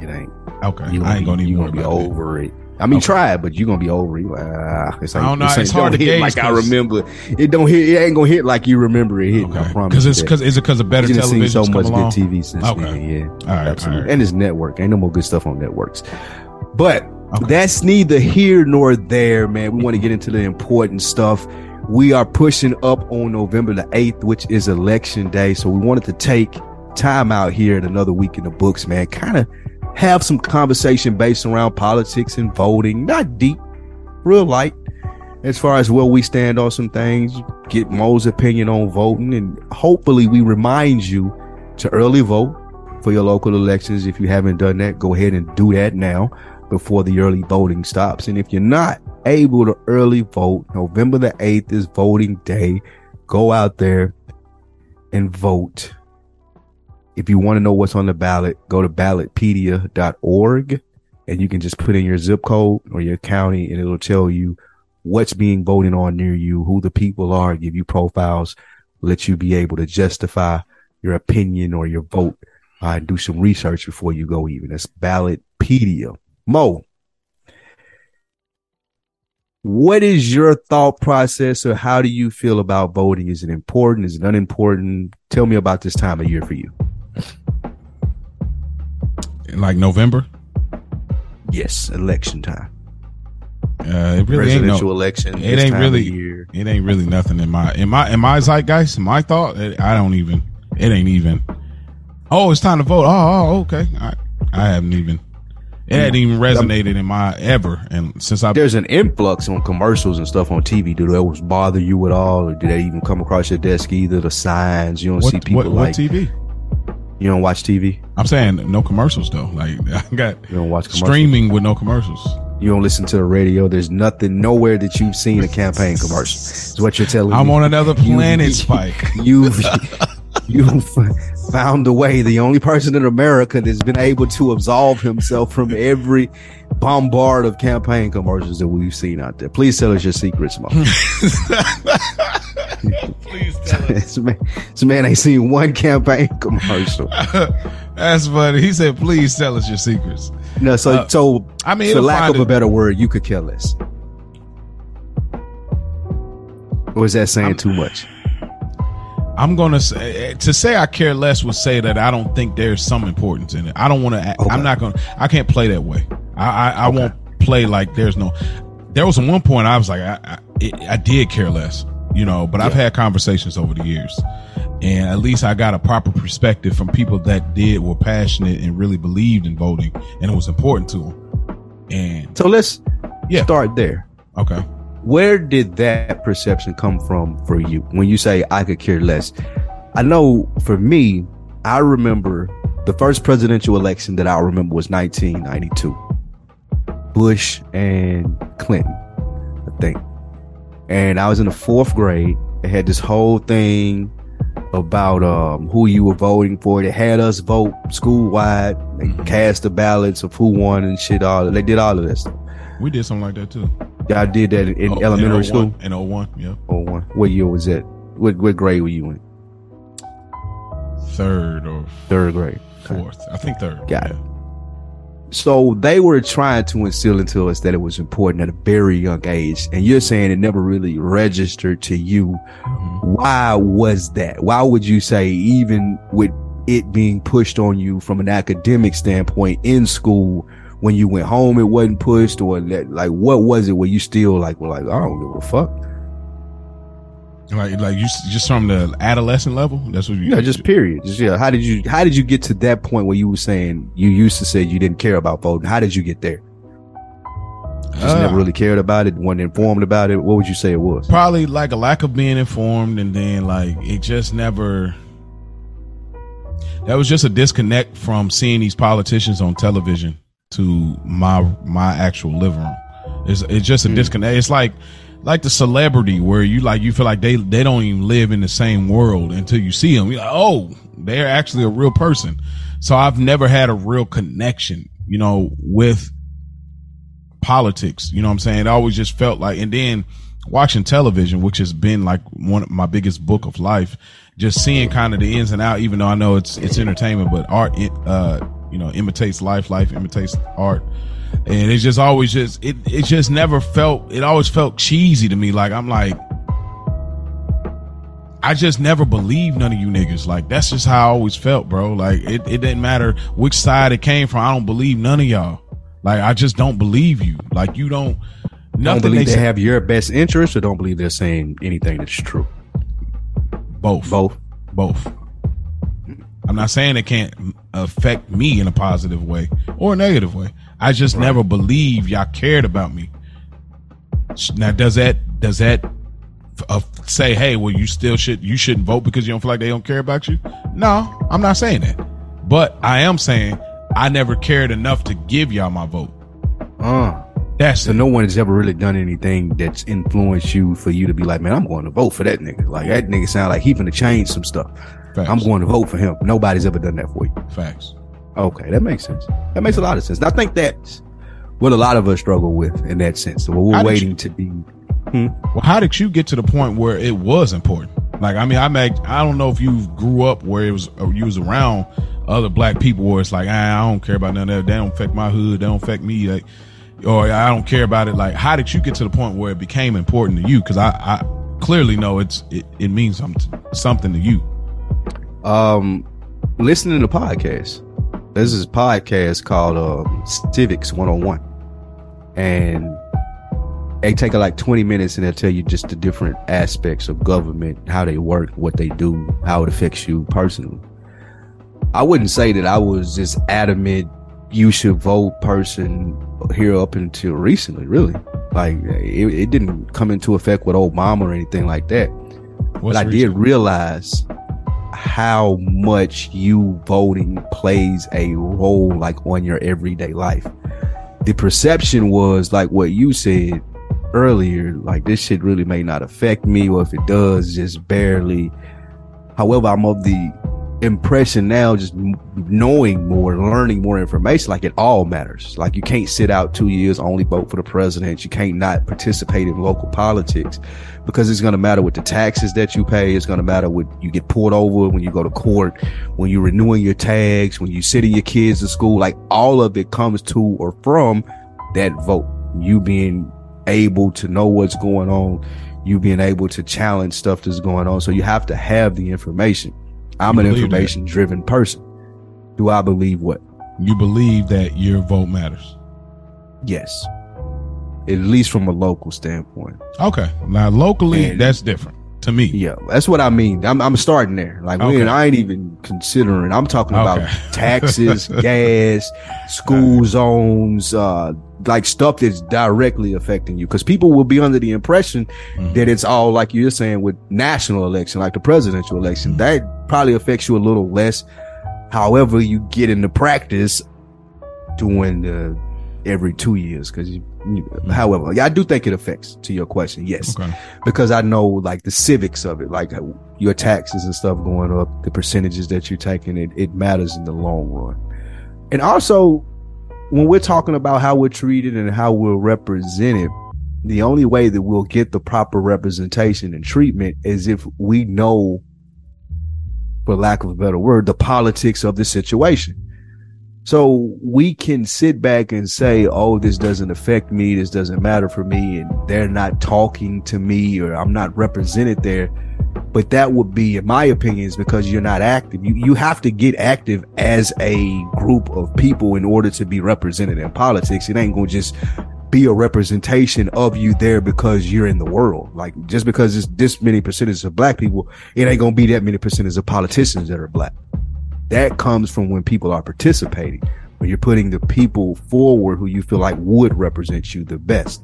It ain't. okay, You I ain't gonna be, even gonna be about it. over it. I mean, Okay. try it, but you're gonna be over it. You like, Ah, ain't, I don't know. ain't- It's hard to hit gauge like I remember. It don't hit. It ain't gonna hit like you remember it hitting. I Okay, promise. because it's because is it because of better You done seen television so much good along? TV since Okay. then. Yeah, All right, absolutely. all right. And it's network. Ain't no more good stuff on networks. But Okay. that's neither here nor there, man. We want to get into the important stuff. We are pushing up on November the 8th, which is election day. So we wanted to take time out here in another week in the books, man. Kind of have some conversation based around politics and voting. Not deep, real light. As far as where we stand on some things, get Mo's opinion on voting, and hopefully we remind you to early vote for your local elections. If you haven't done that, go ahead and do that now before the early voting stops. And if you're not able to early vote, November the 8th is voting day. Go out there and vote. If you want to know what's on the ballot, go to ballotpedia.org and you can just put in your zip code or your county and it'll tell you what's being voted on near you, who the people are, give you profiles, let you be able to justify your opinion or your vote uh, do some research before you go even. That's Ballotpedia. Mo, what is your thought process or how do you feel about voting? Is it important? Is it unimportant? Tell me about this time of year for you. Like November, Yes, election time. uh, it really ain't Presidential no. election. It ain't really. It ain't really nothing in my in my in my zeitgeist. My thought, it, I don't even. It ain't even. Oh, it's time to vote. Oh, oh okay. I I haven't even. It hadn't even resonated in my ever, and since I There's an influx on commercials and stuff on TV. Do those bother you at all, or do they even come across your desk either? The signs you don't see people what, like TV? you don't watch TV. I'm saying no commercials though. Like [LAUGHS] I got You don't watch streaming with no commercials. You don't listen to the radio. There's nothing nowhere that you've seen a campaign commercial. Is what you're telling me. I'm on another You- planet, Spike. You've [LAUGHS] you've found a way. The only person in America that's been able to absolve himself from every bombard of campaign commercials that we've seen out there. Please tell us your secrets, Mo. [LAUGHS] Please tell this, man, this man ain't seen one campaign commercial. [LAUGHS] That's funny. He said, "Please tell us your secrets." No, so Uh, so I mean, for lack find of a better word, you could kill us. Or is that saying too much? I'm gonna say eh, eh, to say I care less would say that I don't think there's some importance in it. I don't want to. Okay. I'm not gonna. I can't play that way. I I, I won't play like there's no. There was one point I was like I I, it, I did care less, you know. But I've had conversations over the years, and at least I got a proper perspective from people that did were passionate and really believed in voting, and it was important to them. And So let's Yeah. start there. okay, Where did that perception come from for you when you say I could care less? I know for me, I remember the first presidential election that I remember was 1992. Bush and Clinton, I think. And I was in the fourth grade. It had this whole thing about um, who you were voting for. They had us vote school wide. They Mhm. cast the ballots of who won and shit. All they did all of this. we did something like that too. Y'all did that in, in Oh, elementary 01 school. in 01, yeah, Oh, one. What year was that? What what grade were you in? third or Third grade. fourth. I think third. Got yeah. it. So they were trying to instill into us that it was important at a very young age, and you're saying it never really registered to you. Mhm. Why was that? Why would you say even with it being pushed on you from an academic standpoint in school, when you went home it wasn't pushed, or that, like what was it? Where you still like were like I don't give a fuck? Like, like you just from the adolescent level. That's what you. Yeah, just period. Just yeah. How did you how did you get to that point where you were saying you used to say you didn't care about voting? How did you get there? Just Uh, never really cared about it, wasn't informed about it. What would you say it was? probably like a lack of being informed and then like it just never that was just a disconnect from seeing these politicians on television to my my actual living room. It's, it's just a disconnect. It's like like the celebrity where you like you feel like they they don't even live in the same world until you see them you're like oh they're actually a real person. So i've never had a real connection you know with politics. You know what I'm saying? It always just felt like, and then watching television, which has been like one of my biggest book of life, just seeing kind of the ins and out, even though I know it's, it's entertainment, but art, uh, you know, imitates life, life imitates art. And it's just always just, it, it just never felt, it always felt cheesy to me. Like, I'm like, I just never believed none of you niggas. Like, that's just how I always felt, bro. Like, it, it didn't matter which side it came from. I don't believe none of y'all. Like, I just don't believe you. Like, you don't, Don't nothing believe they they have your best interest, or don't believe they're saying anything that's true. both. Both. both. I'm not saying it can't affect me in a positive way or a negative way. I just never believe y'all cared about me. Now, does that does that uh, say, hey, well, you still should you shouldn't vote because you don't feel like they don't care about you? No, I'm not saying that, but I am saying I never cared enough to give y'all my vote. Uh, That's so it. no one has ever really done anything that's influenced you for you to be like, man, I'm going to vote for that nigga. Like that nigga sound like he finna change some stuff. Facts. I'm going to vote for him. Nobody's ever done that for you. Facts. Okay, that makes sense. That makes a lot of sense. And I think that's what a lot of us struggle with in that sense. So we're How waiting you- to be. Well, how did you get to the point where it was important? Like, I mean, I make, I don't know if you grew up where it was, or you was around other black people where it's like, ah, I don't care about none of that. They don't affect my hood. They don't affect me. Like, or I don't care about it. Like, how did you get to the point where it became important to you? Cause I, I clearly know it's, it, it means something, something to you. Um, listening to podcasts. There's this is a podcast called um, Civics 101. And they take like 20 minutes and they'll tell you just the different aspects of government, how they work, what they do, how it affects you personally. I wouldn't say that I was this adamant you should vote person here up until recently, really. Like it, it didn't come into effect with Obama or anything like that. What's but I did realize how much you voting plays a role like on your everyday life. The perception was like what you said earlier, like this shit really may not affect me, or if it does, just barely. However, I'm of the impression now, just knowing more, learning more information, like it all matters. Like you can't sit out two years, only vote for the president. You can't not participate in local politics because it's going to matter with the taxes that you pay. It's going to matter what you get pulled over when you go to court, when you're renewing your tags, when you sending your kids to school. Like all of it comes to or from that vote. You being able to know what's going on, you being able to challenge stuff that's going on. So you have to have the information. I'm You an believe that? information driven person. Do I believe what? You believe that your vote matters. Yes. At least from a local standpoint. Okay. Now, locally, And- that's different to me. Yeah, that's what I mean. I'm I'm starting there. Like Okay. I ain't even considering. I'm talking about [LAUGHS] taxes, gas, school zones, uh, like stuff that's directly affecting you. Because people will be under the impression Mhm. that it's all like you're saying with national election, like the presidential election. Mhm. That probably affects you a little less. However, you get into practice doing the every two years. Because you, you, however, yeah, I do think it affects. To your question, yes Okay. because I know like the civics of it, like uh, your taxes and stuff going up, the percentages that you're taking, it, it matters in the long run. And also, when we're talking about how we're treated and how we're represented, the only way that we'll get the proper representation and treatment is if we know, for lack of a better word, the politics of the situation. So we can sit back and say, oh, this doesn't affect me. This doesn't matter for me. And they're not talking to me or I'm not represented there. But that would be, in my opinion, is because you're not active. You, you have to get active as a group of people in order to be represented in politics. It ain't to just be a representation of you there because you're in the world. Like just because it's this many percentage of black people, it ain't to be that many percentage of politicians that are black that comes from when people are participating. When you're putting the people forward who you feel like would represent you the best.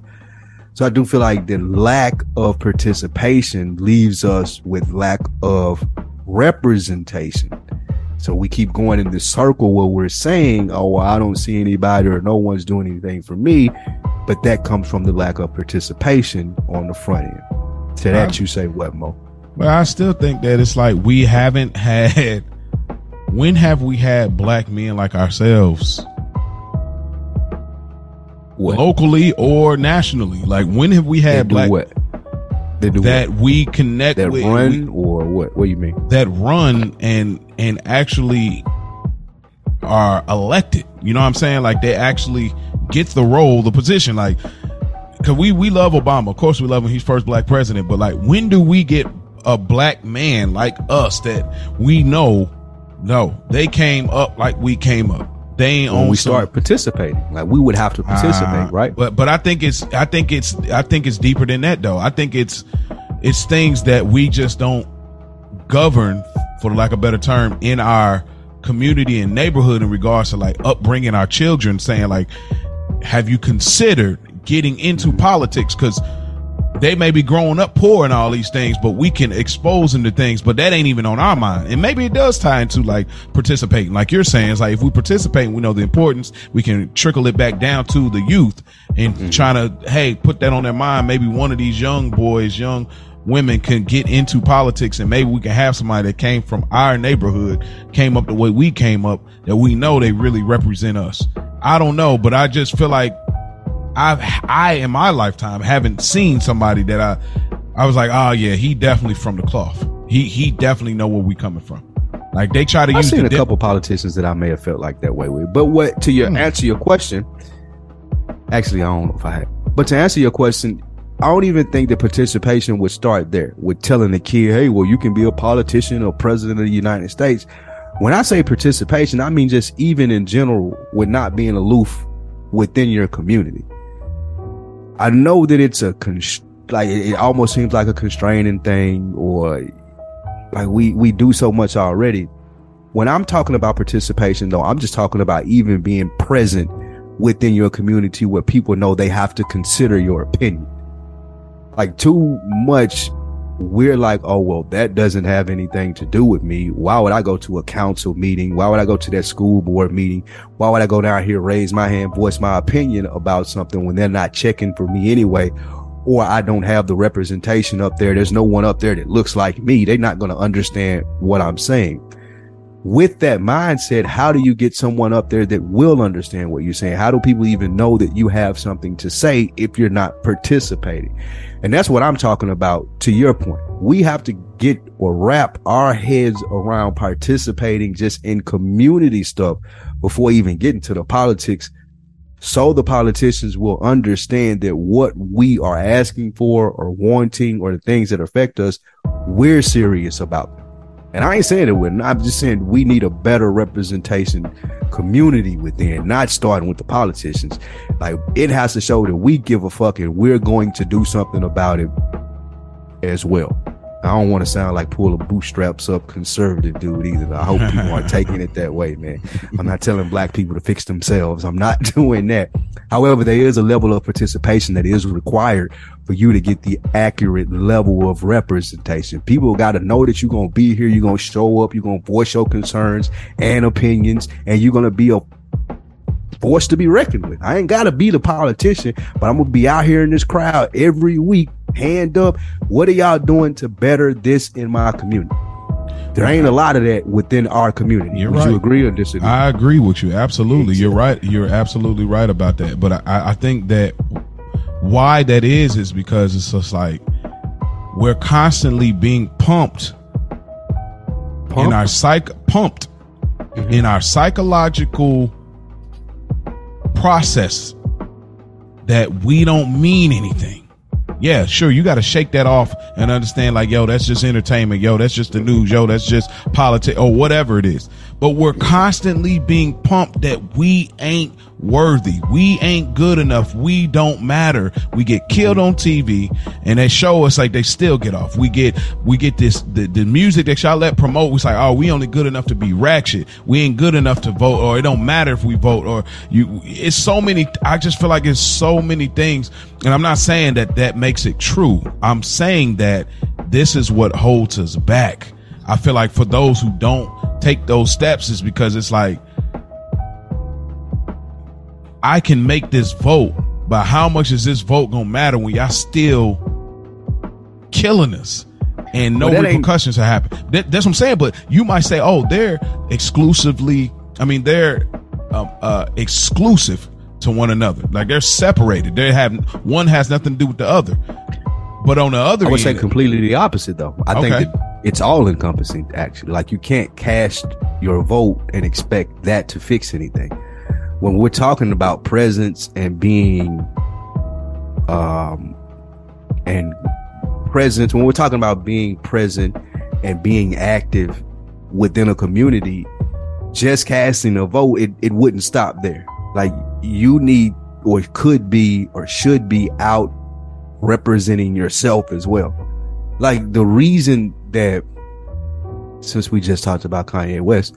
So I do feel like the lack of participation leaves us with lack of representation. So we keep going in this circle where we're saying, oh, well, I don't see anybody or no one's doing anything for me. But that comes from the lack of participation on the front end. To that, you say what, Mo? But I still think that it's like we haven't had. When have we had black men like ourselves what? locally or nationally. Like when have we had black what? They do that what? we connect that with run we, or what? What do you mean? That run and and actually are elected. You know what I'm saying? Like they actually get the role, the position. Like cause we we love Obama. Of course we love him. He's first black president. But like when do we get a black man like us that we know no, they came up like we came up they when we some, start participating like we would have to participate uh, right? but but i think it's i think it's i think it's deeper than that though. I think it's it's things that we just don't govern for lack of a better term in our community and neighborhood in regards to like upbringing our children saying like have you considered getting into politics? Because they may be growing up poor and all these things, but we can expose them to things, but that ain't even on our mind. And maybe it does tie into like participating. Like you're saying, it's like if we participate, we know the importance, we can trickle it back down to the youth and mm-hmm. trying to, hey, put that on their mind. Maybe one of these young boys, young women can get into politics and maybe we can have somebody that came from our neighborhood, came up the way we came up, that we know they really represent us. I don't know, but I just feel like I've I in my lifetime haven't seen somebody that I I was like, oh yeah, he definitely from the cloth. He he definitely know where we coming from. Like they try to I've use. seen a dip- couple politicians that I may have felt like that way with. But what to your hmm. answer your question? Actually, I don't know if I had. But to answer your question, I don't even think the participation would start there with telling the kid, hey, well, you can be a politician or president of the United States. When I say participation, I mean just even in general with not being aloof within your community. I know that it's a const- like it almost seems like a constraining thing or like we we do so much already. When I'm talking about participation though, I'm just talking about even being present within your community where people know they have to consider your opinion. Like too much we're like, oh, well, that doesn't have anything to do with me. Why would I go to a council meeting? Why would I go to that school board meeting? Why would I go down here, raise my hand, voice my opinion about something when they're not checking for me anyway? Or I don't have the representation up there. There's no one up there that looks like me. They're not going to understand what I'm saying with that mindset, how do you get someone up there that will understand what you're saying? How do people even know that you have something to say if you're not participating? And that's what I'm talking about to your point. We have to get or wrap our heads around participating just in community stuff before even getting to the politics. So the politicians will understand that what we are asking for or wanting or the things that affect us, we're serious about them. And I ain't saying it wouldn't. I'm just saying we need a better representation community within, not starting with the politicians. Like it has to show that we give a fuck and we're going to do something about it as well. I don't want to sound like pull a bootstraps up conservative dude either. I hope people aren't [LAUGHS] taking it that way, man. I'm not telling black people to fix themselves. I'm not [LAUGHS] doing that. However, there is a level of participation that is required for you to get the accurate level of representation. People got to know that you're going to be here. You're going to show up. You're going to voice your concerns and opinions and you're going to be a force to be reckoned with. I ain't got to be the politician, but I'm going to be out here in this crowd every week, hand up. What are y'all doing to better this in my community? There ain't a lot of that within our community. You're Would right. you agree or disagree? I agree with you. Absolutely. You're right. You're absolutely right about that. But I, I think that why that is is because it's just like we're constantly being pumped, pumped? in our psych pumped mm-hmm. in our psychological process that we don't mean anything. Yeah, sure, you got to shake that off and understand like, yo, that's just entertainment. Yo, that's just the news. Yo, that's just politics or whatever it is. but we're constantly being pumped that we ain't worthy. We ain't good enough. We don't matter. We get killed on TV and they show us like they still get off. We get, we get this, the, the music that y'all let promote. We like, oh, we only good enough to be ratchet. We ain't good enough to vote or it don't matter if we vote or you, it's so many, I just feel like it's so many things. And I'm not saying that that makes it true. I'm saying that this is what holds us back. I feel like for those who don't take those steps is because it's like, I can make this vote, but how much is this vote gonna matter when y'all still killing us and no Well, repercussions are happening? That, that's what I'm saying. But you might say, oh, they're exclusively. I mean, they're um, uh, exclusive to one another. Like they're separated. They have one has nothing to do with the other. But on the other I would say completely the opposite, though. I Okay. think it's all encompassing, actually. Like you can't cast your vote and expect that to fix anything. When we're talking about presence and being, um, and presence, when we're talking about being present and being active within a community, just casting a vote, it, it wouldn't stop there. Like you need or could be or should be out representing yourself as well. Like the reason that since we just talked about Kanye West,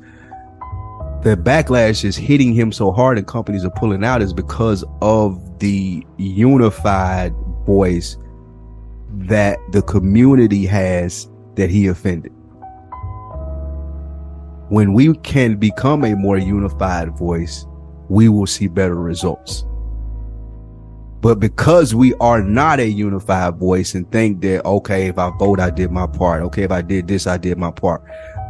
the backlash is hitting him so hard and companies are pulling out is because of the unified voice that the community has that he offended. When we can become a more unified voice, we will see better results. But because we are not a unified voice and think that, okay, if I vote, I did my part. Okay, if I did this, I did my part.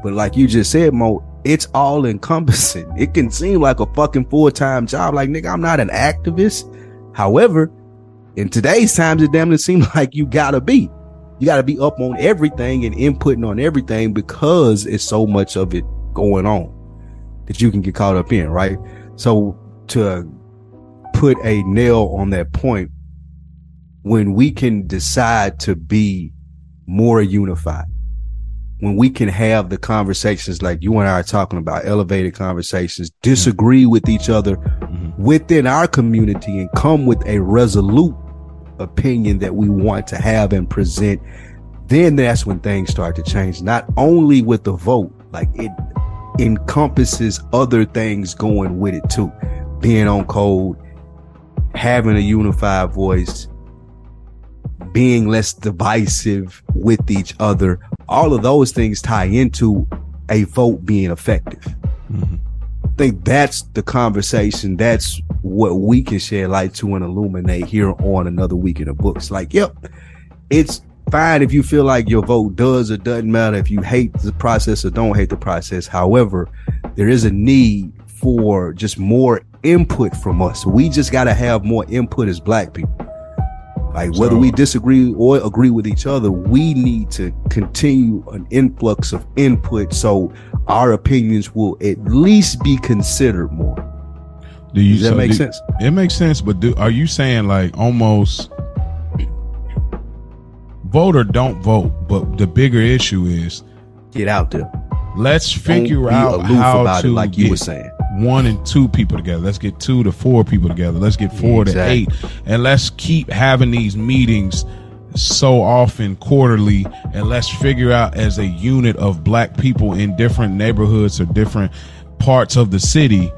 But like you just said, Mo, it's all encompassing. It can seem like a fucking full time job. Like, nigga, I'm not an activist. However, in today's times, it damn near seems [LAUGHS] like you gotta be. You gotta be up on everything and inputting on everything because it's so much of it going on that you can get caught up in, right? So to put a nail on that point, when we can decide to be more unified, when we can have the conversations like you and I are talking about, elevated conversations, hmm. disagree with each other mm-hmm. within our community and come with a resolute opinion that we want to have and present, then that's when things start to change. Not only with the vote, like it encompasses other things going with it too. Being on code, having a unified voice, being less divisive with each other. All of those things tie into a vote being effective. Mm-hmm. I think that's the conversation. That's what we can shed light to and illuminate here on another week in the books. Like, yep, it's fine if you feel like your vote does or doesn't matter. If you hate the process or don't hate the process. However, there is a need for just more input from us. We just got to have more input as black people. Like whether So- we disagree or agree with each other, we need to continue an influx of input so our opinions will at least be considered more. Do you Does that so make do- sense? It makes sense, but do are you saying like almost vote or don't vote? But the bigger issue is Get out there. let's figure out how about to it, like get you were saying. One and two people together. Let's get two to four people together. Let's get four Exactly. to eight, and let's keep having these meetings so often quarterly and let's figure out as a unit of black people in different neighborhoods or different parts of the city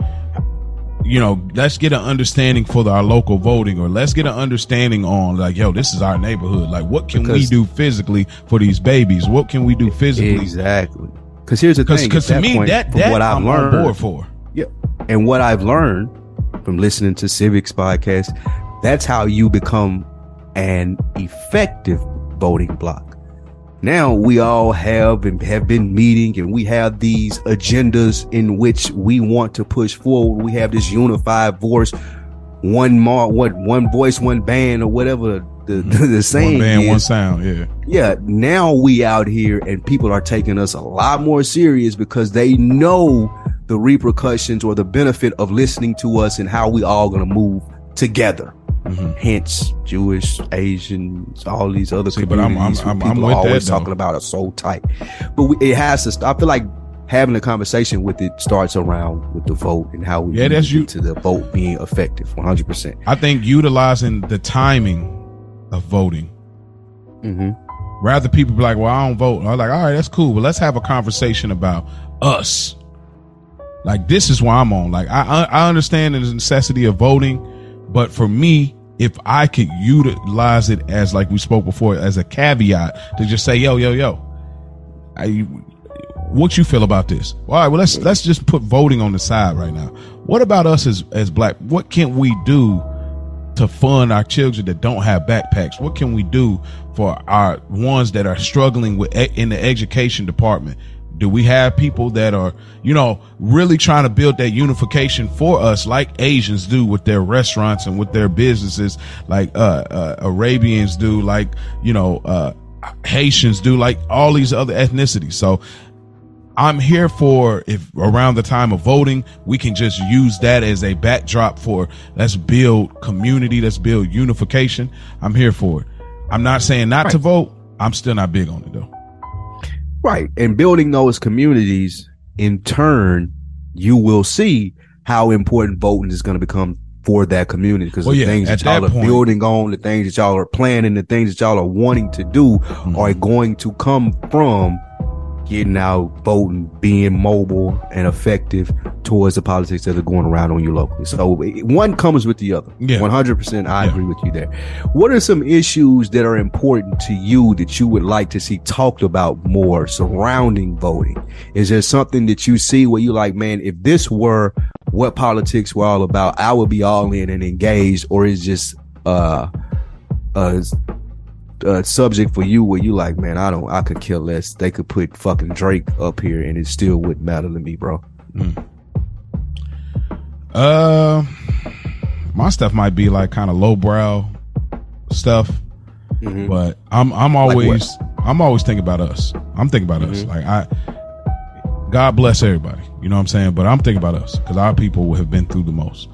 you know, let's get an understanding for our local voting, or let's get an understanding on like, yo, this is our neighborhood. Like, what can we do physically for these babies? What can we do physically? Exactly. Because here's the thing. Because to me, point, that that what I've I'm learned, on board for. And what I've learned from listening to Civics podcast, that's how you become an effective voting block. Now we all have and have been meeting and we have these agendas in which we want to push forward. We have this unified voice, one more, what, one voice, one band or whatever the, the, mm-hmm. the saying One band, is one sound. Yeah. yeah, now we out here and people are taking us a lot more serious because they know the repercussions or the benefit of listening to us and how we all gonna move together. Mhm. Hence, Jewish, Asians, all these other See, but I'm- communities I'm- I'm- I'm people with are that, always though. talking about are so tight. But we, it has to stop. I feel like having a conversation with it starts around with the vote and how we Yeah, that's get you- to the vote being effective 100%. I think utilizing the timing of voting. Mm-hmm. Rather people be like, well, I don't vote. I'm like, all right, that's cool, but let's have a conversation about us. Like this is why I'm on. Like I I understand the necessity of voting, but for me, if I could utilize it as like we spoke before, as a caveat to just say, yo, yo, yo, I, what you feel about this? All right, well let's let's just put voting on the side right now. What about us as as black? What can we do to fund our children that don't have backpacks? What can we do for our ones that are struggling with in the education department? Do we have people that are, you know, really trying to build that unification for us, like Asians do with their restaurants and with their businesses, like uh, uh Arabians do, like you know, uh Haitians do, like all these other ethnicities. So I'm here for if around the time of voting, we can just use that as a backdrop for let's build community, let's build unification. I'm here for it. I'm not saying not to vote. I'm still not big on it though. Right. And building those communities in turn, you will see how important voting is going to become for that community because Well, the yeah, things that y'all that are point- building on, the things that y'all are planning, the things that y'all are wanting to do Mm-hmm. are going to come from getting out, voting, being mobile and effective towards the politics that are going around on you locally. So one comes with the other. Yeah. 100%. I Yeah. agree with you there. What are some issues that are important to you that you would like to see talked about more surrounding voting? Is there something that you see where you like, man, if this were what politics were all about, I would be all in and engaged, or is just uh a, a subject for you where you like, man, I don't, I could kill less. They could put fucking Drake up here and it still wouldn't matter to me, bro. Uh, my stuff might be like kind of lowbrow stuff, Mhm. but I'm I'm always I'm always thinking about us. I'm thinking about us. Like I, God bless everybody. You know what I'm saying? But I'm thinking about us because our people have been through the most.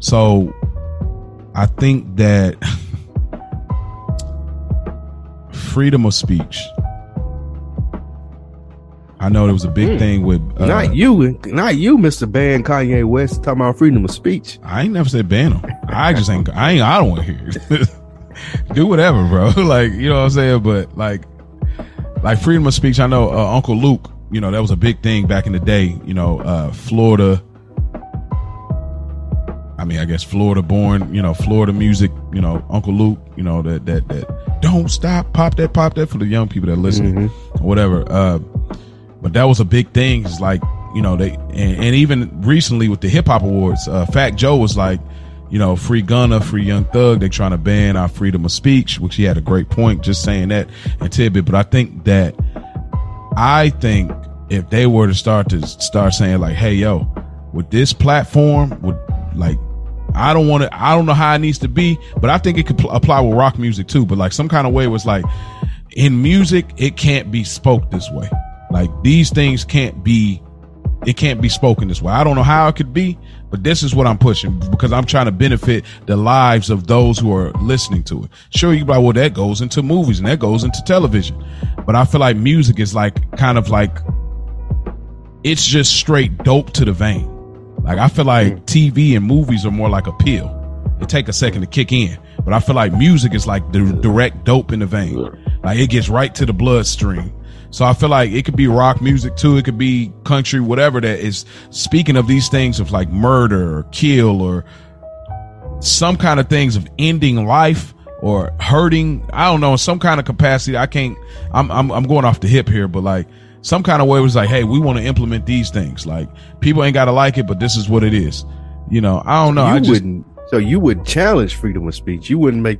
So I think that [LAUGHS] freedom of speech. I know there was a big thing with uh, not you, not you, Mr. Ban Kanye West, talking about freedom of speech. I ain't never said ban them. I just ain't. I ain't. I don't want to hear it. [LAUGHS] Do whatever, bro. [LAUGHS] like you know what I'm saying. But like, like freedom of speech. I know uh, Uncle Luke. You know that was a big thing back in the day. You know, uh, Florida. I mean, I guess Florida born. You know, Florida music. You know, Uncle Luke. You know that that that. Don't stop. Pop that. Pop that for the young people that listening. Or whatever. Uh, but that was a big thing. It's like you know they and, and even recently with the hip hop awards, uh, Fat Joe was like, you know, free Gunna, free Young Thug. They trying to ban our freedom of speech, which he had a great point just saying that and tidbit. But I think that I think if they were to start to start saying like, hey yo, with this platform, with like. I don't want to. I don't know how it needs to be, but I think it could pl- apply with rock music too. But like some kind of way was like, in music, it can't be spoke this way. Like these things can't be, it can't be spoken this way. I don't know how it could be, but this is what I'm pushing because I'm trying to benefit the lives of those who are listening to it. Sure, you like, well, that goes into movies and that goes into television, but I feel like music is like kind of like, it's just straight dope to the vein. Like I feel like mm. TV and movies are more like a pill. It take a second to kick in, but I feel like music is like the direct dope in the vein. Like it gets right to the bloodstream. So I feel like it could be rock music too. It could be country, whatever that is speaking of these things of like murder or kill or some kind of things of ending life or hurting. I don't know, in some kind of capacity. I can't, I'm, I'm, I'm going off the hip here, but like some kind of way it was like, Hey, we want to implement these things. Like people ain't got to like it, but this is what it is. You know, I don't know. you I just, wouldn't. So you would challenge freedom of speech. You wouldn't make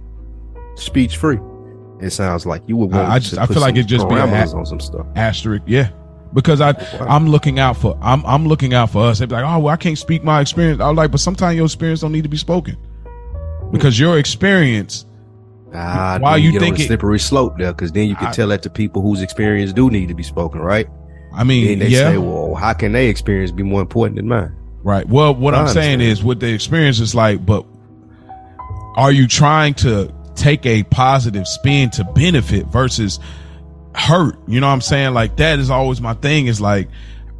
speech free. It sounds like you would. I- Want I just- I feel like it'd just be a on some stuff. asterisk yeah because i i'm looking out for i'm i'm looking out for us they'd be like oh well i can't speak my experience i was like but sometimes your experience don't need to be spoken because your experience Ah, Why then you get think on a it- slippery slope there? Because then you can I- tell that to people whose experience do need to be spoken, right? i Then mean they yeah say, "Well, how can their experience be more important than mine?" right well what I i'm saying is what the experience is like but are you trying to take a positive spin to benefit versus hurt you know what i'm saying like that is always my thing is like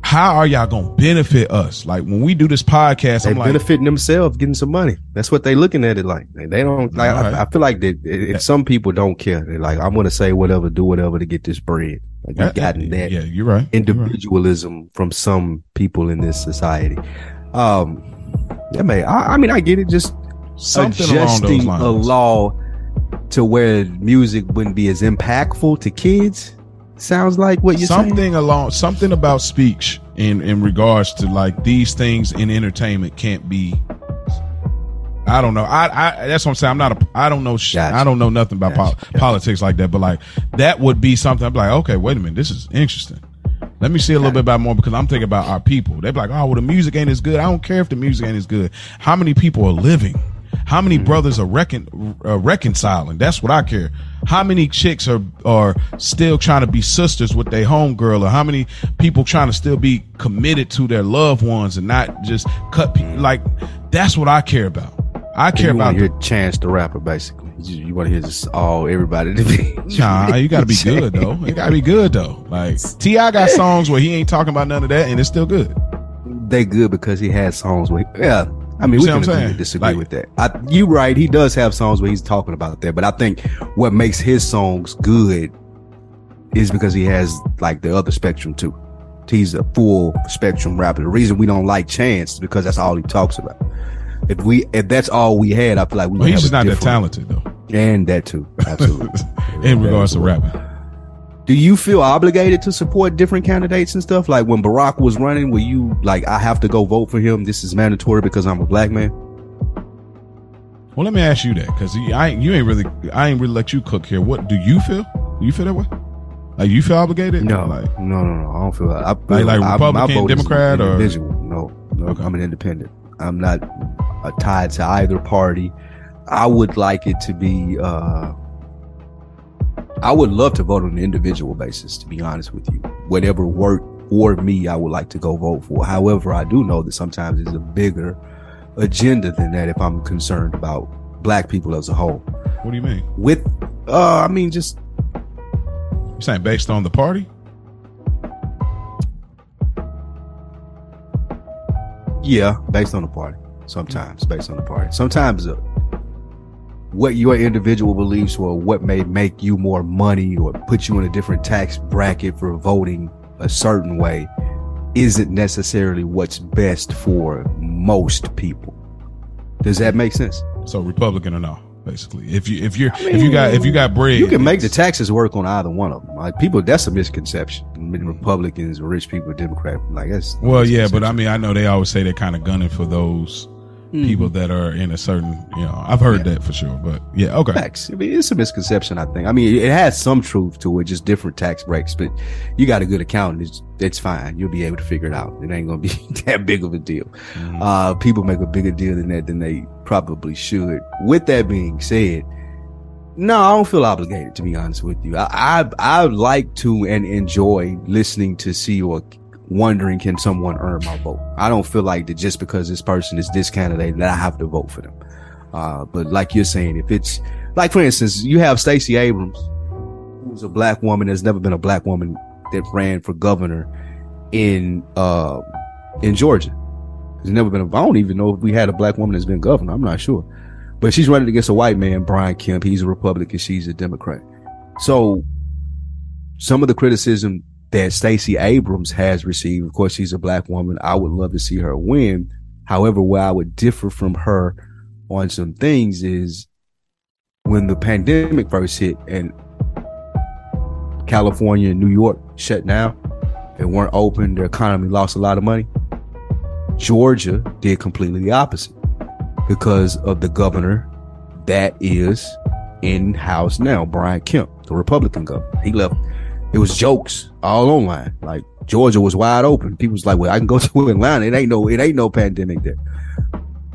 how are y'all gonna benefit us? Like when we do this podcast, They I'm like, benefiting themselves, getting some money. That's what they looking at it like. They don't like. Right. I, I feel like that if some people don't care, they're like, I'm going to say whatever, do whatever to get this bread. Like Yeah, gotten that yeah, you're right. You're right. individualism from some people in this society. Um, yeah, man. I, I mean, I get it. Just Something adjusting a law to where music wouldn't be as impactful to kids. Sounds like what you're something saying. along something about speech in in regards to like these things in entertainment can't be I don't know. I, I that's what I'm saying. I'm not a. I don't know. Sh- Gotcha. I don't know nothing about Gotcha. pol- politics like that. But like that would be something. I'm like, okay, wait a minute. This is interesting. Let me see a little bit about more because I'm thinking about our people. They're like, oh, well, the music ain't as good. I don't care if the music ain't as good. How many people are living? How many Mm-hmm. brothers are recon- uh, reconciling? That's what I care. How many chicks are are still trying to be sisters with their homegirl, or how many people trying to still be committed to their loved ones and not just cut? Pe- like that's what I care about. I care you about your to Chance the Rapper, basically. You, you want to hear just all everybody to be. [LAUGHS] Nah, you gotta be good though. You gotta be good though. Like T.I. got songs where he ain't talking about none of that, and it's still good. They good because he has songs where, yeah. I mean, You we can agree to disagree Like- with that. I, you right. He does have songs where he's talking about that, but I think what makes his songs good is because he has like the other spectrum too. He's a full spectrum rapper. The reason we don't like Chance is because that's all he talks about. If we, if that's all we had, I feel like we. Well, he's just not that talented though, and that too. Absolutely. [LAUGHS] in regards to rapping. Do you feel obligated to support different candidates and stuff? Like when Barack was running, were you like, I have to go vote for him? This is mandatory because I'm a black man. Well, let me ask you that because I you ain't really I ain't really let you cook here. What do you feel? Do you feel that way? Like you feel obligated? No, Like no, no, no. I don't feel I feel, Like- like I- Republican, is Democrat, or- individual. No, no, Okay. I'm an independent. I'm not uh, tied to either party. I would like it to be. uh I would love to vote on an individual basis. To be honest with you, whatever work for me, I would like to go vote for. However, I do know that sometimes there's a bigger agenda than that. If I'm concerned about black people as a whole, what do you mean? with, uh I mean, just You saying based on the party? Yeah, based on the party. Sometimes based on the party. Sometimes uh, what your individual beliefs or what may make you more money or put you in a different tax bracket for voting a certain way isn't necessarily what's best for most people. Does that make sense? So Republican or no? Basically, if you if you're if you got if you got bread, You can make the taxes work on either one of them. Like people, that's a misconception. I Republicans, rich people, Democrat, like that's. Well, yeah, but I mean, I know they always say they're kind of gunning for those people that are in a certain, you know, I've heard that for sure. But yeah, okay. Facts. I mean, it's a misconception. I think. I mean, it has some truth to it, just different tax breaks. But you got a good accountant, it's, it's fine. You'll be able to figure it out. It ain't gonna be [LAUGHS] that big of a deal. Mhm. Uh, people make a bigger deal than that than they probably should. With that being said, no, I don't feel obligated to be honest with you. I I, I like to and enjoy listening to see or wondering can someone earn my vote. I don't feel like that just because this person is this candidate that I have to vote for them. Uh, but like you're saying, if it's like, for instance, you have Stacey Abrams, who's a black woman. There's never been a black woman that ran for governor in, uh, in Georgia. There's never been a, I don't even know if we had a black woman that's been governor. I'm not sure, but she's running against a white man, Brian Kemp. He's a Republican. She's a Democrat. So some of the criticism that Stacey Abrams has received, of course, she's a black woman. I would love to see her win. However, where I would differ from her on some things is when the pandemic first hit and California and New York shut down, they weren't open, their economy lost a lot of money. Georgia did completely the opposite because of the governor that is in house now, Brian Kemp, the Republican governor. He left. It was jokes all online. Like Georgia was wide open. People was like, "Well, I can go [LAUGHS] to Atlanta. It ain't no, it ain't no pandemic there."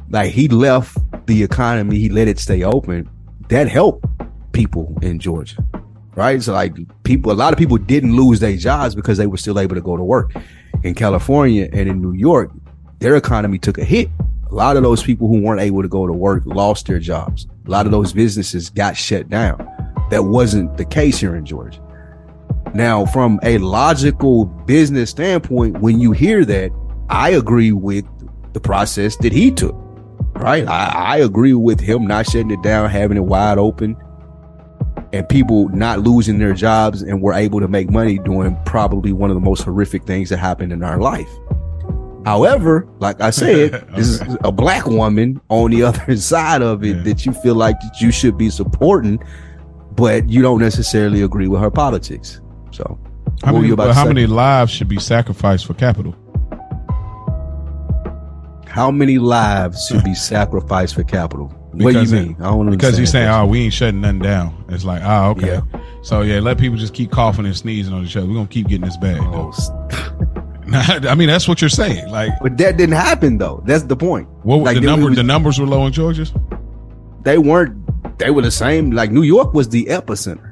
Like he left the economy. He let it stay open. That helped people in Georgia, right? So like people, a lot of people didn't lose their jobs because they were still able to go to work. In California and in New York, their economy took a hit. A lot of those people who weren't able to go to work lost their jobs. A lot of those businesses got shut down. That wasn't the case here in Georgia. Now, from a logical business standpoint, when you hear that, I agree with the process that he took. Right? I, I agree with him not shutting it down, having it wide open, and people not losing their jobs and were able to make money doing probably one of the most horrific things that happened in our life. However, like I said, [LAUGHS] this is a black woman on the [LAUGHS] other side of it Yeah. that you feel like that you should be supporting, but you don't necessarily agree with her politics. So, How many, how many lives should be sacrificed for capital? how many lives should be sacrificed for capital? what do you Because it- mean? I don't Because he's saying, understand "Oh, we ain't shutting nothing down." It's like, "Oh, okay." Yeah. So yeah, let people just keep coughing and sneezing on each other. We're gonna keep getting this bag. Oh, [LAUGHS] I mean, that's what you're saying. Like, but that didn't happen though. That's the point. what Like, the number? was- the numbers were low in Georgia's. they weren't they were the same like new york was the epicenter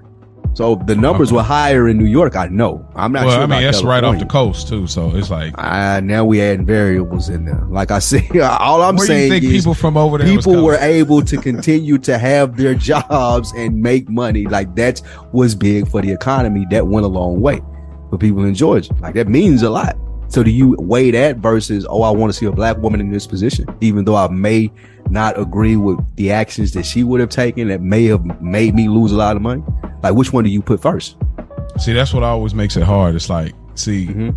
so the numbers Okay. were higher in new york i know i'm not sure. well, sure I mean, that's right off the coast too. So it's like, Ah, now we adding variables in there like i [LAUGHS] say all i'm where saying think is people from over there? people were able to continue to have their [LAUGHS] jobs and make money like that was big for the economy that went a long way for people in georgia like that means a lot so do you weigh that versus oh i want to see a black woman in this position even though i may not agree with the actions that she would have taken that may have made me lose a lot of money like which one do you put first See, that's what always makes it hard. It's like, see, Mhm.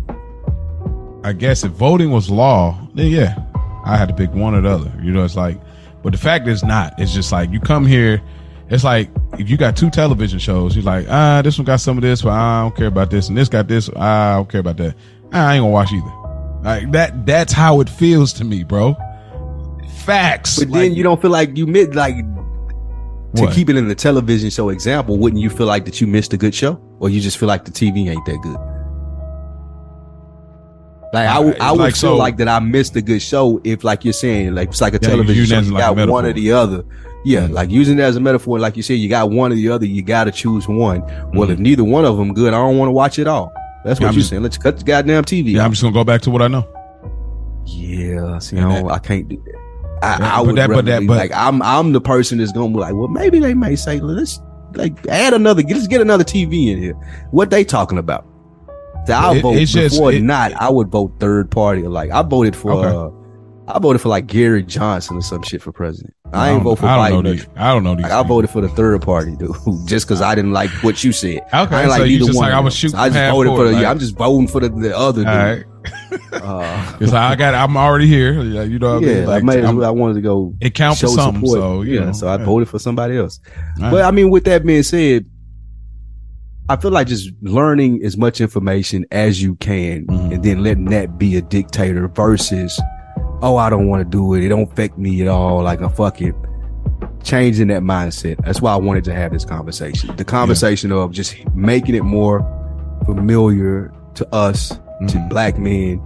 I guess if voting was law, then yeah, I had to pick one or the other. You know, it's like, but the fact is not. It's just like you come here. It's like if you got two television shows, you're like, ah, this one got some of this, but I don't care about this, and this got this, I don't care about that. I ain't gonna watch either. Like that. That's how it feels to me, bro. Facts. but Like, then you don't feel like you missed like to What? keep it in the television show example wouldn't you feel like that you missed a good show or you just feel like the tv ain't that good like I would- I Uh, would like, feel so- like that I missed a good show if, like you're saying, like it's like a Yeah, television show. You got one or the other. Yeah, Mm. like using it as a metaphor, like you said, you got one or the other. You got to choose one. Well, Mhm. if neither one of them good, I don't want to watch it all. That's Yeah, what I'm you're saying. Let's cut the goddamn TV. Yeah, I'm just gonna go back to what I know. Yeah, see, And I, that- I can't do that. I, Yeah, I but would that- but that- but- like I'm I'm the person that's gonna be like, well, maybe they may say, let's like add another, let's get another TV in here. What they talking about? So I'll It- vote it's just- it- not. I would vote third party. Like I voted for, Okay. uh, I voted for like Gary Johnson or some shit for president. I ain't don't- vote for I don't Biden. know these. I don't know these. Like, I voted for the third party, dude, [LAUGHS] just because I didn't like what you said. Okay, I ain't so like you either just one like, I was shooting I just voted for court, the. like- yeah, I'm just voting for the, the other dude. Right. [LAUGHS] Uh, [LAUGHS] It's like I got. I'm already here. Yeah, you know. What I mean? Like, I, may as I'm- well, I wanted to go it counts for something. support. So yeah, know, so I yeah. voted for somebody else. All But. I mean, with that being said, I feel like just learning as much information as you can, Mhm. and then letting that be a dictator versus, oh, I don't want to do it. It don't affect me at all. Like a fuck it. Changing that mindset. That's why I wanted to have this conversation. The conversation of just making it more familiar to us, to Mhm. black men,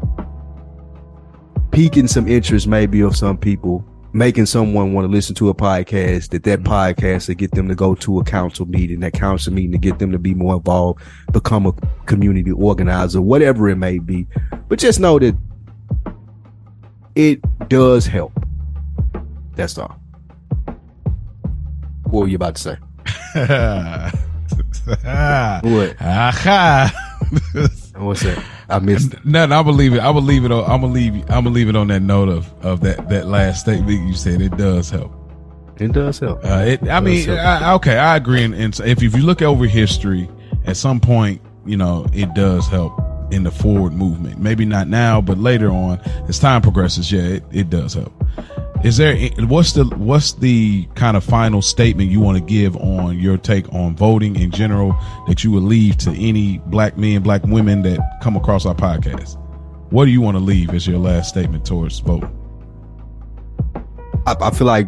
piquing some interest maybe of some people, making someone want to listen to a podcast, that that podcast to get them to go to a council meeting, that council meeting to get them to be more involved, become a community organizer, whatever it may be. But just know that it does help. That's all. What were you about to say? [LAUGHS] What? Aha. What's that? I missed it. Nothing. I believe it. I believe it. On, I'm gonna leave. I'm gonna leave it on that note of of that that last statement you said. It does help. It does help. Uh, it, I mean. I, okay, I agree. And, and if if you look over history, at some point, you know, it does help in the forward movement. Maybe not now, but later on, as time progresses, yeah, it, it does help. Is there what's the what's the kind of final statement you want to give on your take on voting in general that you would leave to any black men, black women that come across our podcast? What do you want to leave as your last statement towards voting? I, I feel like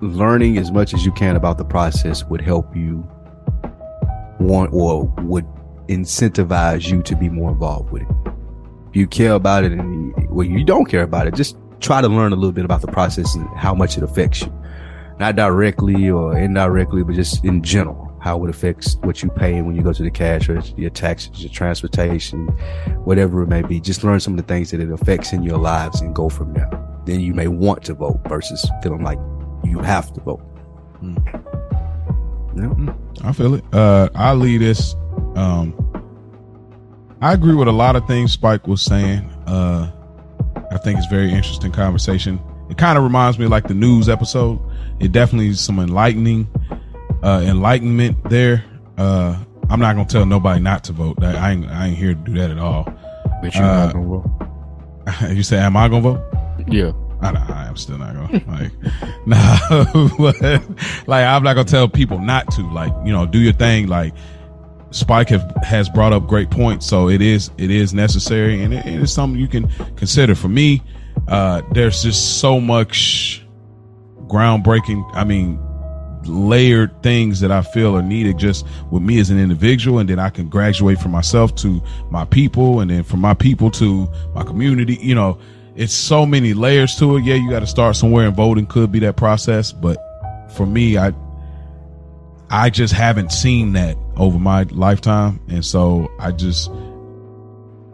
learning as much as you can about the process would help you want or would incentivize you to be more involved with it. If you care about it and well, you don't care about it, just try to learn a little bit about the process and how much it affects you. Not directly or indirectly, but just in general, how it affects what you pay when you go to the cash or your taxes, your transportation, whatever it may be. Just learn some of the things that it affects in your lives and go from there. Then you may want to vote versus feeling like you have to vote. Yeah. I feel it. Uh, I'll leave this Um, I agree with a lot of things Spike was saying. Uh, I think it's very interesting conversation. It kind of reminds me of like the news episode. It definitely is some enlightening, uh, enlightenment there. Uh, I'm not gonna tell nobody not to vote. I ain't, I ain't here to do that at all. But you're Uh, not gonna vote. [LAUGHS] you say, am I gonna vote? Yeah. I, I am still not gonna [LAUGHS] like [LAUGHS] nah but, like I'm not gonna tell people not to like you know do your thing like Spike have, has brought up great points so it is it is necessary and it, it is something you can consider for me uh there's just so much groundbreaking I mean layered things that I feel are needed just with me as an individual and then I can graduate from myself to my people and then from my people to my community you know it's so many layers to it. Yeah, you got to start somewhere and voting could be that process. But for me, I, I just haven't seen that over my lifetime. And so I just,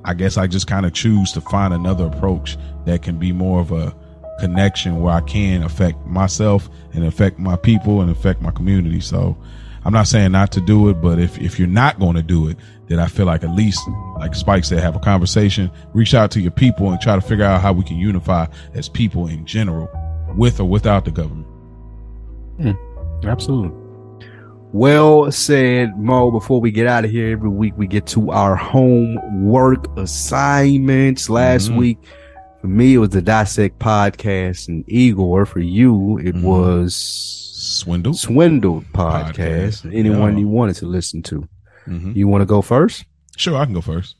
I guess I just kind of choose to find another approach that can be more of a connection where I can affect myself and affect my people and affect my community. So I'm not saying not to do it, but if, if you're not going to do it, then I feel like at least, like Spike said, have a conversation, reach out to your people and try to figure out how we can unify as people in general with or without the government. Hmm. Absolutely. Well said, Mo. Before we get out of here, every week we get to our homework assignments. Last Mhm. week, for me, it was the Dissect podcast, and Igor, for you, it Mhm. was Swindle. Swindled podcast. Podcast. Anyone Yeah. you wanted to listen to. hmm You want to go first? Sure, I can go first.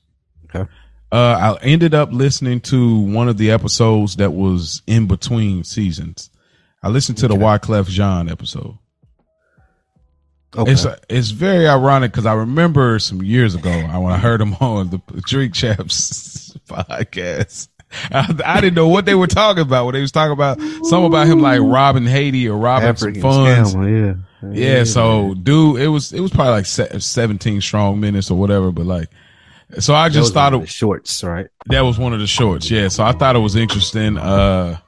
Okay. Uh, I ended up listening to one of the episodes that was in between seasons. I listened to the Wyclef Jean episode. Okay. It's it's very ironic because I remember some years ago I, when I heard him [LAUGHS] on the Drink Champs [LAUGHS] podcast. I, I didn't know what they were talking about. When they was talking about something about him like robbing Haiti or robbing some funds. scammer, yeah. Yeah, so dude, it was it was probably like seventeen strong minutes or whatever. But like, so I just thought it, the shorts, right? that was one of the shorts. Yeah, so I thought it was interesting. Uh,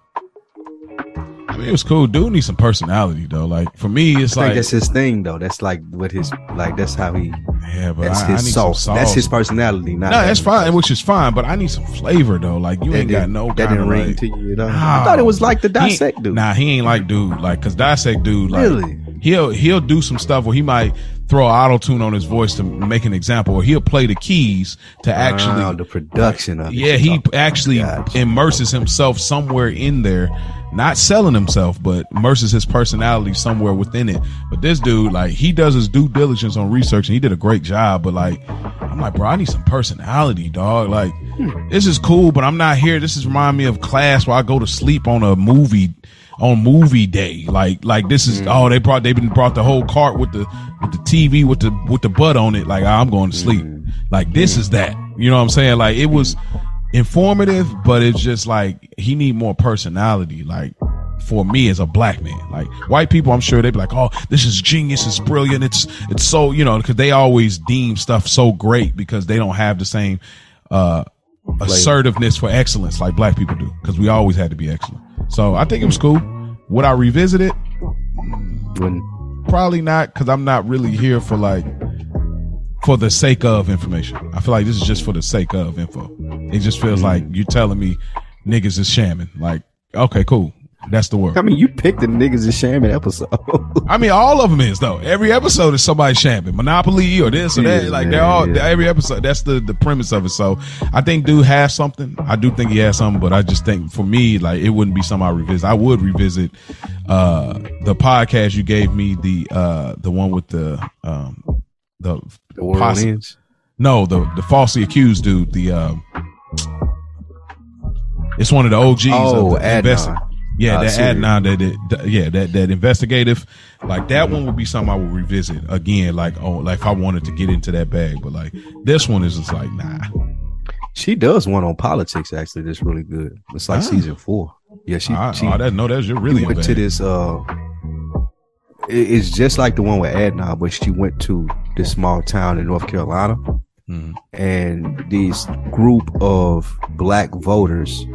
I mean, it was cool. Dude needs some personality though. Like for me, it's I think like that's his thing, though. That's like what his like. That's how he. yeah, but That's I, I need his sauce. That's his personality. No, that's fine, which is fine. But I need some flavor though. Like you That ain't got didn't- no That didn't ring like. to you at all. No. I thought it was like the dissect dude. Nah, he ain't like dude. Like, cause dissect dude, like, Really? he'll he'll do some stuff where he might throw an auto tune on his voice to make an example, or he'll play the keys to actually. Wow, the production of yeah, he actually immerses himself somewhere in there, not selling himself, but immerses his personality somewhere within it. But this dude, like, he does his due diligence on research, and he did a great job. But like, I'm like, bro, I need some personality, dog. Like, hmm. this is cool, but I'm not here. This is remind me of class where I go to sleep on a movie on movie day. Like, like this is oh they brought they've been brought the whole cart with the with the TV with the with the butt on it. Like I'm going to sleep. Like this is that. You know what I'm saying? Like it was informative, but it's just like he need more personality. Like for me as a black man, like white people, I'm sure they'd be like, "Oh, this is genius, it's brilliant, it's it's so you know," because they always deem stuff so great because they don't have the same uh assertiveness for excellence like black people do because we always had to be excellent. So I think it was cool. Would I revisit it? When Probably not because I'm not really here for like for the sake of information. I feel like this is just for the sake of info. It just feels like you're telling me niggas is shamming. Like, okay, cool. That's the word. I mean, you picked the niggas in shaman episode. [LAUGHS] I mean, all of them is though. Every episode is somebody shamping Monopoly or this or that. Yeah, like man, they're all yeah. every episode. That's the the premise of it. So I think dude has something. I do think he has something, but I just think for me, like it wouldn't be something I revisit. I would revisit uh the podcast you gave me the uh the one with the um the the Possi- no the the falsely accused dude the um it's one of the OGs Oh, of the Adnan. Yeah, that series. Adnan, that, that, yeah, that that investigative, like that one would be something I would revisit again. Like, oh, like if I wanted to get into that bag, but like this one is just like, nah. She does one on politics. Actually, that's really good. It's like Ah. season four. Yeah, she. I, she oh, that no, that's you're really went to this. Uh, it- it's just like the one with Adnan, but she went to this small town in North Carolina, Mhm. and this group of black voters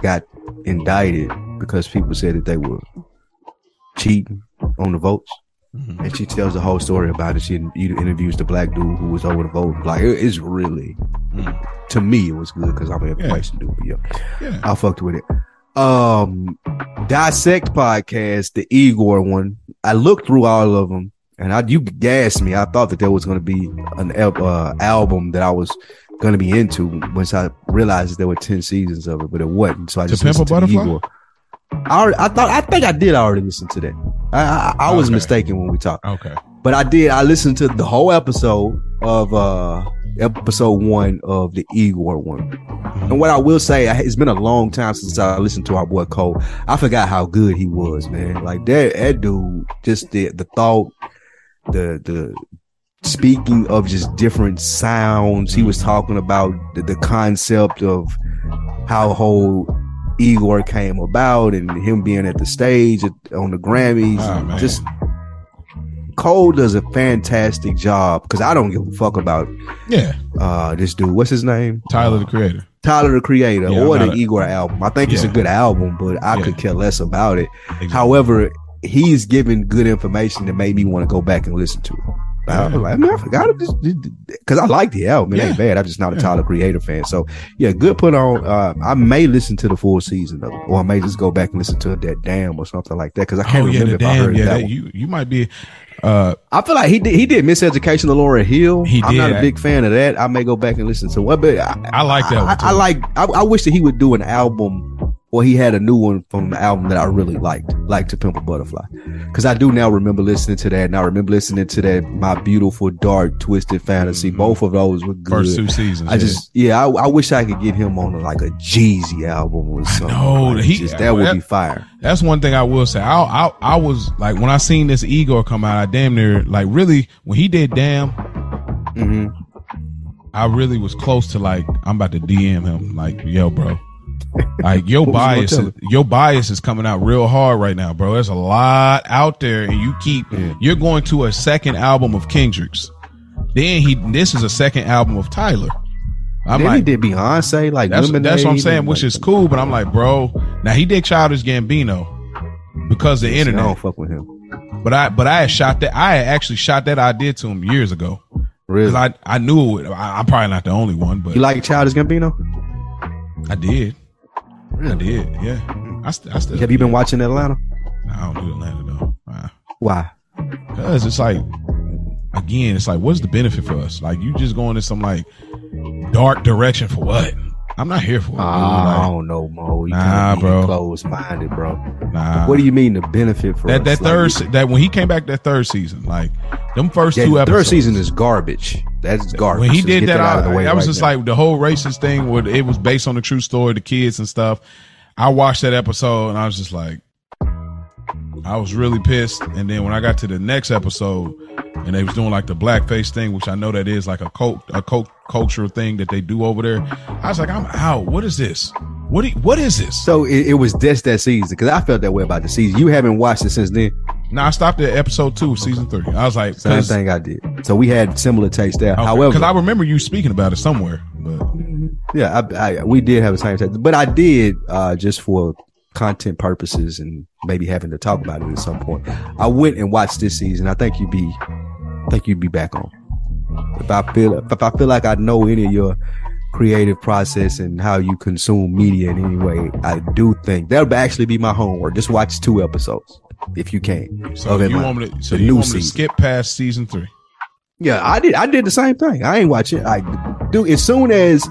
got indicted because people said that they were cheating on the votes. and she tells the whole story about it. She interviews the black dude who was over the vote. Like it- it's really, to me, it was good because I'm an information dude. But yeah, Yeah. I fucked with it. Um, dissect podcast, the Igor one. I looked through all of them, and I you gassed me. I thought that there was going to be an uh, album that I was going to be into once I realized there were ten seasons of it, but it wasn't. So I just a listened to Butterfly? Igor. I, I thought I think I did already listen to that. I I, I was Okay. mistaken when we talked, Okay. but I did. I listened to the whole episode of uh episode one of the Igor one. And what I will say, it's been a long time since I listened to our boy Cole. I forgot how good he was, man. Like that, that dude, just the the thought, the the speaking of just different sounds. He was talking about the, the concept of how whole Igor came about and him being at the stage at, on the Grammys. Man. just Cole does a fantastic job because I don't give a fuck about Yeah. uh this dude. What's his name? Tyler the Creator. Tyler the Creator Yeah, or the a- Igor album. I think it's a good album, but I Yeah. could care less about it. Exactly. However, he's given good information that made me want to go back and listen to it. I was Yeah. like, man, I forgot because I like the album. It ain't bad. I'm just not a Yeah. Tyler Creator fan. So yeah, good put on. Uh, I may listen to the full season of it, or I may just go back and listen to that damn or something like that because I can't Oh yeah, remember if I damn. heard Yeah, that, that, you you might be. Uh, I feel like he did. He did Miseducation of Lauryn Hill. He I'm not a big fan of that. I may go back and listen to what, but I, I like that I. I, I like. I, I wish that he would do an album, or he had a new one from the album that I really liked, like To Pimp a Butterfly, because I do now remember listening to that, and I remember listening to that My Beautiful Dark Twisted Fantasy. Mhm. Both of those were good. first two seasons. I just, yeah, I, I wish I could get him on like a Jeezy album or something. know, Like, he- just, that would that- be fire. That's one thing I will say. I, I I was like when I seen this Igor come out, I damn near like really when he did damn, hmm I really was close to like I'm about to DM him like yo bro, like your [LAUGHS] What was you gonna bias is, your bias is coming out real hard right now, bro. There's a lot out there, and you keep Yeah. you're going to a second album of Kendrick's. Then he this is a second album of Tyler. I'm then like, he did Beyonce, like That's that's what I'm saying, which like, is cool. But I'm like, bro, now he did Childish Gambino because the I internet. don't fuck with him. But I but I had shot that I had actually shot that idea to him years ago Really, I I knew it. I, I'm probably not the only one, but you like Childish Gambino? I did. I did. Yeah. I, st- I still. Have you been watching Atlanta? I don't do Atlanta though. Uh, Why? Cause it's like, again, it's like, what's the benefit for us? Like, you just going in some like dark direction for what? I'm not here for it. Ah, dude. I don't know, Mo. You Nah, bro. Closed minded, bro. nah. What do you mean the benefit for that us? that Like, third that when he came back that third season, like them first yeah, two episodes. third season is garbage. That's garbage. when he Just did get that, out of the I, way that was right just now. like the whole racist thing. Where it was based on the true story, the kids and stuff. I watched that episode and I was just like, I was really pissed. And then when I got to the next episode, and they was doing like the blackface thing, which I know that is like a cult, a cult cultural thing that they do over there. I was like, I'm out. What is this? What? do- what is this? So it, it was just that season because I felt that way about the season. You haven't watched it since then. Now I stopped at episode two, season three. I was like, Same thing I did. So we had similar taste there. However, because I remember you speaking about it somewhere, but yeah, I, I, we did have the same taste, but I did uh, just for content purposes and maybe having to talk about it at some point. I went and watched this season. I think you'd be, I think you'd be back on. If I feel, if I feel like I know any of your creative process and how you consume media in any way, I do think that'll actually be my homework. Just watch two episodes if you can. so you my- want me to, so you want me to skip past season three? Yeah, I did. I did the same thing. I ain't watching. I do as soon as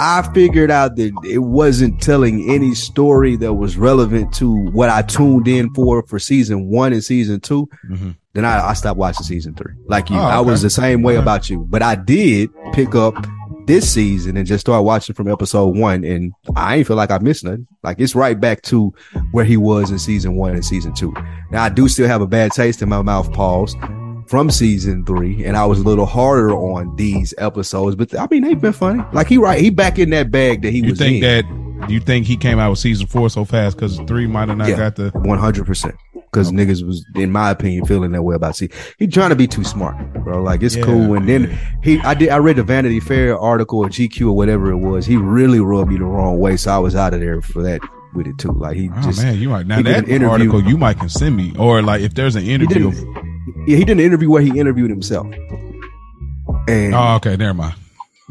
I figured out that it wasn't telling any story that was relevant to what I tuned in for for season one and season 2 Mhm. Then I, I stopped watching season three. Like you, Oh, I was the same way about you, but I did pick up this season and just start watching from episode one, and I ain't feel like I missed nothing. Like it's right back to where he was in season one and season two. Now I do still have a bad taste in my mouth, pause from season three, and I was a little harder on these episodes, but I mean they've been funny. Like he right, he back in that bag that he You was You think in. that? You think he came out with season four so fast because three might have not Yeah. got the? One hundred percent. Because niggas was, in my opinion, feeling that way about see. He trying to be too smart, bro. Like it's Yeah, cool. And then he, I did, I read the Vanity Fair article or GQ or whatever it was. He really rubbed me the wrong way, so I was out of there for that with it too. Like he Oh just man, you might now that article you might can send me, or like if there's an interview. did yeah he did an interview where he interviewed himself. And Oh, okay, never mind.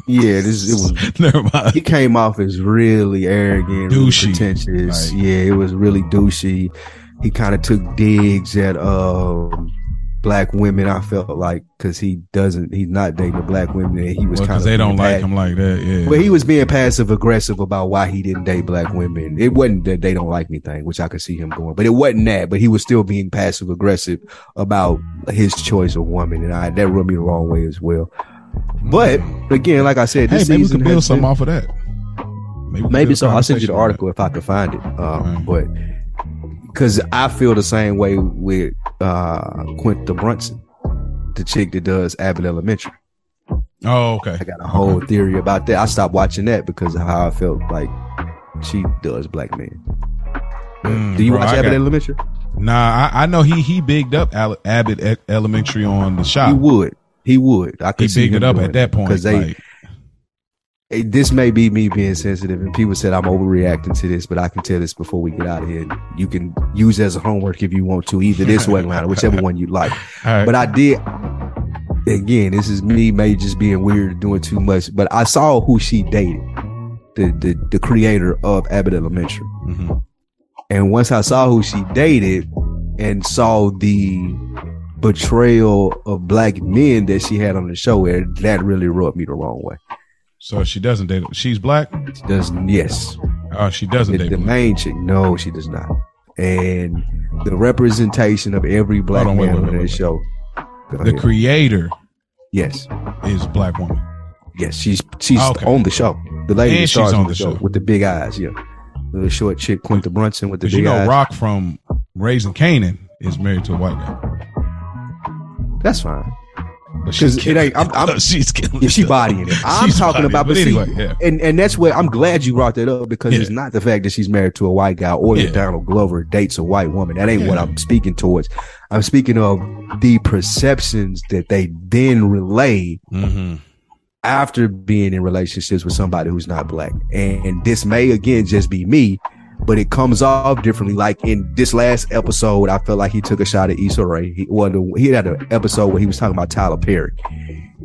yeah, this it was [LAUGHS] never mind. he came off as really arrogant, Douchey. really pretentious. Like- yeah, it was really douchey. He kind of took digs at um, black women. I felt like because he doesn't, he's not dating black women. And he was Well, kind because of they don't like him like that. Yeah. but he was being passive aggressive about why he didn't date black women. It wasn't that they don't like me thing, which I could see him going, but it wasn't that. But he was still being passive aggressive about his choice of woman, and I that rubbed me the wrong way as well. But again, like I said, hey, this maybe we could build something been- off of that. could Maybe so. I'll send you the article if I could find it. Right. Um, But because I feel the same way with uh, Quinta Brunson, the chick that does Abbott Elementary. Oh, okay. I got a whole theory about that. I stopped watching that because of how I felt like she does black men. Mm, Do you bro, watch I Abbott got- Elementary? Nah, I, I know he he bigged up Al- Abbott E- Elementary on the shop. He would. He would. I He could see bigged him it up at that point. because they. like, eh, this may be me being sensitive, and people said I'm overreacting to this, but I can tell this before we get out of here. You can use it as a homework if you want to, either this one or Atlanta, whichever one you like. [LAUGHS] right. But I did. Again, this is me, may just being weird, doing too much. But I saw who she dated, the the, the creator of Abbott Elementary. Mhm. And once I saw who she dated and saw the betrayal of black men that she had on the show, it, that really rubbed me the wrong way. So she doesn't date. She's black. She does yes. Oh, she doesn't The, date. the black. main chick, no, she does not. And the representation of every black on, wait, man wait, on wait, that wait. show. Go The ahead. creator yes, is black woman. yes, she's she's Okay. on the show. The lady And she's stars on on the the show, show. with the big eyes. Yeah, the short chick Quinta Brunson with the big you know, eyes. Raq from Raising Kanan is married to a white guy. That's fine. But 'Cause it ain't- I'm- I'm- [LAUGHS] she's killing. Yeah, she bodying it. I'm talking about, but But see, anyway, yeah. and and that's where I'm glad you brought that up because Yeah. it's not the fact that she's married to a white guy or that Donald Glover dates a white woman. That ain't what I'm speaking towards. I'm speaking of the perceptions that they then relay Mhm. after being in relationships with somebody who's not black. And this may again just be me, but it comes off differently. Like in this last episode, I felt like he took a shot at Issa Rae. He, well, the, he had an episode where he was talking about Tyler Perry.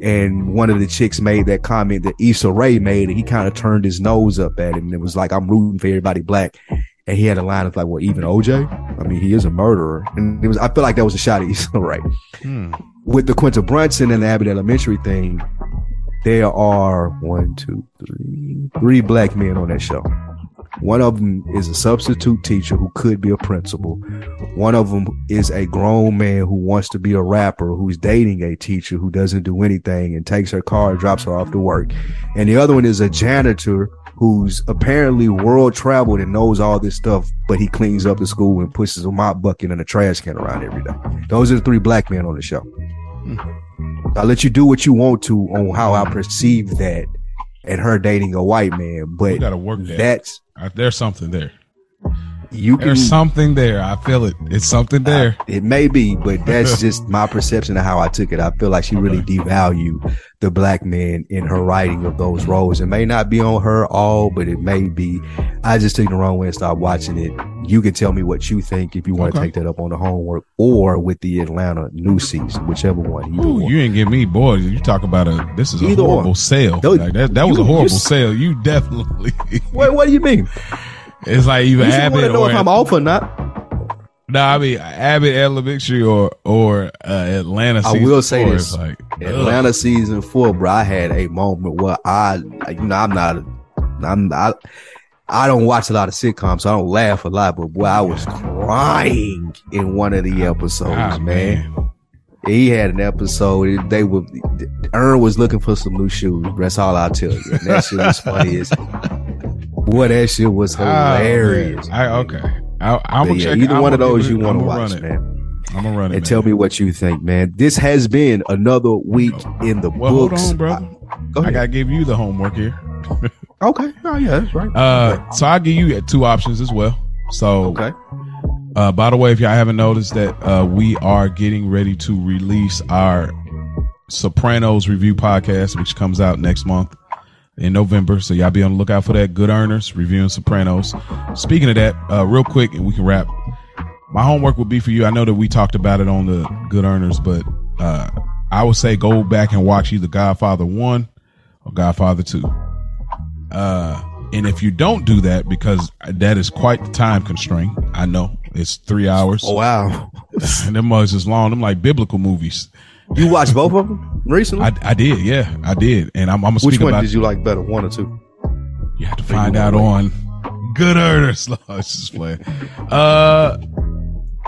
And one of the chicks made that comment that Issa Rae made, and he kind of turned his nose up at him. And it was like, I'm rooting for everybody black. And he had a line of like, well, even OJ? I mean, he is a murderer. And it was, I feel like that was a shot at Issa Rae Hmm. with the Quinta Brunson and the Abbott Elementary thing, there are one, two, three, three black men on that show. One of them is a substitute teacher who could be a principal. One of them is a grown man who wants to be a rapper who's dating a teacher who doesn't do anything and takes her car and drops her off to work. And the other one is a janitor who's apparently world traveled and knows all this stuff, but he cleans up the school and pushes a mop bucket and a trash can around every day. Those are the three black men on the show. Hmm. I'll let you do what you want to on how I perceive that and her dating a white man, but gotta work that. that's There's something there. You can There's something there. I feel it. It's something there. it may be, but that's [LAUGHS] just my perception of how I took it. I feel like she really devalued the black man in her writing of those roles. It may not be on her all, but it may be. I just took the wrong way and started watching it. You can tell me what you think if you want to Okay. take that up on the homework or with the Atlanta new season, whichever one. Either Ooh, one. you ain't give me, boy. You talk about a. This is a horrible or. sale. Those- Like, that that was a horrible s- sale. You definitely. what, what do you mean? [LAUGHS] it's like either You Abbott know or if I'm off or not. no. I mean Abbott Elementary or or uh, Atlanta. I will say this. is Like ugh. Atlanta season four, bro. I had a moment where I, you know, I'm not, I'm, I, I don't watch a lot of sitcoms, so I don't laugh a lot. But boy, I was crying in one of the episodes, Ah, man. He had an episode. They were, Earn was looking for some new shoes. That's all I'll tell you. And that shit was funny as, boy, that shit was Ah, hilarious. man. I okay. I, I'm gonna yeah, check. either I'm one of those you want to watch, it. man. I'm gonna run it. And man. tell me what you think, man. This has been another week in the Well, books. hold on, brother. Go I gotta give you the homework here. [LAUGHS] Okay. Oh yeah, that's right. Uh, so I'll give you two options as well. So, okay. uh, by the way, if y'all haven't noticed that, uh, we are getting ready to release our Sopranos review podcast, which comes out next month. In November. So y'all be on the lookout for that. Good earners reviewing Sopranos. Speaking of that, uh, real quick, and we can wrap. My homework would be for you. I know that we talked about it on the Good Earners, but uh, I would say go back and watch either Godfather One or Godfather Two. Uh, and if you don't do that, because that is quite the time constraint, I know it's three hours. Oh wow! [LAUGHS] and them mugs is long. Them like biblical movies. You watched both of them recently? I, I did, yeah, I did. And I'm, I'm gonna Which speak one about. did you like better, one or two? You have to find out on Good Earners. It's just playing. Uh,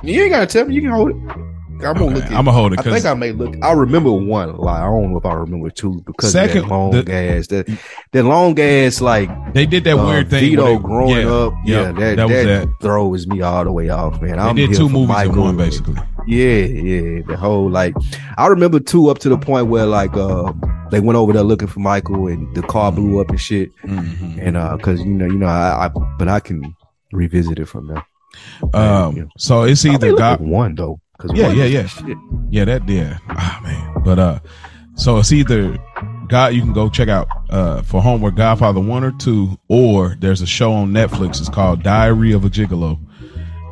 You ain't gotta tell me. You can hold it. I'm gonna Okay, look. At, I'ma hold it, I 'cause- think I may look. I remember one. Like I don't know if I remember two because Second, of that long the- ass. That that long ass like they did that uh, weird thing. Vito where they- growing yeah, up. Yeah, yep, that that was that, that. throws me all the way off, man. They I'm did here two for movies Michael. in one, basically. Yeah, yeah. The whole like, I remember two up to the point where like uh they went over there looking for Michael and the car blew up and shit. Mhm. And uh, cause you know, you know, I, I but I can revisit it from there. Um, Yeah. so it's either God, one though. Cause Yeah, one yeah, yeah. Shit. Yeah, that yeah. Ah man. But uh so it's either God you can go check out uh for homework Godfather one or two, or there's a show on Netflix, it's called Diary of a Gigolo.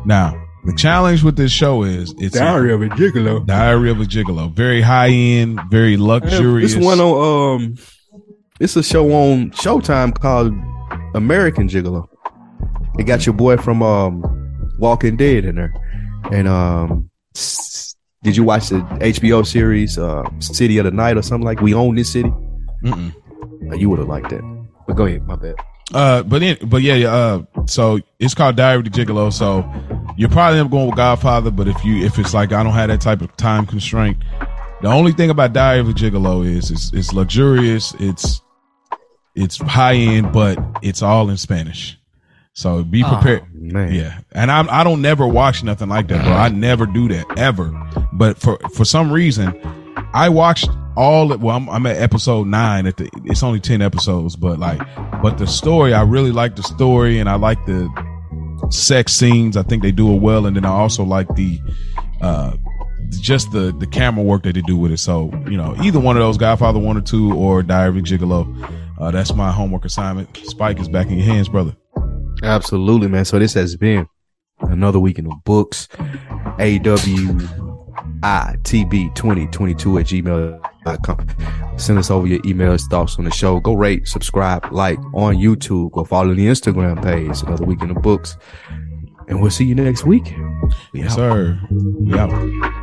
Now, the challenge with this show is it's Diary of a Gigolo. Diary of a Gigolo. Very high end, very luxurious. It's one on um, it's a show on Showtime called American Gigolo. It got your boy from um Walking Dead in there, and um, did you watch the HBO series uh City of the Night or something like? We own this city. Mm-mm. Uh, You would have liked that. But go ahead, my bad. Uh, but in, but yeah, yeah, uh, so it's called Diary of the Gigolo. So you're probably end up going with Godfather, but if you if it's like I don't have that type of time constraint, the only thing about Diary of a Gigolo is it's, it's luxurious, it's it's high end, but it's all in Spanish. So be ah, prepared. Man, Yeah, and I'm I don't never watch nothing like that, bro. I never do that ever. But for for some reason, I watched all. Of, well, I'm, I'm at episode nine. At the it's only ten episodes, but like, but the story, I really like the story, and I like the sex scenes. I think they do it well, and then I also like the uh just the the camera work that they do with it. So you know, either one of those, Godfather one or two, or Diary of Gigolo. Uh, that's my homework assignment. Spike is back in your hands, brother. absolutely, man. So this has been another week in the books. AWITB2022 at Uh, gmail.com. Send us over your emails, thoughts on the show. Go rate, subscribe, like on YouTube. Go follow the Instagram page. Another week in the books. And we'll see you next week. We Yes, out. sir. Yeah.